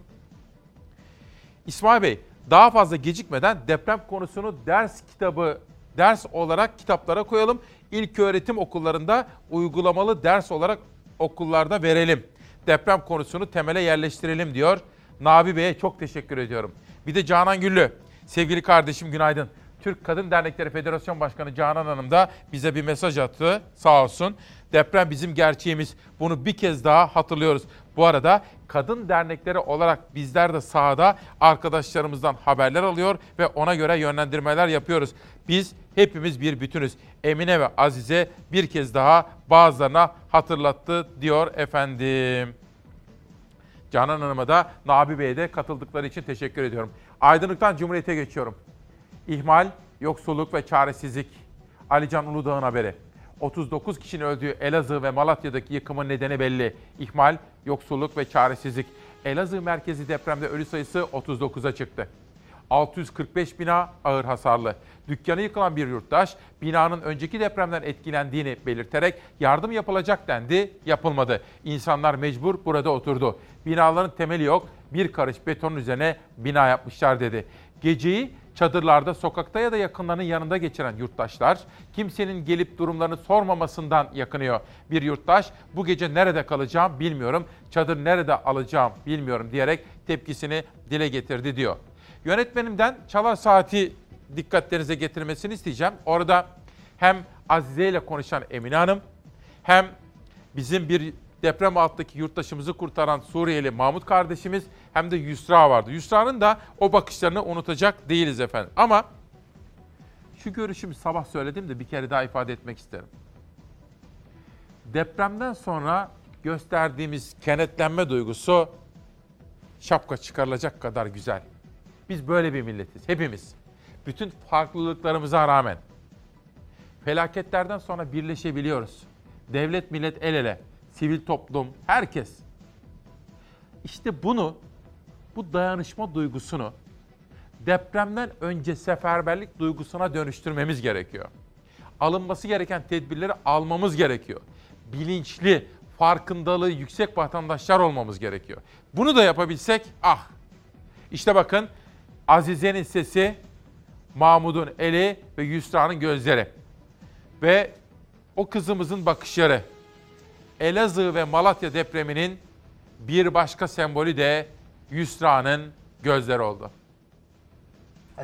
İsmail Bey daha fazla gecikmeden deprem konusunu ders kitabı ders olarak kitaplara koyalım. İlk öğretim okullarında uygulamalı ders olarak okullarda verelim. Deprem konusunu temele yerleştirelim diyor. Nabi Bey'e çok teşekkür ediyorum. Bir de Canan Güllü. Sevgili kardeşim günaydın. Türk Kadın Dernekleri Federasyon Başkanı Canan Hanım da bize bir mesaj attı. Sağ olsun. Deprem bizim gerçeğimiz. Bunu bir kez daha hatırlıyoruz. Bu arada kadın dernekleri olarak bizler de sahada arkadaşlarımızdan haberler alıyor ve ona göre yönlendirmeler yapıyoruz. Biz hepimiz bir bütünüz. Emine ve Azize bir kez daha bazılarına hatırlattı diyor efendim. Canan Hanım'a da Nabi Bey'e de katıldıkları için teşekkür ediyorum. Aydınlıktan Cumhuriyet'e geçiyorum. İhmal, yoksulluk ve çaresizlik. Alican Uludağ'ın haberi. 39 kişinin öldüğü Elazığ ve Malatya'daki yıkımın nedeni belli. İhmal, yoksulluk ve çaresizlik. Elazığ merkezi depremde ölü sayısı 39'a çıktı. 645 bina ağır hasarlı. Dükkanı yıkılan bir yurttaş binanın önceki depremden etkilendiğini belirterek yardım yapılacak dendi, yapılmadı. İnsanlar mecbur burada oturdu. Binaların temeli yok, bir karış betonun üzerine bina yapmışlar dedi. Geceyi çadırlarda, sokakta ya da yakınlarının yanında geçiren yurttaşlar kimsenin gelip durumlarını sormamasından yakınıyor. Bir yurttaş bu gece nerede kalacağım bilmiyorum, çadır nerede alacağım bilmiyorum diyerek tepkisini dile getirdi diyor. Yönetmenimden çalar saati dikkatlerinize getirmesini isteyeceğim. Orada hem Azize ile konuşan Emine Hanım hem bizim bir deprem alttaki yurttaşımızı kurtaran Suriyeli Mahmut kardeşimiz hem de Yusra vardı. Yusra'nın da o bakışlarını unutacak değiliz efendim. Ama şu görüşümü sabah söyledim de bir kere daha ifade etmek isterim. Depremden sonra gösterdiğimiz kenetlenme duygusu şapka çıkarılacak kadar güzel. Biz böyle bir milletiz, hepimiz. Bütün farklılıklarımıza rağmen felaketlerden sonra birleşebiliyoruz. Devlet, millet el ele, sivil toplum, herkes. İşte bunu, bu dayanışma duygusunu depremden önce seferberlik duygusuna dönüştürmemiz gerekiyor. Alınması gereken tedbirleri almamız gerekiyor. Bilinçli, farkındalığı yüksek vatandaşlar olmamız gerekiyor. Bunu da yapabilsek ah. İşte bakın Azize'nin sesi, Mahmud'un eli ve Yusra'nın gözleri. Ve o kızımızın bakışları. Elazığ ve Malatya depreminin bir başka sembolü de Yusra'nın gözleri oldu.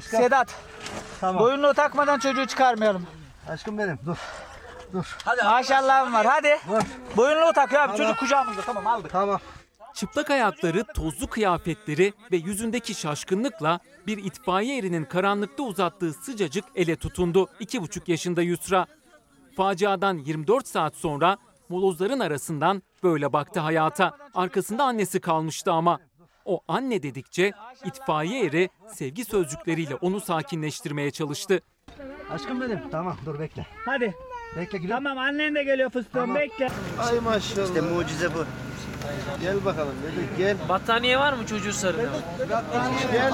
Sedat. Tamam. Boyunluğu takmadan çocuğu çıkarmayalım. Aşkım benim dur. Dur. Hadi Maşallahım var hadi. Boyunluğu takıyor abi çocuk kucağımızda tamam aldık. Tamam. Çıplak ayakları, tozlu kıyafetleri ve yüzündeki şaşkınlıkla bir itfaiye erinin karanlıkta uzattığı sıcacık ele tutundu. 2,5 yaşında Yusra. Faciadan 24 saat sonra molozların arasından böyle baktı hayata. Arkasında annesi kalmıştı ama. O anne dedikçe itfaiye eri sevgi sözcükleriyle onu sakinleştirmeye çalıştı. Aşkım benim. Tamam dur bekle. Hadi. Bekle gidelim. Tamam annen de geliyor fıstığım Tamam. bekle. Ay maşallah. İşte mucize bu. Gel bakalım bebek gel. Battaniye var mı çocuğu sarıda? Gel gel.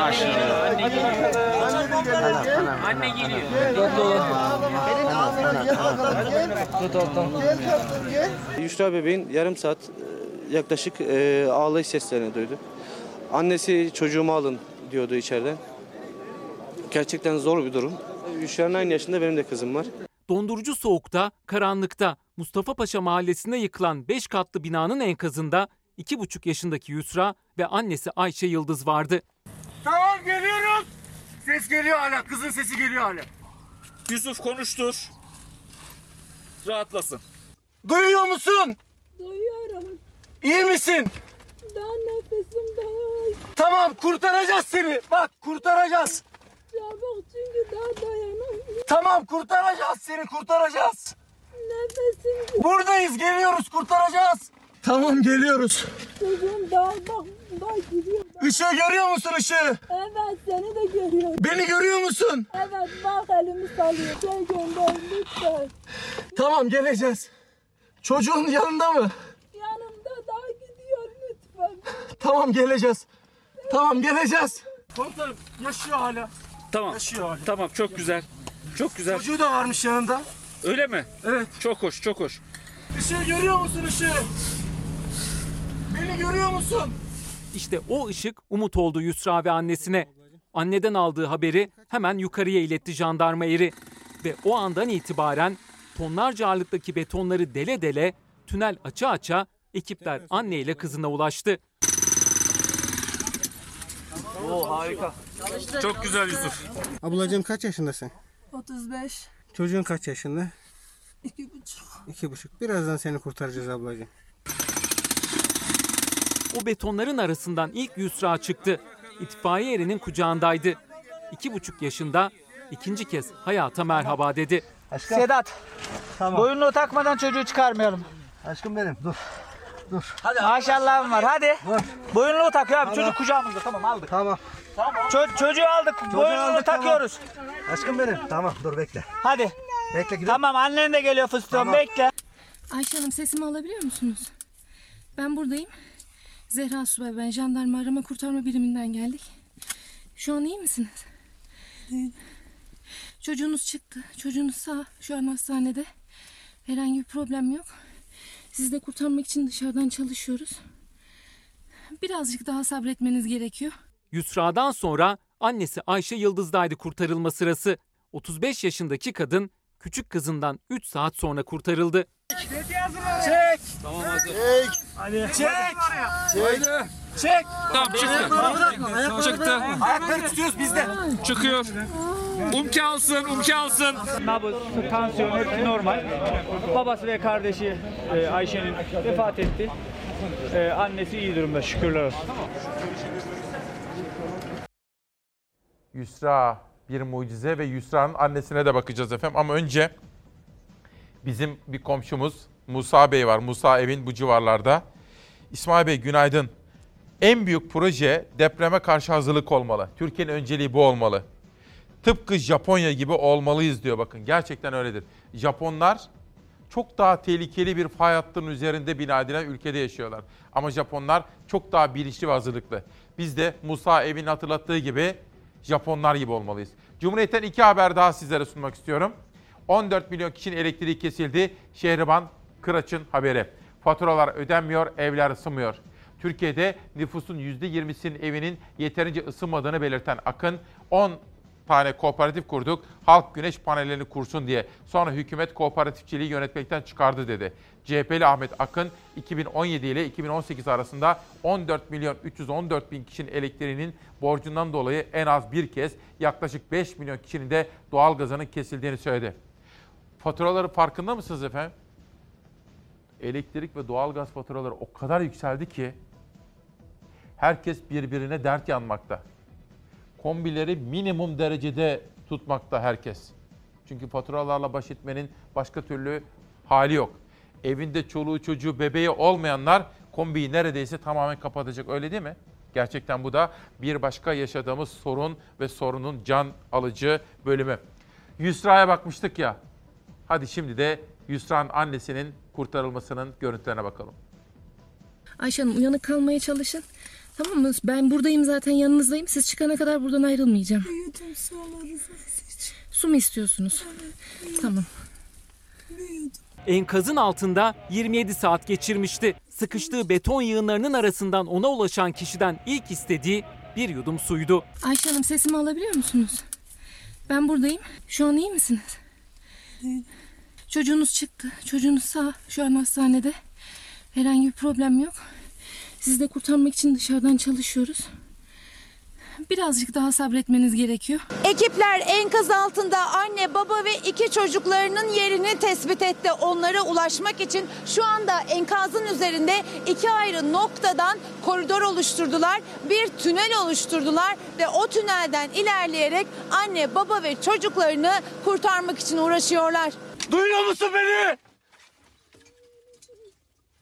Maşallah. Anne geliyor. Anne geliyor. Yusra bebeğin yarım saat e, yaklaşık e, ağlayış seslerini duydu. Annesi çocuğumu alın diyordu içeriden. Gerçekten zor bir durum. Yusra'nın aynı yaşında benim de kızım var. Dondurucu soğukta, karanlıkta Mustafa Paşa mahallesinde yıkılan 5 katlı binanın enkazında 2,5 yaşındaki Yusra ve annesi Ayşe Yıldız vardı. Tamam geliyoruz. Ses geliyor hala. Kızın sesi geliyor hala. Yusuf konuştur. Rahatlasın. Duyuyor musun? Duyuyorum. İyi misin? Daha nefesim daha Tamam kurtaracağız seni. Bak kurtaracağız. Çabuk çünkü daha dayanamıyorum. Tamam kurtaracağız seni kurtaracağız. Nefesim Buradayız geliyoruz kurtaracağız. Tamam geliyoruz. Çocuğum daha bak daha gidiyor. Işığı görüyor musun ışığı? Evet seni de görüyorum. Beni görüyor musun? Evet bak elimi sallıyor. Şey gönder lütfen. Tamam geleceğiz. Çocuğun yanında mı? Yanımda daha gidiyor lütfen. Tamam geleceğiz. Tamam geleceğiz. Komutanım yaşıyor hala. Tamam. Yaşıyor hala. Tamam çok güzel. Çok güzel. Çocuğu da varmış yanında. Öyle mi? Evet. Çok hoş, çok hoş. Işığı görüyor musun ışığı? Beni görüyor musun? İşte o ışık umut oldu Yusra ve annesine. Anneden aldığı haberi hemen yukarıya iletti jandarma eri. Ve o andan itibaren tonlarca ağırlıktaki betonları dele dele tünel aça aça ekipler anne ile kızına ulaştı. Oo harika. Çok güzel Yusuf. Ablacığım kaç yaşındasın? 35, Çocuğun kaç yaşında? iki buçuk. İki buçuk. Birazdan seni kurtaracağız ablacığım. O betonların arasından ilk Yusra çıktı. İtfaiye erinin kucağındaydı. İki buçuk yaşında ikinci kez hayata merhaba dedi. Sedat. Boyunluğu takmadan çocuğu çıkarmayalım. Aşkım benim dur. Dur. Hadi Maşallahım var hadi. Boyunluğu takıyor abi çocuk kucağımızda tamam aldık. Tamam. Ço- çocuğu aldık boyunluğu aldık, tamam. takıyoruz. Aşkım benim. Tamam dur bekle. Hadi. Bekle gidelim. Tamam annen de geliyor fıstığım bekle. Ayşe Hanım sesimi alabiliyor musunuz? Ben buradayım. Zehra Subay ben jandarma arama kurtarma biriminden geldik. Şu an iyi misiniz? Çocuğunuz çıktı. Çocuğunuz sağ. Şu an hastanede. Herhangi bir problem yok. Sizi de kurtarmak için dışarıdan çalışıyoruz. Birazcık daha sabretmeniz gerekiyor. Yusra'dan sonra annesi Ayşe Yıldız'daydı kurtarılma sırası. 35 yaşındaki kadın küçük kızından 3 saat sonra kurtarıldı. Çek. Tamam hazır. Çek. Hadi. Çek. Çek. Çek. Tamam çıktı. Ayakları tutuyoruz biz de. Çıkıyor. Umke alsın, umke alsın. Nabız, tansiyon hepsi normal. Babası ve kardeşi e, Ayşe'nin vefat etti. E, annesi iyi durumda şükürler olsun. Yusra bir mucize ve Yusra'nın annesine de bakacağız efendim. Ama önce bizim bir komşumuz Musa Bey var. Musa evin bu civarlarda. İsmail Bey günaydın. En büyük proje depreme karşı hazırlık olmalı. Türkiye'nin önceliği bu olmalı. Tıpkı Japonya gibi olmalıyız diyor bakın. Gerçekten öyledir. Japonlar çok daha tehlikeli bir fay hattının üzerinde bina edilen ülkede yaşıyorlar. Ama Japonlar çok daha bilinçli ve hazırlıklı. Biz de Musa Evin hatırlattığı gibi Japonlar gibi olmalıyız. Cumhuriyet'ten iki haber daha sizlere sunmak istiyorum. 14 milyon kişinin elektriği kesildi. Şehriban Kıraç'ın haberi. Faturalar ödenmiyor, evler ısınmıyor. Türkiye'de nüfusun %20'sinin evinin yeterince ısınmadığını belirten Akın 10 tane kooperatif kurduk. Halk güneş panellerini kursun diye. Sonra hükümet kooperatifçiliği yönetmekten çıkardı dedi. CHP'li Ahmet Akın 2017 ile 2018 arasında 14 milyon 314 bin kişinin elektriğinin borcundan dolayı en az bir kez yaklaşık 5 milyon kişinin de doğalgazının kesildiğini söyledi. Faturaları farkında mısınız efendim? Elektrik ve doğalgaz faturaları o kadar yükseldi ki herkes birbirine dert yanmakta kombileri minimum derecede tutmakta herkes. Çünkü faturalarla baş etmenin başka türlü hali yok. Evinde çoluğu çocuğu bebeği olmayanlar kombiyi neredeyse tamamen kapatacak öyle değil mi? Gerçekten bu da bir başka yaşadığımız sorun ve sorunun can alıcı bölümü. Yusra'ya bakmıştık ya. Hadi şimdi de Yusra'nın annesinin kurtarılmasının görüntülerine bakalım. Ayşe Hanım uyanık kalmaya çalışın. Tamam mı? Ben buradayım zaten yanınızdayım. Siz çıkana kadar buradan ayrılmayacağım. Büyüdüm su alırız. Su mu istiyorsunuz? Tamam. Enkazın altında 27 saat geçirmişti. Sıkıştığı beton yığınlarının arasından ona ulaşan kişiden ilk istediği bir yudum suydu. Ayşe Hanım sesimi alabiliyor musunuz? Ben buradayım. Şu an iyi misiniz? Çocuğunuz çıktı. Çocuğunuz sağ. Şu an hastanede. Herhangi bir problem yok. Sizi de kurtarmak için dışarıdan çalışıyoruz. Birazcık daha sabretmeniz gerekiyor. Ekipler enkaz altında anne, baba ve iki çocuklarının yerini tespit etti. Onlara ulaşmak için şu anda enkazın üzerinde iki ayrı noktadan koridor oluşturdular. Bir tünel oluşturdular ve o tünelden ilerleyerek anne, baba ve çocuklarını kurtarmak için uğraşıyorlar. Duyuyor musun beni?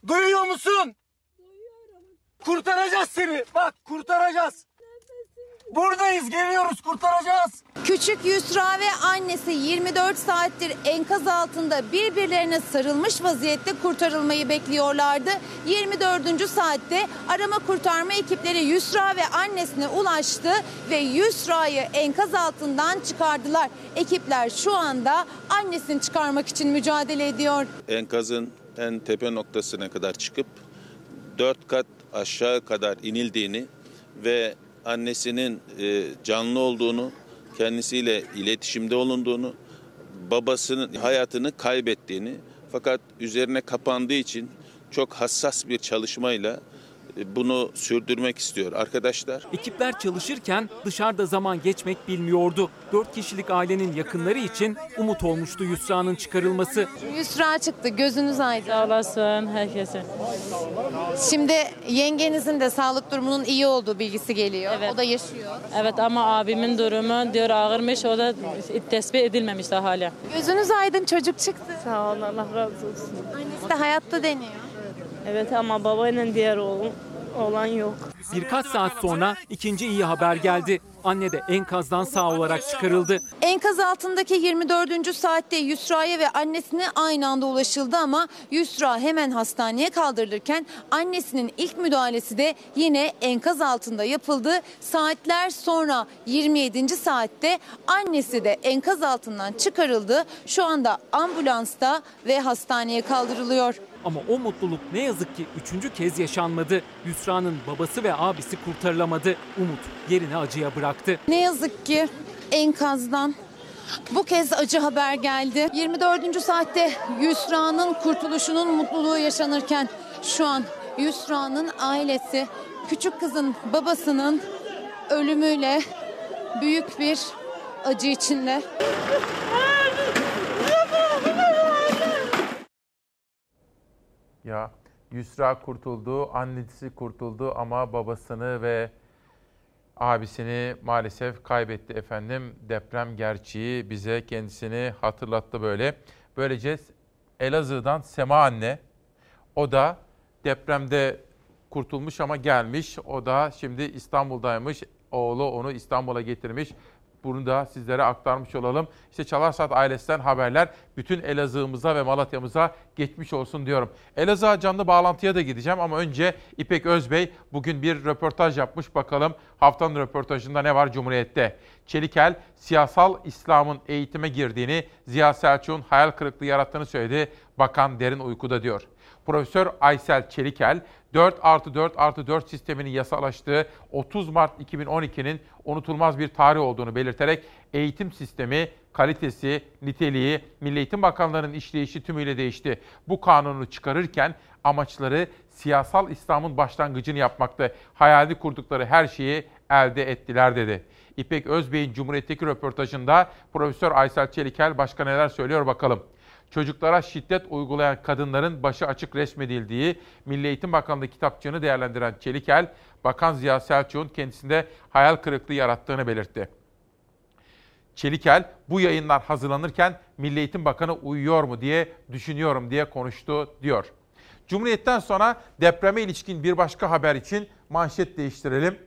Duyuyor musun? Kurtaracağız seni. Bak kurtaracağız. Buradayız geliyoruz kurtaracağız. Küçük Yusra ve annesi 24 saattir enkaz altında birbirlerine sarılmış vaziyette kurtarılmayı bekliyorlardı. 24. saatte arama kurtarma ekipleri Yusra ve annesine ulaştı ve Yusra'yı enkaz altından çıkardılar. Ekipler şu anda annesini çıkarmak için mücadele ediyor. enkazın en tepe noktasına kadar çıkıp dört kat aşağı kadar inildiğini ve annesinin e, canlı olduğunu, kendisiyle iletişimde olunduğunu, babasının hayatını kaybettiğini fakat üzerine kapandığı için çok hassas bir çalışmayla bunu sürdürmek istiyor arkadaşlar. Ekipler çalışırken dışarıda zaman geçmek bilmiyordu. 4 kişilik ailenin yakınları için umut olmuştu Yusra'nın çıkarılması. Yusra çıktı gözünüz aydın. Sağ olasın herkese. Şimdi yengenizin de sağlık durumunun iyi olduğu bilgisi geliyor. O da yaşıyor. Evet ama abimin durumu diyor ağırmış o da tespit edilmemiş daha hala. Gözünüz aydın çocuk çıktı. Sağ olun Allah razı olsun. Annesi de hayatta deniyor. Evet ama babayla diğer oğlum olan yok. Birkaç saat sonra ikinci iyi haber geldi. Anne de enkazdan sağ olarak çıkarıldı. Enkaz altındaki 24. saatte Yusra'ya ve annesine aynı anda ulaşıldı ama Yusra hemen hastaneye kaldırılırken annesinin ilk müdahalesi de yine enkaz altında yapıldı. Saatler sonra 27. saatte annesi de enkaz altından çıkarıldı. Şu anda ambulansta ve hastaneye kaldırılıyor. Ama o mutluluk ne yazık ki üçüncü kez yaşanmadı. Yusra'nın babası ve abisi kurtarılamadı. Umut yerini acıya bıraktı. Ne yazık ki enkazdan bu kez acı haber geldi. 24. saatte Yusra'nın kurtuluşunun mutluluğu yaşanırken şu an Yusra'nın ailesi küçük kızın babasının ölümüyle büyük bir acı içinde. Ya Yusra kurtuldu, annesi kurtuldu ama babasını ve abisini maalesef kaybetti efendim. Deprem gerçeği bize kendisini hatırlattı böyle. Böylece Elazığ'dan Sema anne, o da depremde kurtulmuş ama gelmiş. O da şimdi İstanbul'daymış. Oğlu onu İstanbul'a getirmiş. Bunu da sizlere aktarmış olalım. İşte Çalarsat ailesinden haberler bütün Elazığ'ımıza ve Malatya'mıza geçmiş olsun diyorum. Elazığ'a canlı bağlantıya da gideceğim ama önce İpek Özbey bugün bir röportaj yapmış. Bakalım haftanın röportajında ne var Cumhuriyet'te? Çelikel, siyasal İslam'ın eğitime girdiğini, Ziya Selçuk'un hayal kırıklığı yarattığını söyledi. Bakan derin uykuda diyor. Profesör Aysel Çelikel, 4 artı 4 artı 4 sisteminin yasalaştığı 30 Mart 2012'nin unutulmaz bir tarih olduğunu belirterek eğitim sistemi, kalitesi, niteliği, Milli Eğitim Bakanlığı'nın işleyişi tümüyle değişti. Bu kanunu çıkarırken amaçları siyasal İslam'ın başlangıcını yapmaktı. Hayali kurdukları her şeyi elde ettiler dedi. İpek Özbey'in Cumhuriyet'teki röportajında Profesör Aysel Çelikel başka neler söylüyor bakalım çocuklara şiddet uygulayan kadınların başı açık resmedildiği Milli Eğitim Bakanlığı kitapçığını değerlendiren Çelikel, Bakan Ziya Selçuk'un kendisinde hayal kırıklığı yarattığını belirtti. Çelikel bu yayınlar hazırlanırken Milli Eğitim Bakanı uyuyor mu diye düşünüyorum diye konuştu diyor. Cumhuriyet'ten sonra depreme ilişkin bir başka haber için manşet değiştirelim.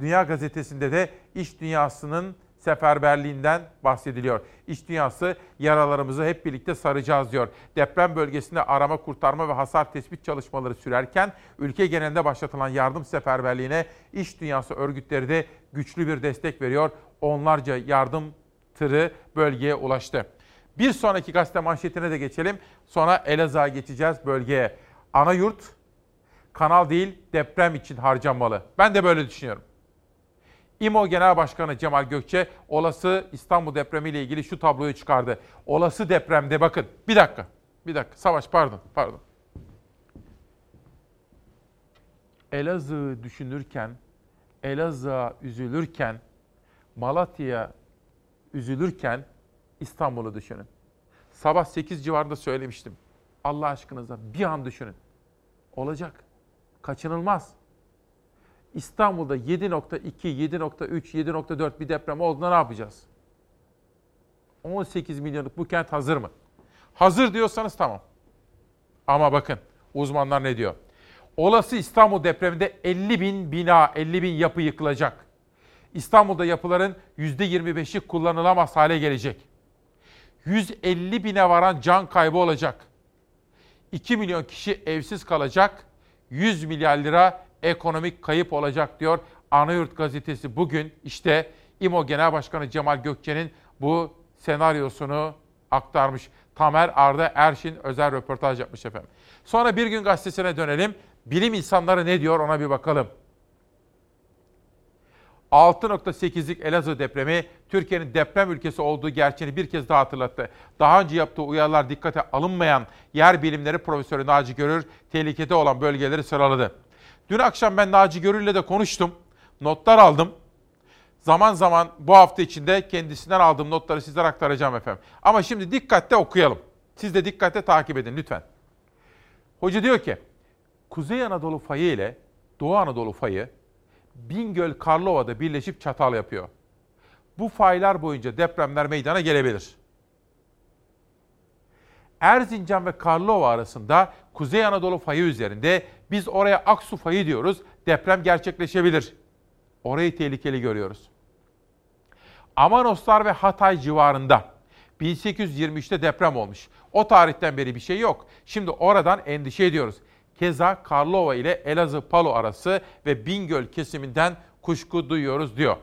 Dünya Gazetesi'nde de iş dünyasının seferberliğinden bahsediliyor. İş dünyası yaralarımızı hep birlikte saracağız diyor. Deprem bölgesinde arama, kurtarma ve hasar tespit çalışmaları sürerken ülke genelinde başlatılan yardım seferberliğine iş dünyası örgütleri de güçlü bir destek veriyor. Onlarca yardım tırı bölgeye ulaştı. Bir sonraki gazete manşetine de geçelim. Sonra Elazığ'a geçeceğiz bölgeye. Ana yurt kanal değil deprem için harcanmalı. Ben de böyle düşünüyorum. İMO Genel Başkanı Cemal Gökçe olası İstanbul depremiyle ilgili şu tabloyu çıkardı. Olası depremde bakın bir dakika. Bir dakika Savaş pardon pardon. Elazığ'ı düşünürken, Elazığ'a üzülürken, Malatya'ya üzülürken İstanbul'u düşünün. Sabah 8 civarında söylemiştim. Allah aşkınıza bir an düşünün. Olacak. Kaçınılmaz. İstanbul'da 7.2, 7.3, 7.4 bir deprem olduğunda ne yapacağız? 18 milyonluk bu kent hazır mı? Hazır diyorsanız tamam. Ama bakın uzmanlar ne diyor? Olası İstanbul depreminde 50 bin bina, 50 bin yapı yıkılacak. İstanbul'da yapıların %25'i kullanılamaz hale gelecek. 150 bine varan can kaybı olacak. 2 milyon kişi evsiz kalacak. 100 milyar lira ekonomik kayıp olacak diyor Anayurt gazetesi bugün işte İMO Genel Başkanı Cemal Gökçe'nin bu senaryosunu aktarmış. Tamer Arda Erşin özel röportaj yapmış efendim. Sonra Bir Gün Gazetesi'ne dönelim. Bilim insanları ne diyor ona bir bakalım. 6.8'lik Elazığ depremi Türkiye'nin deprem ülkesi olduğu gerçeğini bir kez daha hatırlattı. Daha önce yaptığı uyarılar dikkate alınmayan yer bilimleri profesörü Naci Görür tehlikede olan bölgeleri sıraladı. Dün akşam ben Naci Görür'le de konuştum. Notlar aldım. Zaman zaman bu hafta içinde kendisinden aldığım notları sizlere aktaracağım efendim. Ama şimdi dikkatle okuyalım. Siz de dikkatle takip edin lütfen. Hoca diyor ki, Kuzey Anadolu fayı ile Doğu Anadolu fayı Bingöl Karlova'da birleşip çatal yapıyor. Bu faylar boyunca depremler meydana gelebilir. Erzincan ve Karlova arasında Kuzey Anadolu fayı üzerinde biz oraya Aksu fayı diyoruz. Deprem gerçekleşebilir. Orayı tehlikeli görüyoruz. Amanoslar ve Hatay civarında 1823'te deprem olmuş. O tarihten beri bir şey yok. Şimdi oradan endişe ediyoruz. Keza Karlova ile Elazığ Palo arası ve Bingöl kesiminden kuşku duyuyoruz diyor.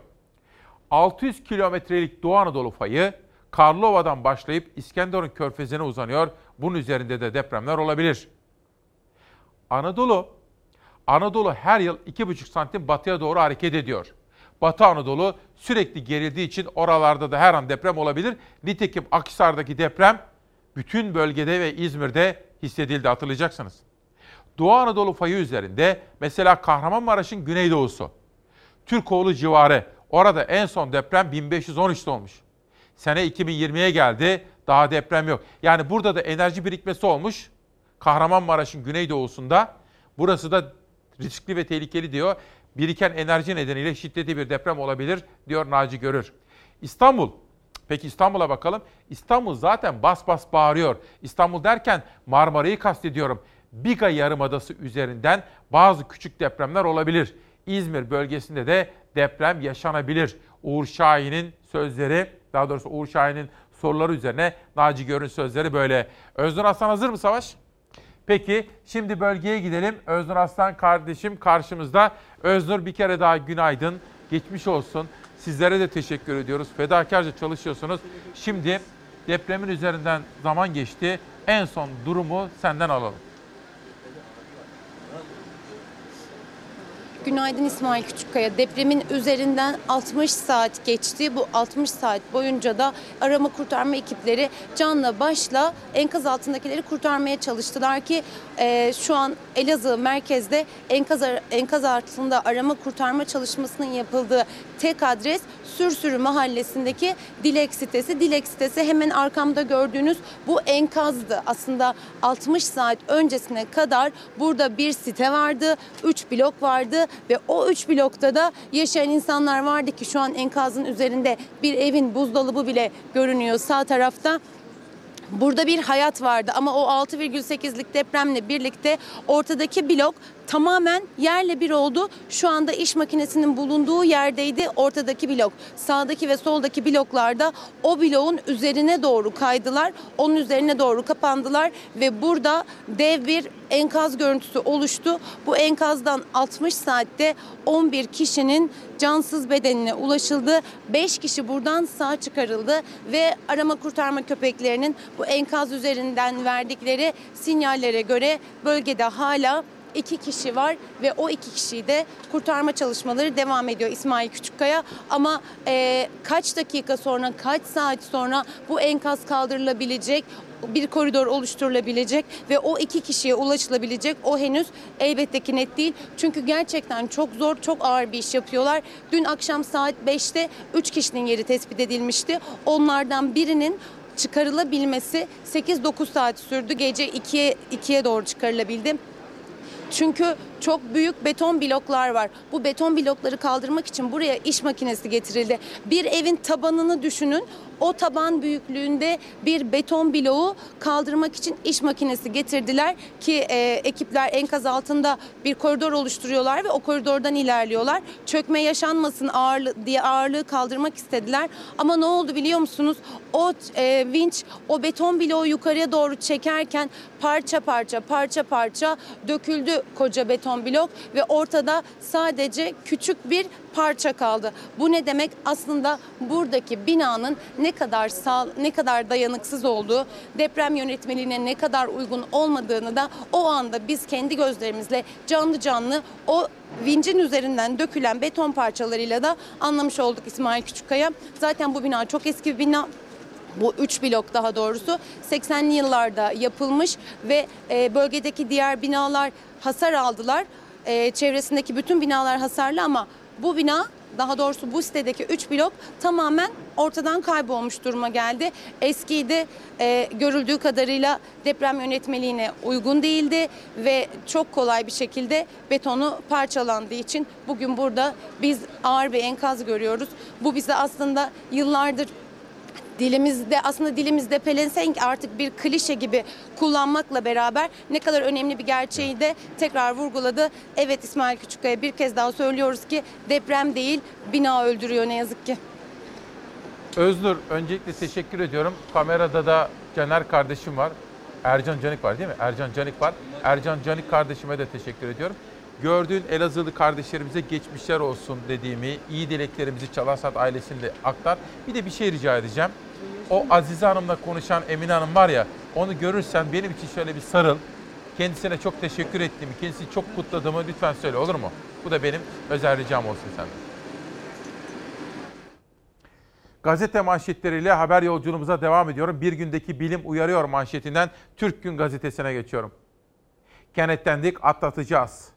600 kilometrelik Doğu Anadolu fayı Karlova'dan başlayıp İskenderun körfezine uzanıyor. Bunun üzerinde de depremler olabilir. Anadolu, Anadolu her yıl 2,5 santim batıya doğru hareket ediyor. Batı Anadolu sürekli gerildiği için oralarda da her an deprem olabilir. Nitekim Akhisar'daki deprem bütün bölgede ve İzmir'de hissedildi hatırlayacaksınız. Doğu Anadolu fayı üzerinde mesela Kahramanmaraş'ın güneydoğusu, Türkoğlu civarı orada en son deprem 1513'te olmuş. Sene 2020'ye geldi daha deprem yok. Yani burada da enerji birikmesi olmuş. Kahramanmaraş'ın güneydoğusunda burası da riskli ve tehlikeli diyor. Biriken enerji nedeniyle şiddetli bir deprem olabilir diyor Naci Görür. İstanbul Peki İstanbul'a bakalım. İstanbul zaten bas bas bağırıyor. İstanbul derken Marmara'yı kastediyorum. Biga Yarımadası üzerinden bazı küçük depremler olabilir. İzmir bölgesinde de deprem yaşanabilir. Uğur Şahin'in sözleri, daha doğrusu Uğur Şahin'in soruları üzerine Naci Gör'ün sözleri böyle. Öznur Aslan hazır mı Savaş? Peki şimdi bölgeye gidelim. Öznur Aslan kardeşim karşımızda. Öznur bir kere daha günaydın. Geçmiş olsun. Sizlere de teşekkür ediyoruz. Fedakarca çalışıyorsunuz. Şimdi depremin üzerinden zaman geçti. En son durumu senden alalım. Günaydın İsmail Küçükkaya. Depremin üzerinden 60 saat geçti. Bu 60 saat boyunca da arama kurtarma ekipleri canla başla enkaz altındakileri kurtarmaya çalıştılar ki e, şu an Elazığ merkezde enkaz, enkaz altında arama kurtarma çalışmasının yapıldığı tek adres Sürsürü mahallesindeki Dilek sitesi. Dilek sitesi hemen arkamda gördüğünüz bu enkazdı. Aslında 60 saat öncesine kadar burada bir site vardı, 3 blok vardı ve o 3 blokta da yaşayan insanlar vardı ki şu an enkazın üzerinde bir evin buzdolabı bile görünüyor sağ tarafta. Burada bir hayat vardı ama o 6,8'lik depremle birlikte ortadaki blok tamamen yerle bir oldu. Şu anda iş makinesinin bulunduğu yerdeydi ortadaki blok. Sağdaki ve soldaki bloklarda o bloğun üzerine doğru kaydılar. Onun üzerine doğru kapandılar ve burada dev bir enkaz görüntüsü oluştu. Bu enkazdan 60 saatte 11 kişinin cansız bedenine ulaşıldı. 5 kişi buradan sağ çıkarıldı ve arama kurtarma köpeklerinin bu enkaz üzerinden verdikleri sinyallere göre bölgede hala iki kişi var ve o iki kişiyi de kurtarma çalışmaları devam ediyor İsmail Küçükkaya. Ama e, kaç dakika sonra, kaç saat sonra bu enkaz kaldırılabilecek, bir koridor oluşturulabilecek ve o iki kişiye ulaşılabilecek o henüz elbette ki net değil. Çünkü gerçekten çok zor, çok ağır bir iş yapıyorlar. Dün akşam saat 5'te 3 kişinin yeri tespit edilmişti. Onlardan birinin çıkarılabilmesi 8-9 saat sürdü. Gece 2'ye 2'ye doğru çıkarılabildi. Çünkü çok büyük beton bloklar var. Bu beton blokları kaldırmak için buraya iş makinesi getirildi. Bir evin tabanını düşünün. O taban büyüklüğünde bir beton bloğu kaldırmak için iş makinesi getirdiler ki e, ekipler enkaz altında bir koridor oluşturuyorlar ve o koridordan ilerliyorlar. Çökme yaşanmasın ağırlı, diye ağırlığı kaldırmak istediler. Ama ne oldu biliyor musunuz? O e, vinç o beton bloğu yukarıya doğru çekerken parça parça parça parça döküldü koca beton blok ve ortada sadece küçük bir parça kaldı. Bu ne demek? Aslında buradaki binanın ne kadar sağ, ne kadar dayanıksız olduğu, deprem yönetmeliğine ne kadar uygun olmadığını da o anda biz kendi gözlerimizle canlı canlı o vincin üzerinden dökülen beton parçalarıyla da anlamış olduk İsmail Küçükkaya. Zaten bu bina çok eski bir bina. Bu üç blok daha doğrusu 80'li yıllarda yapılmış ve e, bölgedeki diğer binalar hasar aldılar. E, çevresindeki bütün binalar hasarlı ama bu bina daha doğrusu bu sitedeki 3 blok tamamen ortadan kaybolmuş duruma geldi. Eskiydi, e, görüldüğü kadarıyla deprem yönetmeliğine uygun değildi ve çok kolay bir şekilde betonu parçalandığı için bugün burada biz ağır bir enkaz görüyoruz. Bu bize aslında yıllardır dilimizde aslında dilimizde pelesenk artık bir klişe gibi kullanmakla beraber ne kadar önemli bir gerçeği de tekrar vurguladı. Evet İsmail Küçükkaya bir kez daha söylüyoruz ki deprem değil bina öldürüyor ne yazık ki. Öznur öncelikle teşekkür ediyorum. Kamerada da Caner kardeşim var. Ercan Canik var değil mi? Ercan Canik var. Ercan Canik kardeşime de teşekkür ediyorum. Gördüğün Elazığlı kardeşlerimize geçmişler olsun dediğimi, iyi dileklerimizi Çalarsat ailesine de aktar. Bir de bir şey rica edeceğim. O Azize Hanım'la konuşan Emine Hanım var ya, onu görürsen benim için şöyle bir sarıl. Kendisine çok teşekkür ettiğimi, kendisini çok kutladığımı lütfen söyle olur mu? Bu da benim özel ricam olsun senden. Gazete manşetleriyle haber yolculuğumuza devam ediyorum. Bir gündeki bilim uyarıyor manşetinden Türk Gün gazetesine geçiyorum. Kenetlendik, atlatacağız.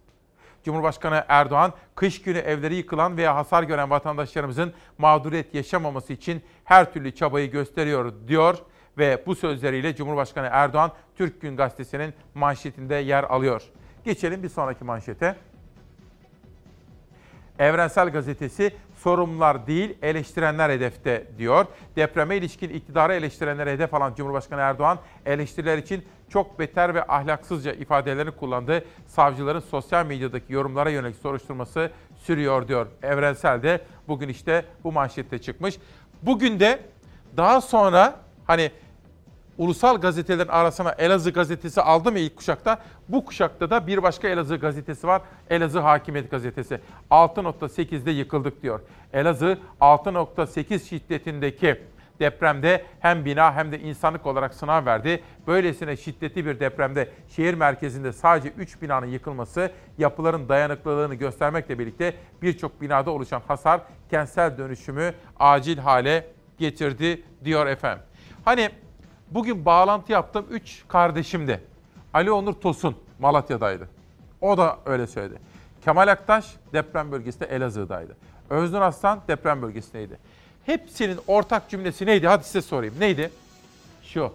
Cumhurbaşkanı Erdoğan, kış günü evleri yıkılan veya hasar gören vatandaşlarımızın mağduriyet yaşamaması için her türlü çabayı gösteriyor diyor ve bu sözleriyle Cumhurbaşkanı Erdoğan Türk Gün gazetesinin manşetinde yer alıyor. Geçelim bir sonraki manşete. Evrensel Gazetesi sorumlular değil eleştirenler hedefte diyor. Depreme ilişkin iktidarı eleştirenlere hedef alan Cumhurbaşkanı Erdoğan eleştiriler için çok beter ve ahlaksızca ifadelerini kullandığı savcıların sosyal medyadaki yorumlara yönelik soruşturması sürüyor diyor. Evrensel de bugün işte bu manşette çıkmış. Bugün de daha sonra hani ulusal gazetelerin arasına Elazığ gazetesi aldı mı ilk kuşakta? Bu kuşakta da bir başka Elazığ gazetesi var. Elazığ Hakimiyet gazetesi. 6.8'de yıkıldık diyor. Elazığ 6.8 şiddetindeki depremde hem bina hem de insanlık olarak sınav verdi. Böylesine şiddetli bir depremde şehir merkezinde sadece 3 binanın yıkılması yapıların dayanıklılığını göstermekle birlikte birçok binada oluşan hasar kentsel dönüşümü acil hale getirdi diyor efendim. Hani Bugün bağlantı yaptım 3 kardeşimdi. Ali Onur Tosun Malatya'daydı. O da öyle söyledi. Kemal Aktaş deprem bölgesinde Elazığ'daydı. Öznur Aslan deprem bölgesindeydi. Hepsinin ortak cümlesi neydi? Hadi size sorayım. Neydi? Şu.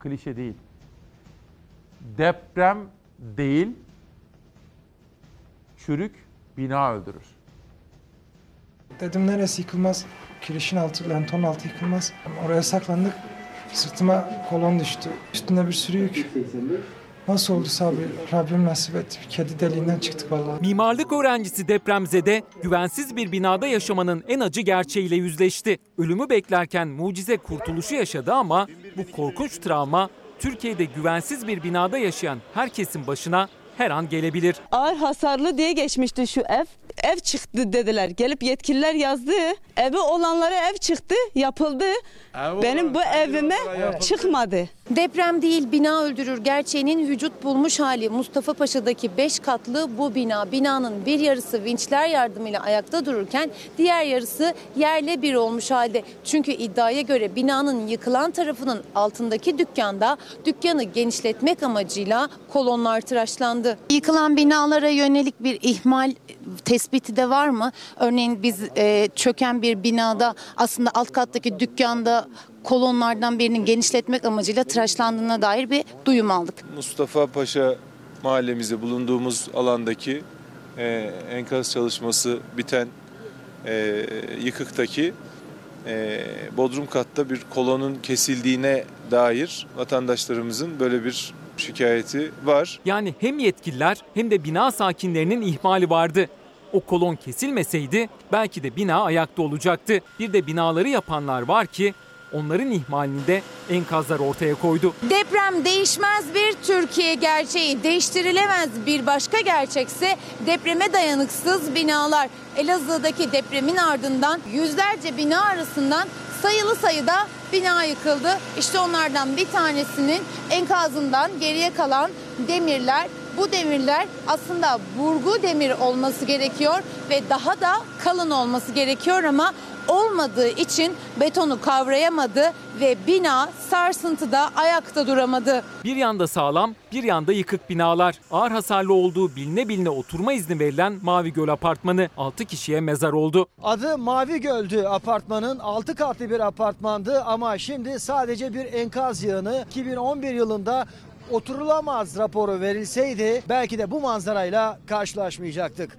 Klişe değil. Deprem değil, çürük bina öldürür. Dedim neresi yıkılmaz? Kirişin altı, lenton altı yıkılmaz. Oraya saklandık. Sırtıma kolon düştü. Üstünde bir sürü yük. Nasıl olduysa abi Rabbim nasip etti. Kedi deliğinden çıktık vallahi. Mimarlık öğrencisi depremzede güvensiz bir binada yaşamanın en acı gerçeğiyle yüzleşti. Ölümü beklerken mucize kurtuluşu yaşadı ama bu korkunç travma Türkiye'de güvensiz bir binada yaşayan herkesin başına her an gelebilir. Ağır hasarlı diye geçmişti şu ev. Ev çıktı dediler. Gelip yetkililer yazdı. Evi olanlara ev çıktı, yapıldı. Benim bu evime çıkmadı. Deprem değil bina öldürür gerçeğinin vücut bulmuş hali Mustafa Paşa'daki 5 katlı bu bina. Binanın bir yarısı vinçler yardımıyla ayakta dururken diğer yarısı yerle bir olmuş halde. Çünkü iddiaya göre binanın yıkılan tarafının altındaki dükkanda dükkanı genişletmek amacıyla kolonlar tıraşlandı. Yıkılan binalara yönelik bir ihmal tespiti de var mı? Örneğin biz e, çöken bir binada aslında alt kattaki dükkanda kolonlardan birinin genişletmek amacıyla tıraşlandığına dair bir duyum aldık. Mustafa Paşa mahallemizde bulunduğumuz alandaki e, enkaz çalışması biten e, yıkıktaki e, bodrum katta bir kolonun kesildiğine dair vatandaşlarımızın böyle bir şikayeti var. Yani hem yetkililer hem de bina sakinlerinin ihmali vardı. O kolon kesilmeseydi belki de bina ayakta olacaktı. Bir de binaları yapanlar var ki onların ihmalinde enkazlar ortaya koydu. Deprem değişmez bir Türkiye gerçeği, değiştirilemez bir başka gerçekse depreme dayanıksız binalar. Elazığ'daki depremin ardından yüzlerce bina arasından sayılı sayıda bina yıkıldı. İşte onlardan bir tanesinin enkazından geriye kalan demirler. Bu demirler aslında burgu demir olması gerekiyor ve daha da kalın olması gerekiyor ama olmadığı için betonu kavrayamadı ve bina sarsıntıda ayakta duramadı. Bir yanda sağlam, bir yanda yıkık binalar. Ağır hasarlı olduğu biline biline oturma izni verilen Mavi Göl Apartmanı 6 kişiye mezar oldu. Adı Mavi Göl'dü apartmanın 6 katlı bir apartmandı ama şimdi sadece bir enkaz yığını 2011 yılında oturulamaz raporu verilseydi belki de bu manzarayla karşılaşmayacaktık.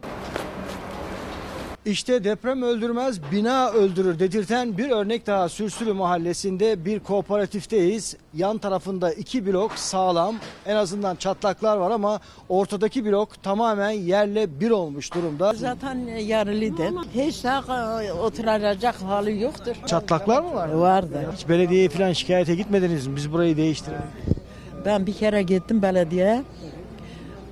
İşte deprem öldürmez bina öldürür dedirten bir örnek daha Sürsülü mahallesinde bir kooperatifteyiz. Yan tarafında iki blok sağlam en azından çatlaklar var ama ortadaki blok tamamen yerle bir olmuş durumda. Zaten yarılıydı. Hiç daha oturacak hali yoktur. Çatlaklar mı var? Vardı. Hiç belediyeye falan şikayete gitmediniz mi? Biz burayı değiştirelim. Ben bir kere gittim belediyeye.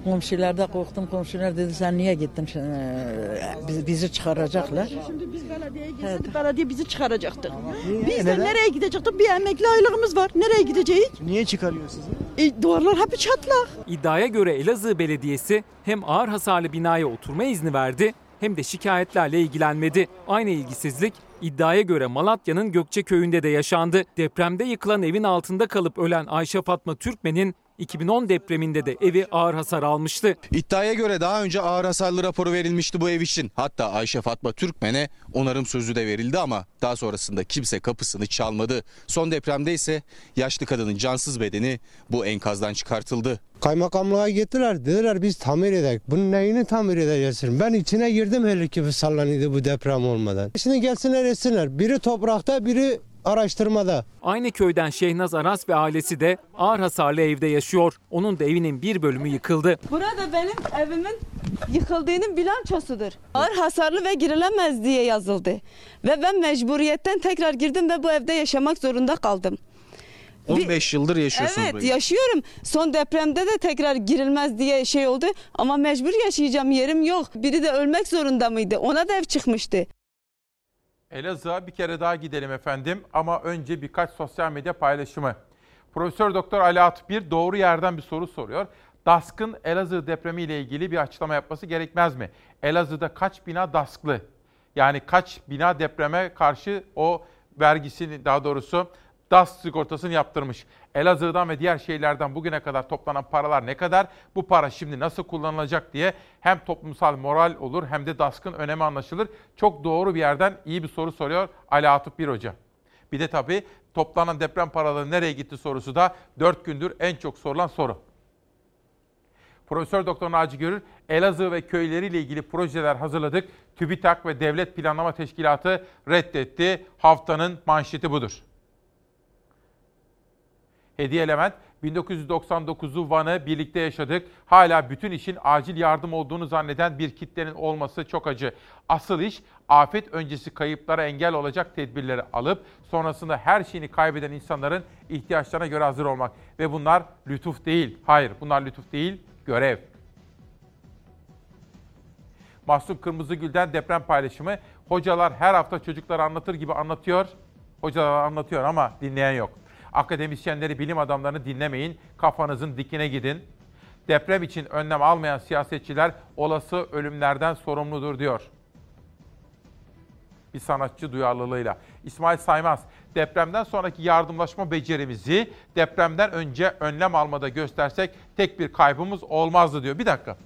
Komşularda korktum. Komşular dedi sen niye gittin? Ee, Bizi, bizi çıkaracaklar. Şimdi biz belediyeye gitseydik belediye bizi çıkaracaktı. Niye? Biz de Neden? nereye gidecektik? Bir emekli aylığımız var. Nereye gideceğiz? Niye çıkarıyor sizi? E, duvarlar hep çatlak. İddiaya göre Elazığ Belediyesi hem ağır hasarlı binaya oturma izni verdi hem de şikayetlerle ilgilenmedi. Aynı ilgisizlik iddiaya göre Malatya'nın Gökçeköy'ünde de yaşandı. Depremde yıkılan evin altında kalıp ölen Ayşe Fatma Türkmen'in 2010 depreminde de evi ağır hasar almıştı. İddiaya göre daha önce ağır hasarlı raporu verilmişti bu ev için. Hatta Ayşe Fatma Türkmen'e onarım sözü de verildi ama daha sonrasında kimse kapısını çalmadı. Son depremde ise yaşlı kadının cansız bedeni bu enkazdan çıkartıldı. Kaymakamlığa gittiler. Dediler biz tamir edek. Bunun neyini tamir edeceksin? Ben içine girdim hele ki sallanıydı bu deprem olmadan. Şimdi gelsinler etsinler. Biri toprakta biri araştırmada. Aynı köyden Şehnaz Aras ve ailesi de ağır hasarlı evde yaşıyor. Onun da evinin bir bölümü yıkıldı. Burada benim evimin yıkıldığının bilançosudur. Ağır hasarlı ve girilemez diye yazıldı. Ve ben mecburiyetten tekrar girdim ve bu evde yaşamak zorunda kaldım. 15 yıldır yaşıyorsunuz Evet burayı. yaşıyorum. Son depremde de tekrar girilmez diye şey oldu ama mecbur yaşayacağım yerim yok. Biri de ölmek zorunda mıydı? Ona da ev çıkmıştı. Elazığ'a bir kere daha gidelim efendim ama önce birkaç sosyal medya paylaşımı. Profesör Doktor Ali Atbir doğru yerden bir soru soruyor. DASK'ın Elazığ depremi ile ilgili bir açıklama yapması gerekmez mi? Elazığ'da kaç bina DASK'lı? Yani kaç bina depreme karşı o vergisini daha doğrusu DAS sigortasını yaptırmış. Elazığ'dan ve diğer şehirlerden bugüne kadar toplanan paralar ne kadar? Bu para şimdi nasıl kullanılacak diye hem toplumsal moral olur hem de DASK'ın önemi anlaşılır. Çok doğru bir yerden iyi bir soru soruyor Ali Atıf Bir Hoca. Bir de tabii toplanan deprem paraları nereye gitti sorusu da 4 gündür en çok sorulan soru. Profesör Doktor Naci Görür, Elazığ ve köyleriyle ilgili projeler hazırladık. TÜBİTAK ve Devlet Planlama Teşkilatı reddetti. Haftanın manşeti budur. Hediye Element 1999'u Van'ı birlikte yaşadık. Hala bütün işin acil yardım olduğunu zanneden bir kitlenin olması çok acı. Asıl iş afet öncesi kayıplara engel olacak tedbirleri alıp sonrasında her şeyini kaybeden insanların ihtiyaçlarına göre hazır olmak. Ve bunlar lütuf değil. Hayır bunlar lütuf değil, görev. Mahsun Kırmızıgül'den deprem paylaşımı. Hocalar her hafta çocuklara anlatır gibi anlatıyor. Hocalar anlatıyor ama dinleyen yok. Akademisyenleri, bilim adamlarını dinlemeyin. Kafanızın dikine gidin. Deprem için önlem almayan siyasetçiler olası ölümlerden sorumludur diyor. Bir sanatçı duyarlılığıyla. İsmail Saymaz, depremden sonraki yardımlaşma becerimizi depremden önce önlem almada göstersek tek bir kaybımız olmazdı diyor. Bir dakika.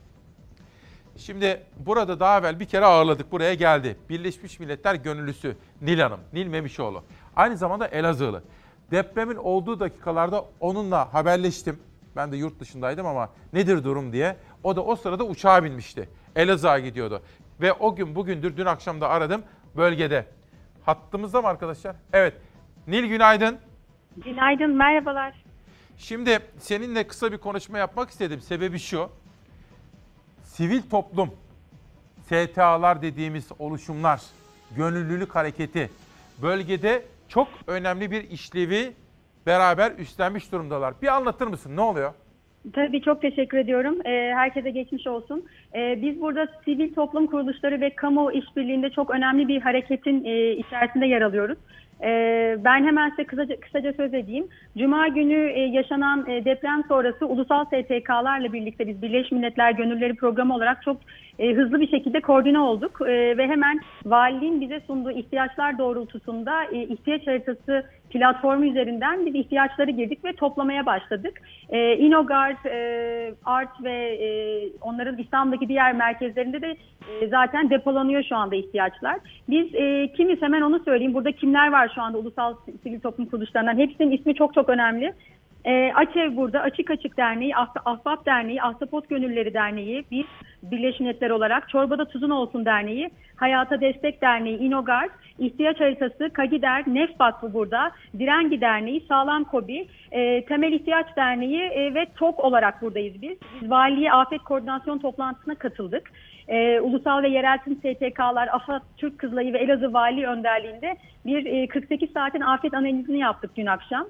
Şimdi burada daha evvel bir kere ağırladık. Buraya geldi. Birleşmiş Milletler Gönüllüsü Nil Hanım, Nil Memişoğlu. Aynı zamanda Elazığlı. Depremin olduğu dakikalarda onunla haberleştim. Ben de yurt dışındaydım ama nedir durum diye. O da o sırada uçağa binmişti. Elazığ'a gidiyordu. Ve o gün bugündür dün akşam da aradım bölgede. Hattımızda mı arkadaşlar? Evet. Nil günaydın. Günaydın, merhabalar. Şimdi seninle kısa bir konuşma yapmak istedim. Sebebi şu. Sivil toplum, STA'lar dediğimiz oluşumlar, gönüllülük hareketi bölgede çok önemli bir işlevi beraber üstlenmiş durumdalar. Bir anlatır mısın? Ne oluyor? Tabii çok teşekkür ediyorum. Ee, herkese geçmiş olsun. Ee, biz burada sivil toplum kuruluşları ve kamu işbirliğinde çok önemli bir hareketin e, içerisinde yer alıyoruz. Ee, ben hemen size kısaca, kısaca söz edeyim. Cuma günü e, yaşanan e, deprem sonrası ulusal STK'larla birlikte biz Birleşmiş Milletler Gönülleri Programı olarak çok e, hızlı bir şekilde koordine olduk. Ve hemen valiliğin bize sunduğu ihtiyaçlar doğrultusunda ihtiyaç haritası platformu üzerinden biz ihtiyaçları girdik ve toplamaya başladık. E, Art ve onların İstanbul'daki diğer merkezlerinde de zaten depolanıyor şu anda ihtiyaçlar. Biz e, kimiz hemen onu söyleyeyim. Burada kimler var şu anda ulusal sivil toplum kuruluşlarından? Hepsinin ismi çok çok önemli. E, AÇEV burada, Açık Açık Derneği, Ah- Ahbap Derneği, Ahtapot Gönülleri Derneği, biz Birleşmiş Milletler olarak Çorbada Tuzun Olsun Derneği, Hayata Destek Derneği, İnogard, İhtiyaç Haritası, Kagider, Nef Vakfı burada, Direngi Derneği, Sağlam Kobi, e, Temel İhtiyaç Derneği e, ve TOK olarak buradayız biz. Biz Valiliğe Afet Koordinasyon Toplantısına katıldık. E, ulusal ve yerel tüm STK'lar, AFAD, Türk Kızılayı ve Elazığ Valiliği önderliğinde bir e, 48 saatin afet analizini yaptık dün akşam.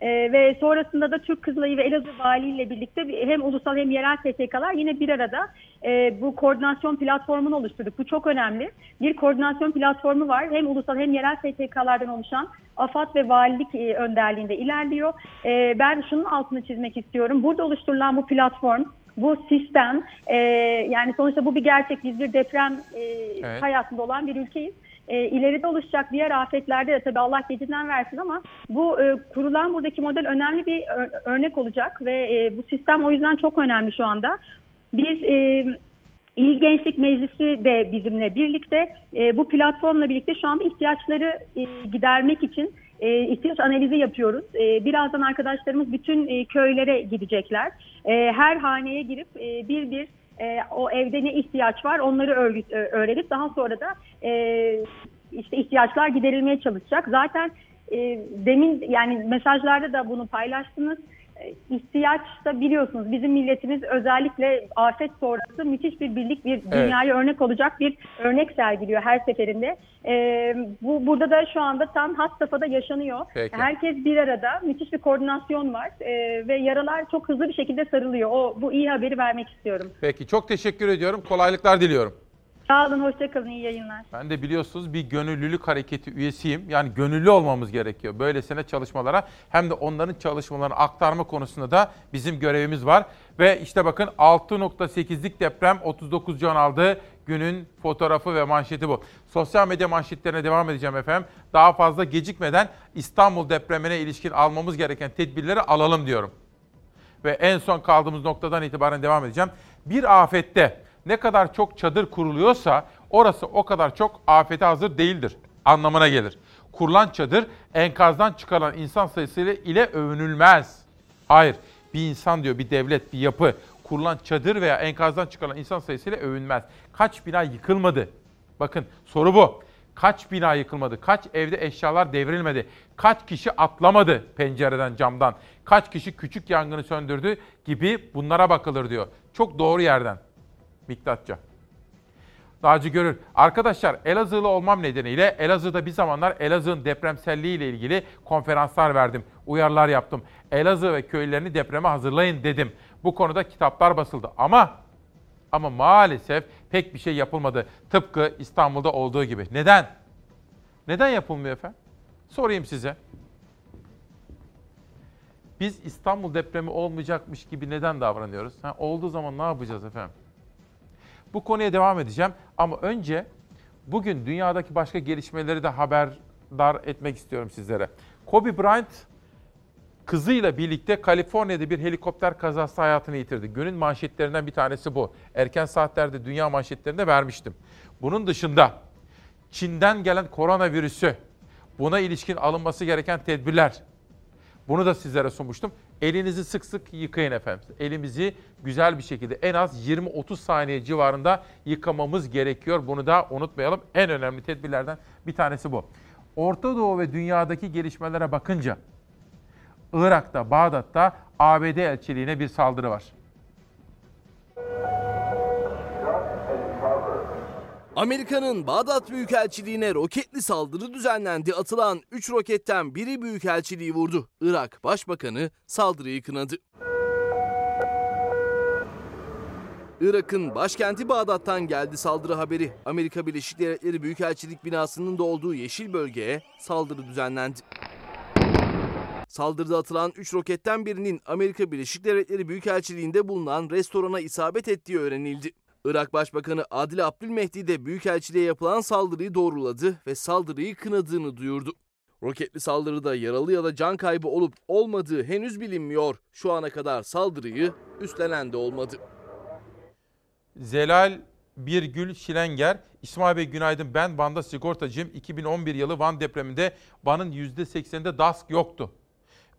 Ee, ve sonrasında da Türk Kızılayı ve Elazığ Vali ile birlikte bir- hem ulusal hem yerel STK'lar yine bir arada e, bu koordinasyon platformunu oluşturduk. Bu çok önemli. Bir koordinasyon platformu var. Hem ulusal hem yerel STK'lardan oluşan AFAD ve valilik e, önderliğinde ilerliyor. E, ben şunun altını çizmek istiyorum. Burada oluşturulan bu platform bu sistem e, yani sonuçta bu bir gerçek. Biz bir deprem e, Evet. hayatında olan bir ülkeyiz. E, ileride oluşacak diğer afetlerde de tabii Allah gecinden versin ama bu e, kurulan buradaki model önemli bir örnek olacak ve e, bu sistem o yüzden çok önemli şu anda. Biz e, İl Gençlik Meclisi de bizimle birlikte e, bu platformla birlikte şu anda ihtiyaçları e, gidermek için e, ihtiyaç analizi yapıyoruz. E, birazdan arkadaşlarımız bütün e, köylere gidecekler. E, her haneye girip e, bir bir e, o evde ne ihtiyaç var onları örgüt, ö- öğrenip daha sonra da e, işte ihtiyaçlar giderilmeye çalışacak. Zaten e, demin yani mesajlarda da bunu paylaştınız. İhtiyaç da biliyorsunuz bizim milletimiz özellikle afet sonrası müthiş bir birlik bir dünyaya örnek olacak bir örnek sergiliyor her seferinde. E, bu burada da şu anda tam hat safhada yaşanıyor. Peki. Herkes bir arada müthiş bir koordinasyon var e, ve yaralar çok hızlı bir şekilde sarılıyor. O bu iyi haberi vermek istiyorum. Peki çok teşekkür ediyorum. Kolaylıklar diliyorum. Sağ olun, hoşçakalın, iyi yayınlar. Ben de biliyorsunuz bir gönüllülük hareketi üyesiyim. Yani gönüllü olmamız gerekiyor. Böylesine çalışmalara hem de onların çalışmalarını aktarma konusunda da bizim görevimiz var. Ve işte bakın 6.8'lik deprem 39 can aldı. Günün fotoğrafı ve manşeti bu. Sosyal medya manşetlerine devam edeceğim efendim. Daha fazla gecikmeden İstanbul depremine ilişkin almamız gereken tedbirleri alalım diyorum. Ve en son kaldığımız noktadan itibaren devam edeceğim. Bir afette ne kadar çok çadır kuruluyorsa orası o kadar çok afete hazır değildir anlamına gelir. Kurulan çadır enkazdan çıkarılan insan sayısıyla ile övünülmez. Hayır, bir insan diyor, bir devlet, bir yapı kurulan çadır veya enkazdan çıkarılan insan sayısıyla övünmez. Kaç bina yıkılmadı? Bakın soru bu. Kaç bina yıkılmadı? Kaç evde eşyalar devrilmedi? Kaç kişi atlamadı pencereden, camdan? Kaç kişi küçük yangını söndürdü gibi bunlara bakılır diyor. Çok doğru yerden. Miktatça. Dağcı görür. Arkadaşlar Elazığlı olmam nedeniyle Elazığ'da bir zamanlar Elazığ'ın depremselliği ile ilgili konferanslar verdim. Uyarılar yaptım. Elazığ ve köylerini depreme hazırlayın dedim. Bu konuda kitaplar basıldı ama ama maalesef pek bir şey yapılmadı. Tıpkı İstanbul'da olduğu gibi. Neden? Neden yapılmıyor efendim? Sorayım size. Biz İstanbul depremi olmayacakmış gibi neden davranıyoruz? Ha, olduğu zaman ne yapacağız efendim? Bu konuya devam edeceğim ama önce bugün dünyadaki başka gelişmeleri de haberdar etmek istiyorum sizlere. Kobe Bryant kızıyla birlikte Kaliforniya'da bir helikopter kazası hayatını yitirdi. Günün manşetlerinden bir tanesi bu. Erken saatlerde dünya manşetlerinde vermiştim. Bunun dışında Çin'den gelen koronavirüsü, buna ilişkin alınması gereken tedbirler. Bunu da sizlere sunmuştum. Elinizi sık sık yıkayın efendim. Elimizi güzel bir şekilde en az 20-30 saniye civarında yıkamamız gerekiyor. Bunu da unutmayalım. En önemli tedbirlerden bir tanesi bu. Orta Doğu ve dünyadaki gelişmelere bakınca Irak'ta, Bağdat'ta ABD elçiliğine bir saldırı var. Amerika'nın Bağdat Büyükelçiliğine roketli saldırı düzenlendi. Atılan 3 roketten biri Büyükelçiliği vurdu. Irak Başbakanı saldırıyı kınadı. Irak'ın başkenti Bağdat'tan geldi saldırı haberi. Amerika Birleşik Devletleri Büyükelçilik binasının da olduğu yeşil bölgeye saldırı düzenlendi. Saldırıda atılan 3 roketten birinin Amerika Birleşik Devletleri Büyükelçiliğinde bulunan restorana isabet ettiği öğrenildi. Irak Başbakanı Adil Abdülmehdi de Büyükelçiliğe yapılan saldırıyı doğruladı ve saldırıyı kınadığını duyurdu. Roketli saldırıda yaralı ya da can kaybı olup olmadığı henüz bilinmiyor. Şu ana kadar saldırıyı üstlenen de olmadı. Zelal Birgül Şilenger, İsmail Bey günaydın ben Van'da sigortacıyım. 2011 yılı Van depreminde Van'ın %80'inde DASK yoktu.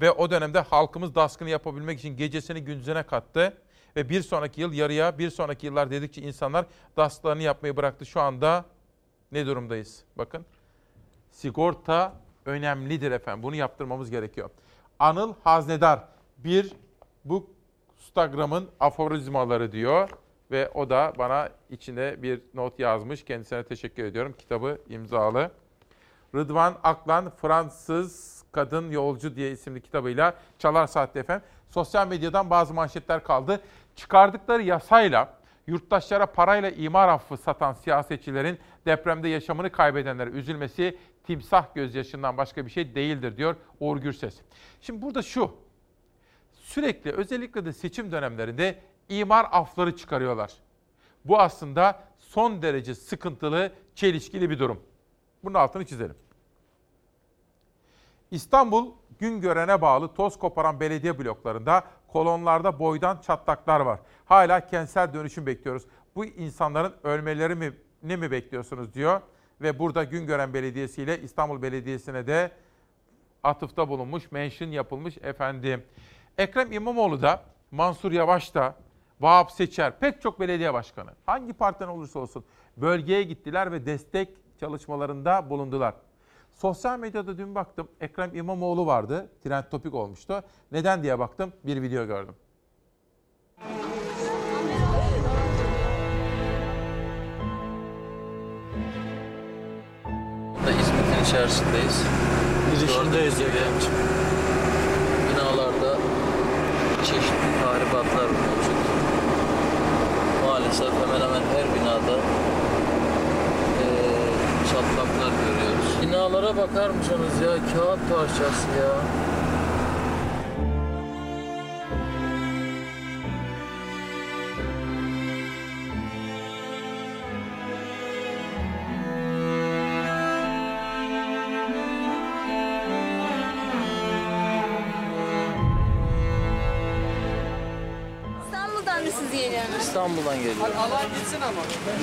Ve o dönemde halkımız DASK'ını yapabilmek için gecesini gündüzüne kattı. Ve bir sonraki yıl yarıya, bir sonraki yıllar dedikçe insanlar DASK'larını yapmayı bıraktı. Şu anda ne durumdayız? Bakın sigorta önemlidir efendim. Bunu yaptırmamız gerekiyor. Anıl Haznedar bir bu Instagram'ın aforizmaları diyor ve o da bana içine bir not yazmış. Kendisine teşekkür ediyorum. Kitabı imzalı. Rıdvan Aklan Fransız Kadın Yolcu diye isimli kitabıyla Çalar Saat'te efendim. Sosyal medyadan bazı manşetler kaldı. Çıkardıkları yasayla yurttaşlara parayla imar affı satan siyasetçilerin depremde yaşamını kaybedenlere üzülmesi timsah gözyaşından başka bir şey değildir diyor Uğur Gürses. Şimdi burada şu, sürekli özellikle de seçim dönemlerinde imar afları çıkarıyorlar. Bu aslında son derece sıkıntılı, çelişkili bir durum. Bunun altını çizelim. İstanbul Güngören'e bağlı toz koparan belediye bloklarında kolonlarda boydan çatlaklar var. Hala kentsel dönüşüm bekliyoruz. Bu insanların ölmeleri mi ne mi bekliyorsunuz diyor ve burada Güngören Belediyesi ile İstanbul Belediyesi'ne de atıfta bulunmuş, mention yapılmış efendim. Ekrem İmamoğlu da, Mansur Yavaş da, Vahap Seçer, pek çok belediye başkanı, hangi partiden olursa olsun bölgeye gittiler ve destek çalışmalarında bulundular. Sosyal medyada dün baktım Ekrem İmamoğlu vardı, trend topik olmuştu. Neden diye baktım, bir video gördüm. İzmit'in içerisindeyiz. Girişindeyiz. Binalarda çeşitli tahribatlar mevcut. Maalesef hemen hemen her binada eee, çatlaklar görüyoruz. Binalara bakar mısınız ya? Kağıt parçası ya. İstanbul'dan geliyor. Alan gitsin ama.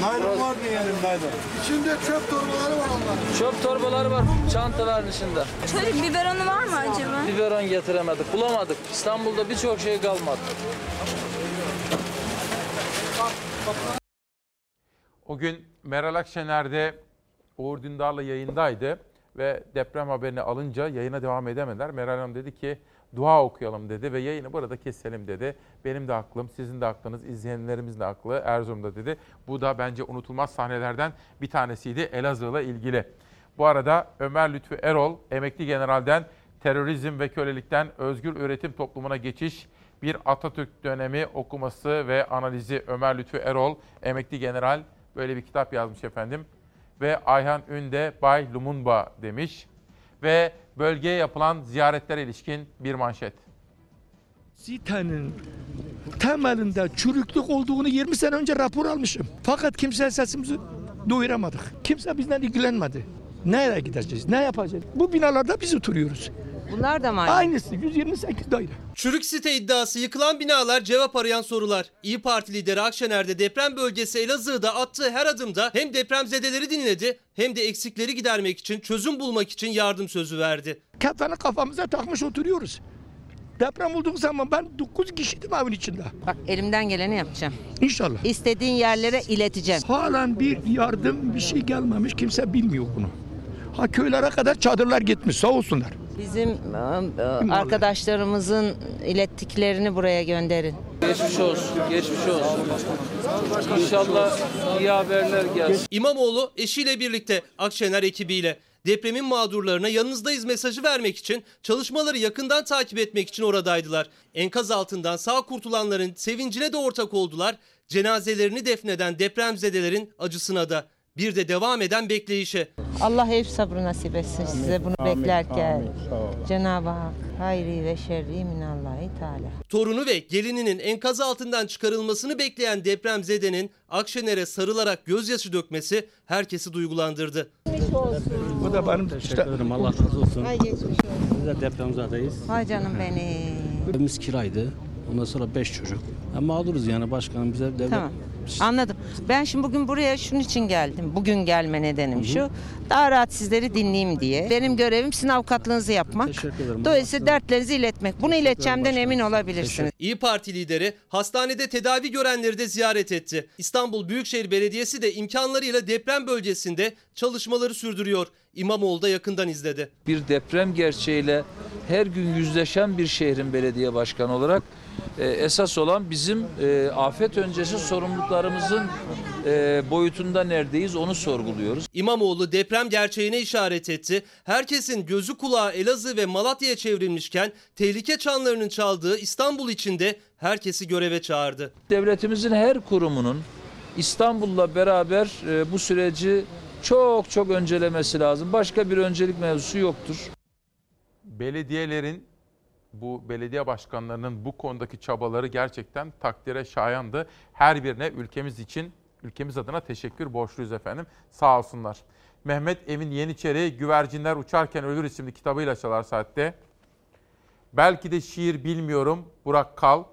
Naylon var diyelim naylon. İçinde çöp torbaları var onlar. Çöp torbaları var çantaların içinde. Çocuk biberonu var mı acaba? Biberon getiremedik, bulamadık. İstanbul'da birçok şey kalmadı. O gün Meral Akşener de Uğur Dündar'la yayındaydı ve deprem haberini alınca yayına devam edemediler. Meral Hanım dedi ki dua okuyalım dedi ve yayını burada keselim dedi. Benim de aklım, sizin de aklınız, izleyenlerimiz de aklı Erzurum'da dedi. Bu da bence unutulmaz sahnelerden bir tanesiydi Elazığ'la ilgili. Bu arada Ömer Lütfü Erol, emekli generalden terörizm ve kölelikten özgür üretim toplumuna geçiş, bir Atatürk dönemi okuması ve analizi Ömer Lütfü Erol, emekli general böyle bir kitap yazmış efendim. Ve Ayhan Ünde Bay Lumumba demiş. Ve bölgeye yapılan ziyaretlere ilişkin bir manşet. Sitenin temelinde çürüklük olduğunu 20 sene önce rapor almışım. Fakat kimse sesimizi duyuramadık. Kimse bizden ilgilenmedi. Nereye gideceğiz? Ne yapacağız? Bu binalarda biz oturuyoruz. Bunlar da mı aynı? Aynısı 128 daire. Çürük site iddiası yıkılan binalar cevap arayan sorular. İyi Parti lideri Akşener'de deprem bölgesi Elazığ'da attığı her adımda hem depremzedeleri dinledi hem de eksikleri gidermek için çözüm bulmak için yardım sözü verdi. Kefeni kafamıza takmış oturuyoruz. Deprem olduğu zaman ben 9 kişiydim evin içinde. Bak elimden geleni yapacağım. İnşallah. İstediğin yerlere ileteceğim. Halen bir yardım bir şey gelmemiş kimse bilmiyor bunu. Ha köylere kadar çadırlar gitmiş sağ olsunlar. Bizim e, e, arkadaşlarımızın ilettiklerini buraya gönderin. Geçmiş olsun, geçmiş olsun. İnşallah iyi haberler gelsin. İmamoğlu eşiyle birlikte Akşener ekibiyle depremin mağdurlarına yanınızdayız mesajı vermek için çalışmaları yakından takip etmek için oradaydılar. Enkaz altından sağ kurtulanların sevincine de ortak oldular. Cenazelerini defneden depremzedelerin acısına da bir de devam eden bekleyişe. Allah ev sabrı nasip etsin size bunu beklerken. Cenab-ı Hak hayri ve şerri minallahi teala. Torunu ve gelininin enkaz altından çıkarılmasını bekleyen depremzedenin Akşener'e sarılarak gözyaşı dökmesi herkesi duygulandırdı. Bu da benim Teşekkür ederim. Allah razı olsun. Ay geçmiş olsun. Biz de depremzedeyiz. Hay canım benim. Evimiz kiraydı. Ondan sonra beş çocuk. Ya mağduruz yani başkanım bize devlet. Tamam. Anladım. Ben şimdi bugün buraya şunun için geldim. Bugün gelme nedenim şu. Daha rahat sizleri dinleyeyim diye. Benim görevim sizin avukatlığınızı yapmak. Teşekkür ederim. Dolayısıyla dertlerinizi iletmek. Bunu ileteceğimden emin olabilirsiniz. İyi Parti lideri hastanede tedavi görenleri de ziyaret etti. İstanbul Büyükşehir Belediyesi de imkanlarıyla deprem bölgesinde çalışmaları sürdürüyor. İmamoğlu da yakından izledi. Bir deprem gerçeğiyle her gün yüzleşen bir şehrin belediye başkanı olarak e, esas olan bizim e, afet öncesi sorumluluklarımızın e, boyutunda neredeyiz onu sorguluyoruz. İmamoğlu deprem gerçeğine işaret etti. Herkesin gözü kulağı Elazığ ve Malatya'ya çevrilmişken tehlike çanlarının çaldığı İstanbul içinde herkesi göreve çağırdı. Devletimizin her kurumunun İstanbul'la beraber e, bu süreci çok çok öncelemesi lazım. Başka bir öncelik mevzusu yoktur. belediyelerin bu belediye başkanlarının bu konudaki çabaları gerçekten takdire şayandı. Her birine ülkemiz için, ülkemiz adına teşekkür borçluyuz efendim. Sağ olsunlar. Mehmet Emin Yeniçeri Güvercinler Uçarken Ölür isimli kitabıyla çalar saatte. Belki de şiir bilmiyorum Burak Kal.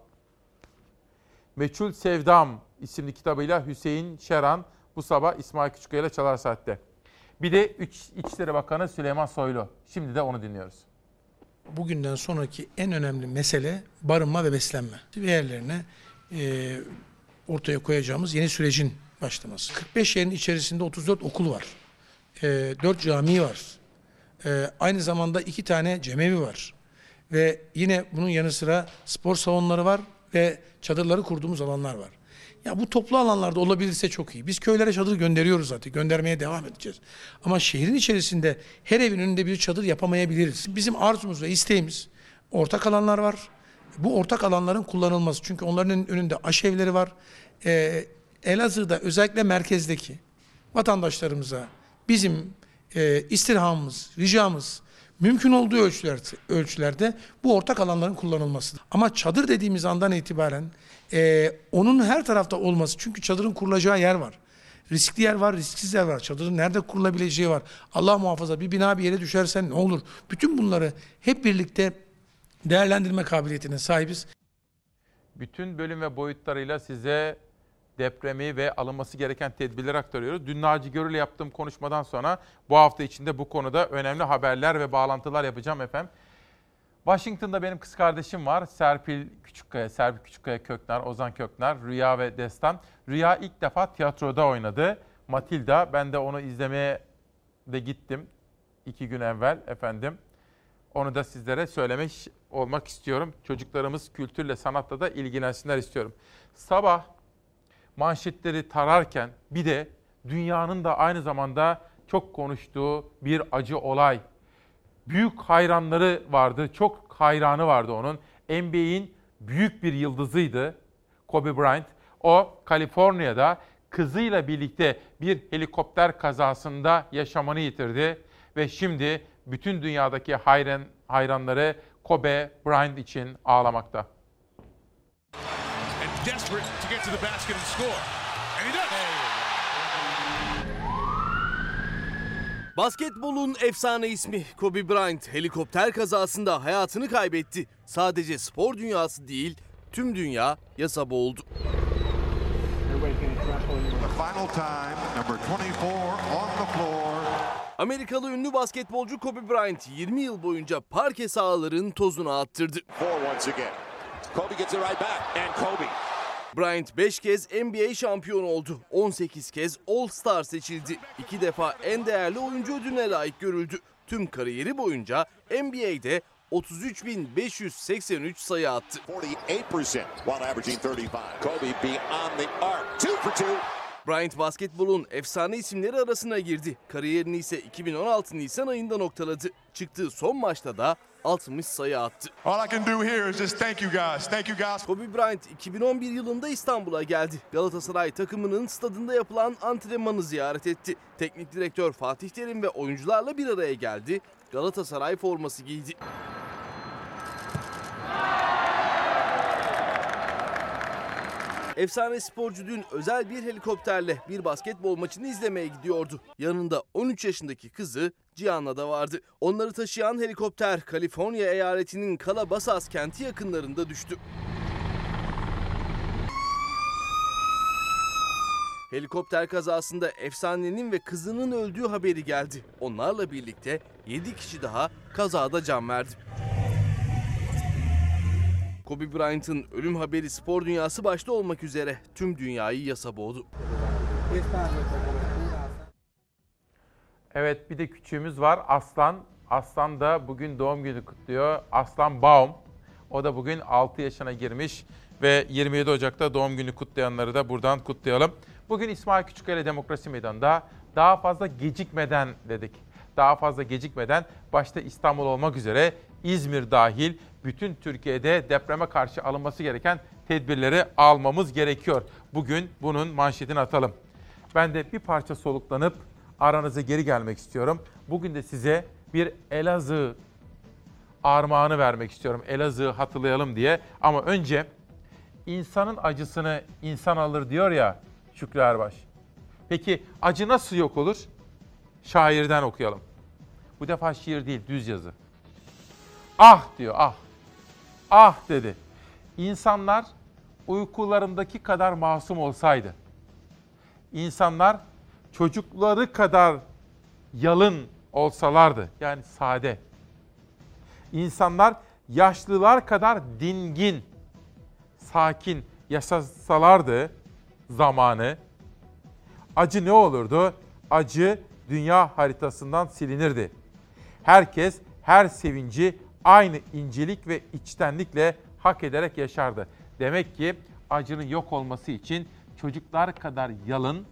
Meçhul Sevdam isimli kitabıyla Hüseyin Şeran bu sabah İsmail Küçükkaya ile çalar saatte. Bir de İçişleri Bakanı Süleyman Soylu. Şimdi de onu dinliyoruz. Bugünden sonraki en önemli mesele barınma ve beslenme. Diğerlerine e, ortaya koyacağımız yeni sürecin başlaması. 45 yerin içerisinde 34 okul var. E, 4 cami var. E, aynı zamanda iki tane cemevi var. Ve yine bunun yanı sıra spor salonları var ve çadırları kurduğumuz alanlar var. Ya bu toplu alanlarda olabilirse çok iyi. Biz köylere çadır gönderiyoruz zaten. Göndermeye devam edeceğiz. Ama şehrin içerisinde her evin önünde bir çadır yapamayabiliriz. Bizim arzumuz ve isteğimiz ortak alanlar var. Bu ortak alanların kullanılması. Çünkü onların önünde aşevleri var. Ee, Elazığ'da özellikle merkezdeki vatandaşlarımıza bizim e, istirhamımız, ricamız mümkün olduğu ölçüler, ölçülerde bu ortak alanların kullanılması. Ama çadır dediğimiz andan itibaren e, onun her tarafta olması çünkü çadırın kurulacağı yer var. Riskli yer var, risksiz yer var. Çadırın nerede kurulabileceği var. Allah muhafaza bir bina bir yere düşersen ne olur? Bütün bunları hep birlikte değerlendirme kabiliyetine sahibiz. Bütün bölüm ve boyutlarıyla size depremi ve alınması gereken tedbirleri aktarıyoruz. Dün Naci Görül'le yaptığım konuşmadan sonra bu hafta içinde bu konuda önemli haberler ve bağlantılar yapacağım efendim. Washington'da benim kız kardeşim var. Serpil Küçükkaya, Serpil Küçükkaya Köknar, Ozan Köknar, Rüya ve Destan. Rüya ilk defa tiyatroda oynadı. Matilda, ben de onu izlemeye de gittim. iki gün evvel efendim. Onu da sizlere söylemek olmak istiyorum. Çocuklarımız kültürle, sanatla da ilgilensinler istiyorum. Sabah manşetleri tararken bir de dünyanın da aynı zamanda çok konuştuğu bir acı olay. Büyük hayranları vardı, çok hayranı vardı onun. NBA'in büyük bir yıldızıydı Kobe Bryant. O Kaliforniya'da kızıyla birlikte bir helikopter kazasında yaşamını yitirdi ve şimdi bütün dünyadaki hayran hayranları Kobe Bryant için ağlamakta. and desperate to get to the basket and score. Basketbolun efsane ismi Kobe Bryant helikopter kazasında hayatını kaybetti. Sadece spor dünyası değil, tüm dünya yasa boğuldu. Everybody can The final time, number 24 on the floor. Amerikalı ünlü basketbolcu Kobe Bryant 20 yıl boyunca parke sahaların tozunu attırdı. once again. Kobe gets it right back, and Kobe. Bryant 5 kez NBA şampiyonu oldu. 18 kez All-Star seçildi. 2 defa en değerli oyuncu ödülüne layık görüldü. Tüm kariyeri boyunca NBA'de 33.583 sayı attı. 48% while averaging 35. Kobe beyond the arc. Two for two. Bryant basketbolun efsane isimleri arasına girdi. Kariyerini ise 2016 Nisan ayında noktaladı. Çıktığı son maçta da 60 sayı attı. All I can do here is just thank you guys. Thank you guys. Kobe Bryant 2011 yılında İstanbul'a geldi. Galatasaray takımının stadında yapılan antrenmanı ziyaret etti. Teknik direktör Fatih Terim ve oyuncularla bir araya geldi. Galatasaray forması giydi. Efsane sporcu dün özel bir helikopterle bir basketbol maçını izlemeye gidiyordu. Yanında 13 yaşındaki kızı Cihan'la da vardı. Onları taşıyan helikopter Kaliforniya eyaletinin Calabasas kenti yakınlarında düştü. Helikopter kazasında efsanenin ve kızının öldüğü haberi geldi. Onlarla birlikte 7 kişi daha kazada can verdi. Kobe Bryant'ın ölüm haberi spor dünyası başta olmak üzere tüm dünyayı yasa boğdu. Evet bir de küçüğümüz var Aslan. Aslan da bugün doğum günü kutluyor. Aslan Baum. O da bugün 6 yaşına girmiş ve 27 Ocak'ta doğum günü kutlayanları da buradan kutlayalım. Bugün İsmail Küçükkaya Demokrasi Meydanı'nda daha fazla gecikmeden dedik. Daha fazla gecikmeden başta İstanbul olmak üzere İzmir dahil bütün Türkiye'de depreme karşı alınması gereken tedbirleri almamız gerekiyor. Bugün bunun manşetini atalım. Ben de bir parça soluklanıp aranıza geri gelmek istiyorum. Bugün de size bir Elazığ armağanı vermek istiyorum. Elazığ'ı hatırlayalım diye. Ama önce insanın acısını insan alır diyor ya Şükrü Erbaş. Peki acı nasıl yok olur? Şairden okuyalım. Bu defa şiir değil, düz yazı. Ah diyor, ah. Ah dedi. İnsanlar uykularındaki kadar masum olsaydı. İnsanlar çocukları kadar yalın olsalardı. Yani sade. İnsanlar yaşlılar kadar dingin, sakin yaşasalardı zamanı. Acı ne olurdu? Acı dünya haritasından silinirdi. Herkes her sevinci aynı incelik ve içtenlikle hak ederek yaşardı. Demek ki acının yok olması için çocuklar kadar yalın,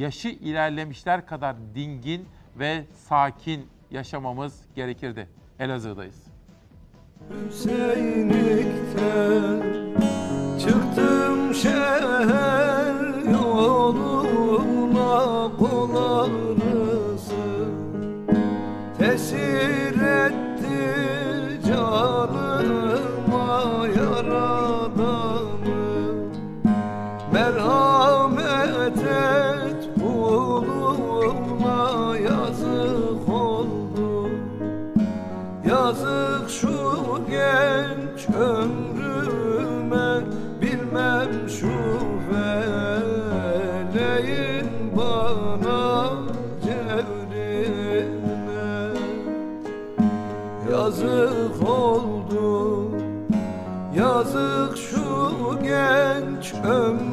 yaşı ilerlemişler kadar dingin ve sakin yaşamamız gerekirdi. Elazığ'dayız. Hüseyinlikten çıktım şehir yazık şu genç ömrüme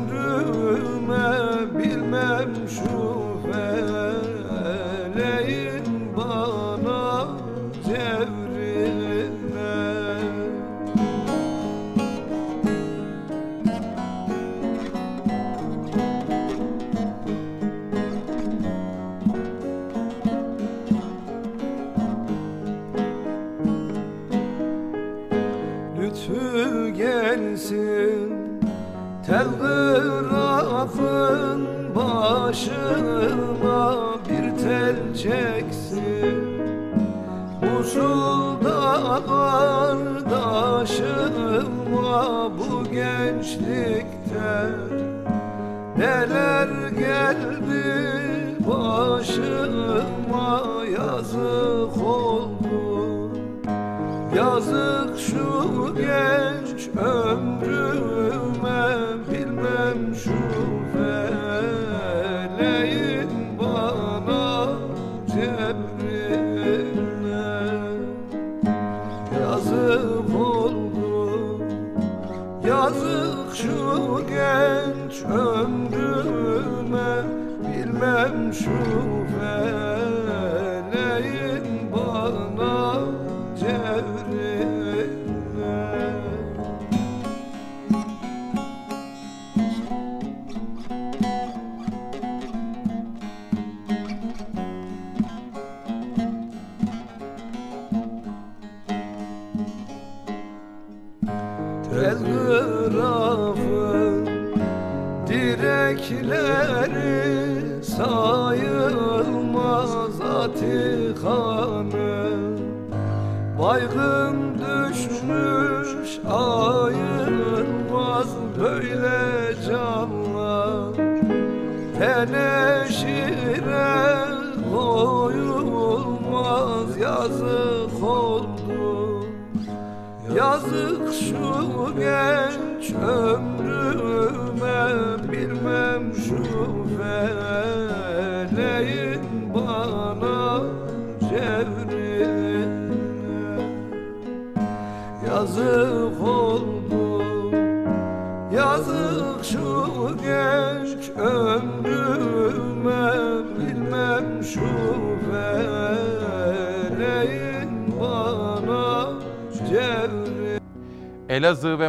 yazık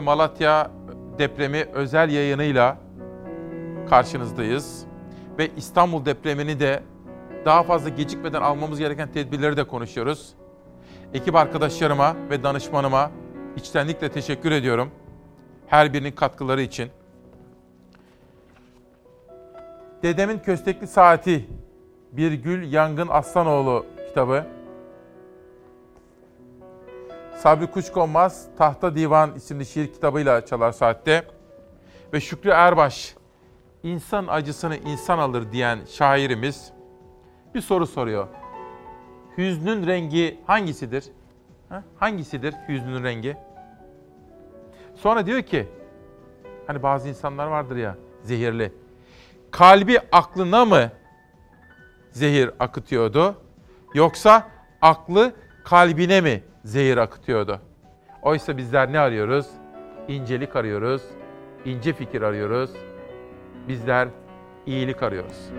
Malatya depremi özel yayınıyla karşınızdayız. Ve İstanbul depremini de daha fazla gecikmeden almamız gereken tedbirleri de konuşuyoruz. Ekip arkadaşlarıma ve danışmanıma içtenlikle teşekkür ediyorum. Her birinin katkıları için. Dedemin Köstekli Saati Bir Gül Yangın Aslanoğlu kitabı. Sabri Kuşkonmaz Tahta Divan isimli şiir kitabıyla Çalar Saat'te. Ve Şükrü Erbaş, insan acısını insan alır diyen şairimiz bir soru soruyor. Hüznün rengi hangisidir? Ha? Hangisidir hüznün rengi? Sonra diyor ki, hani bazı insanlar vardır ya zehirli. Kalbi aklına mı zehir akıtıyordu? Yoksa aklı kalbine mi zehir akıtıyordu? Oysa bizler ne arıyoruz? İncelik arıyoruz, ince fikir arıyoruz. Bizler iyilik arıyoruz.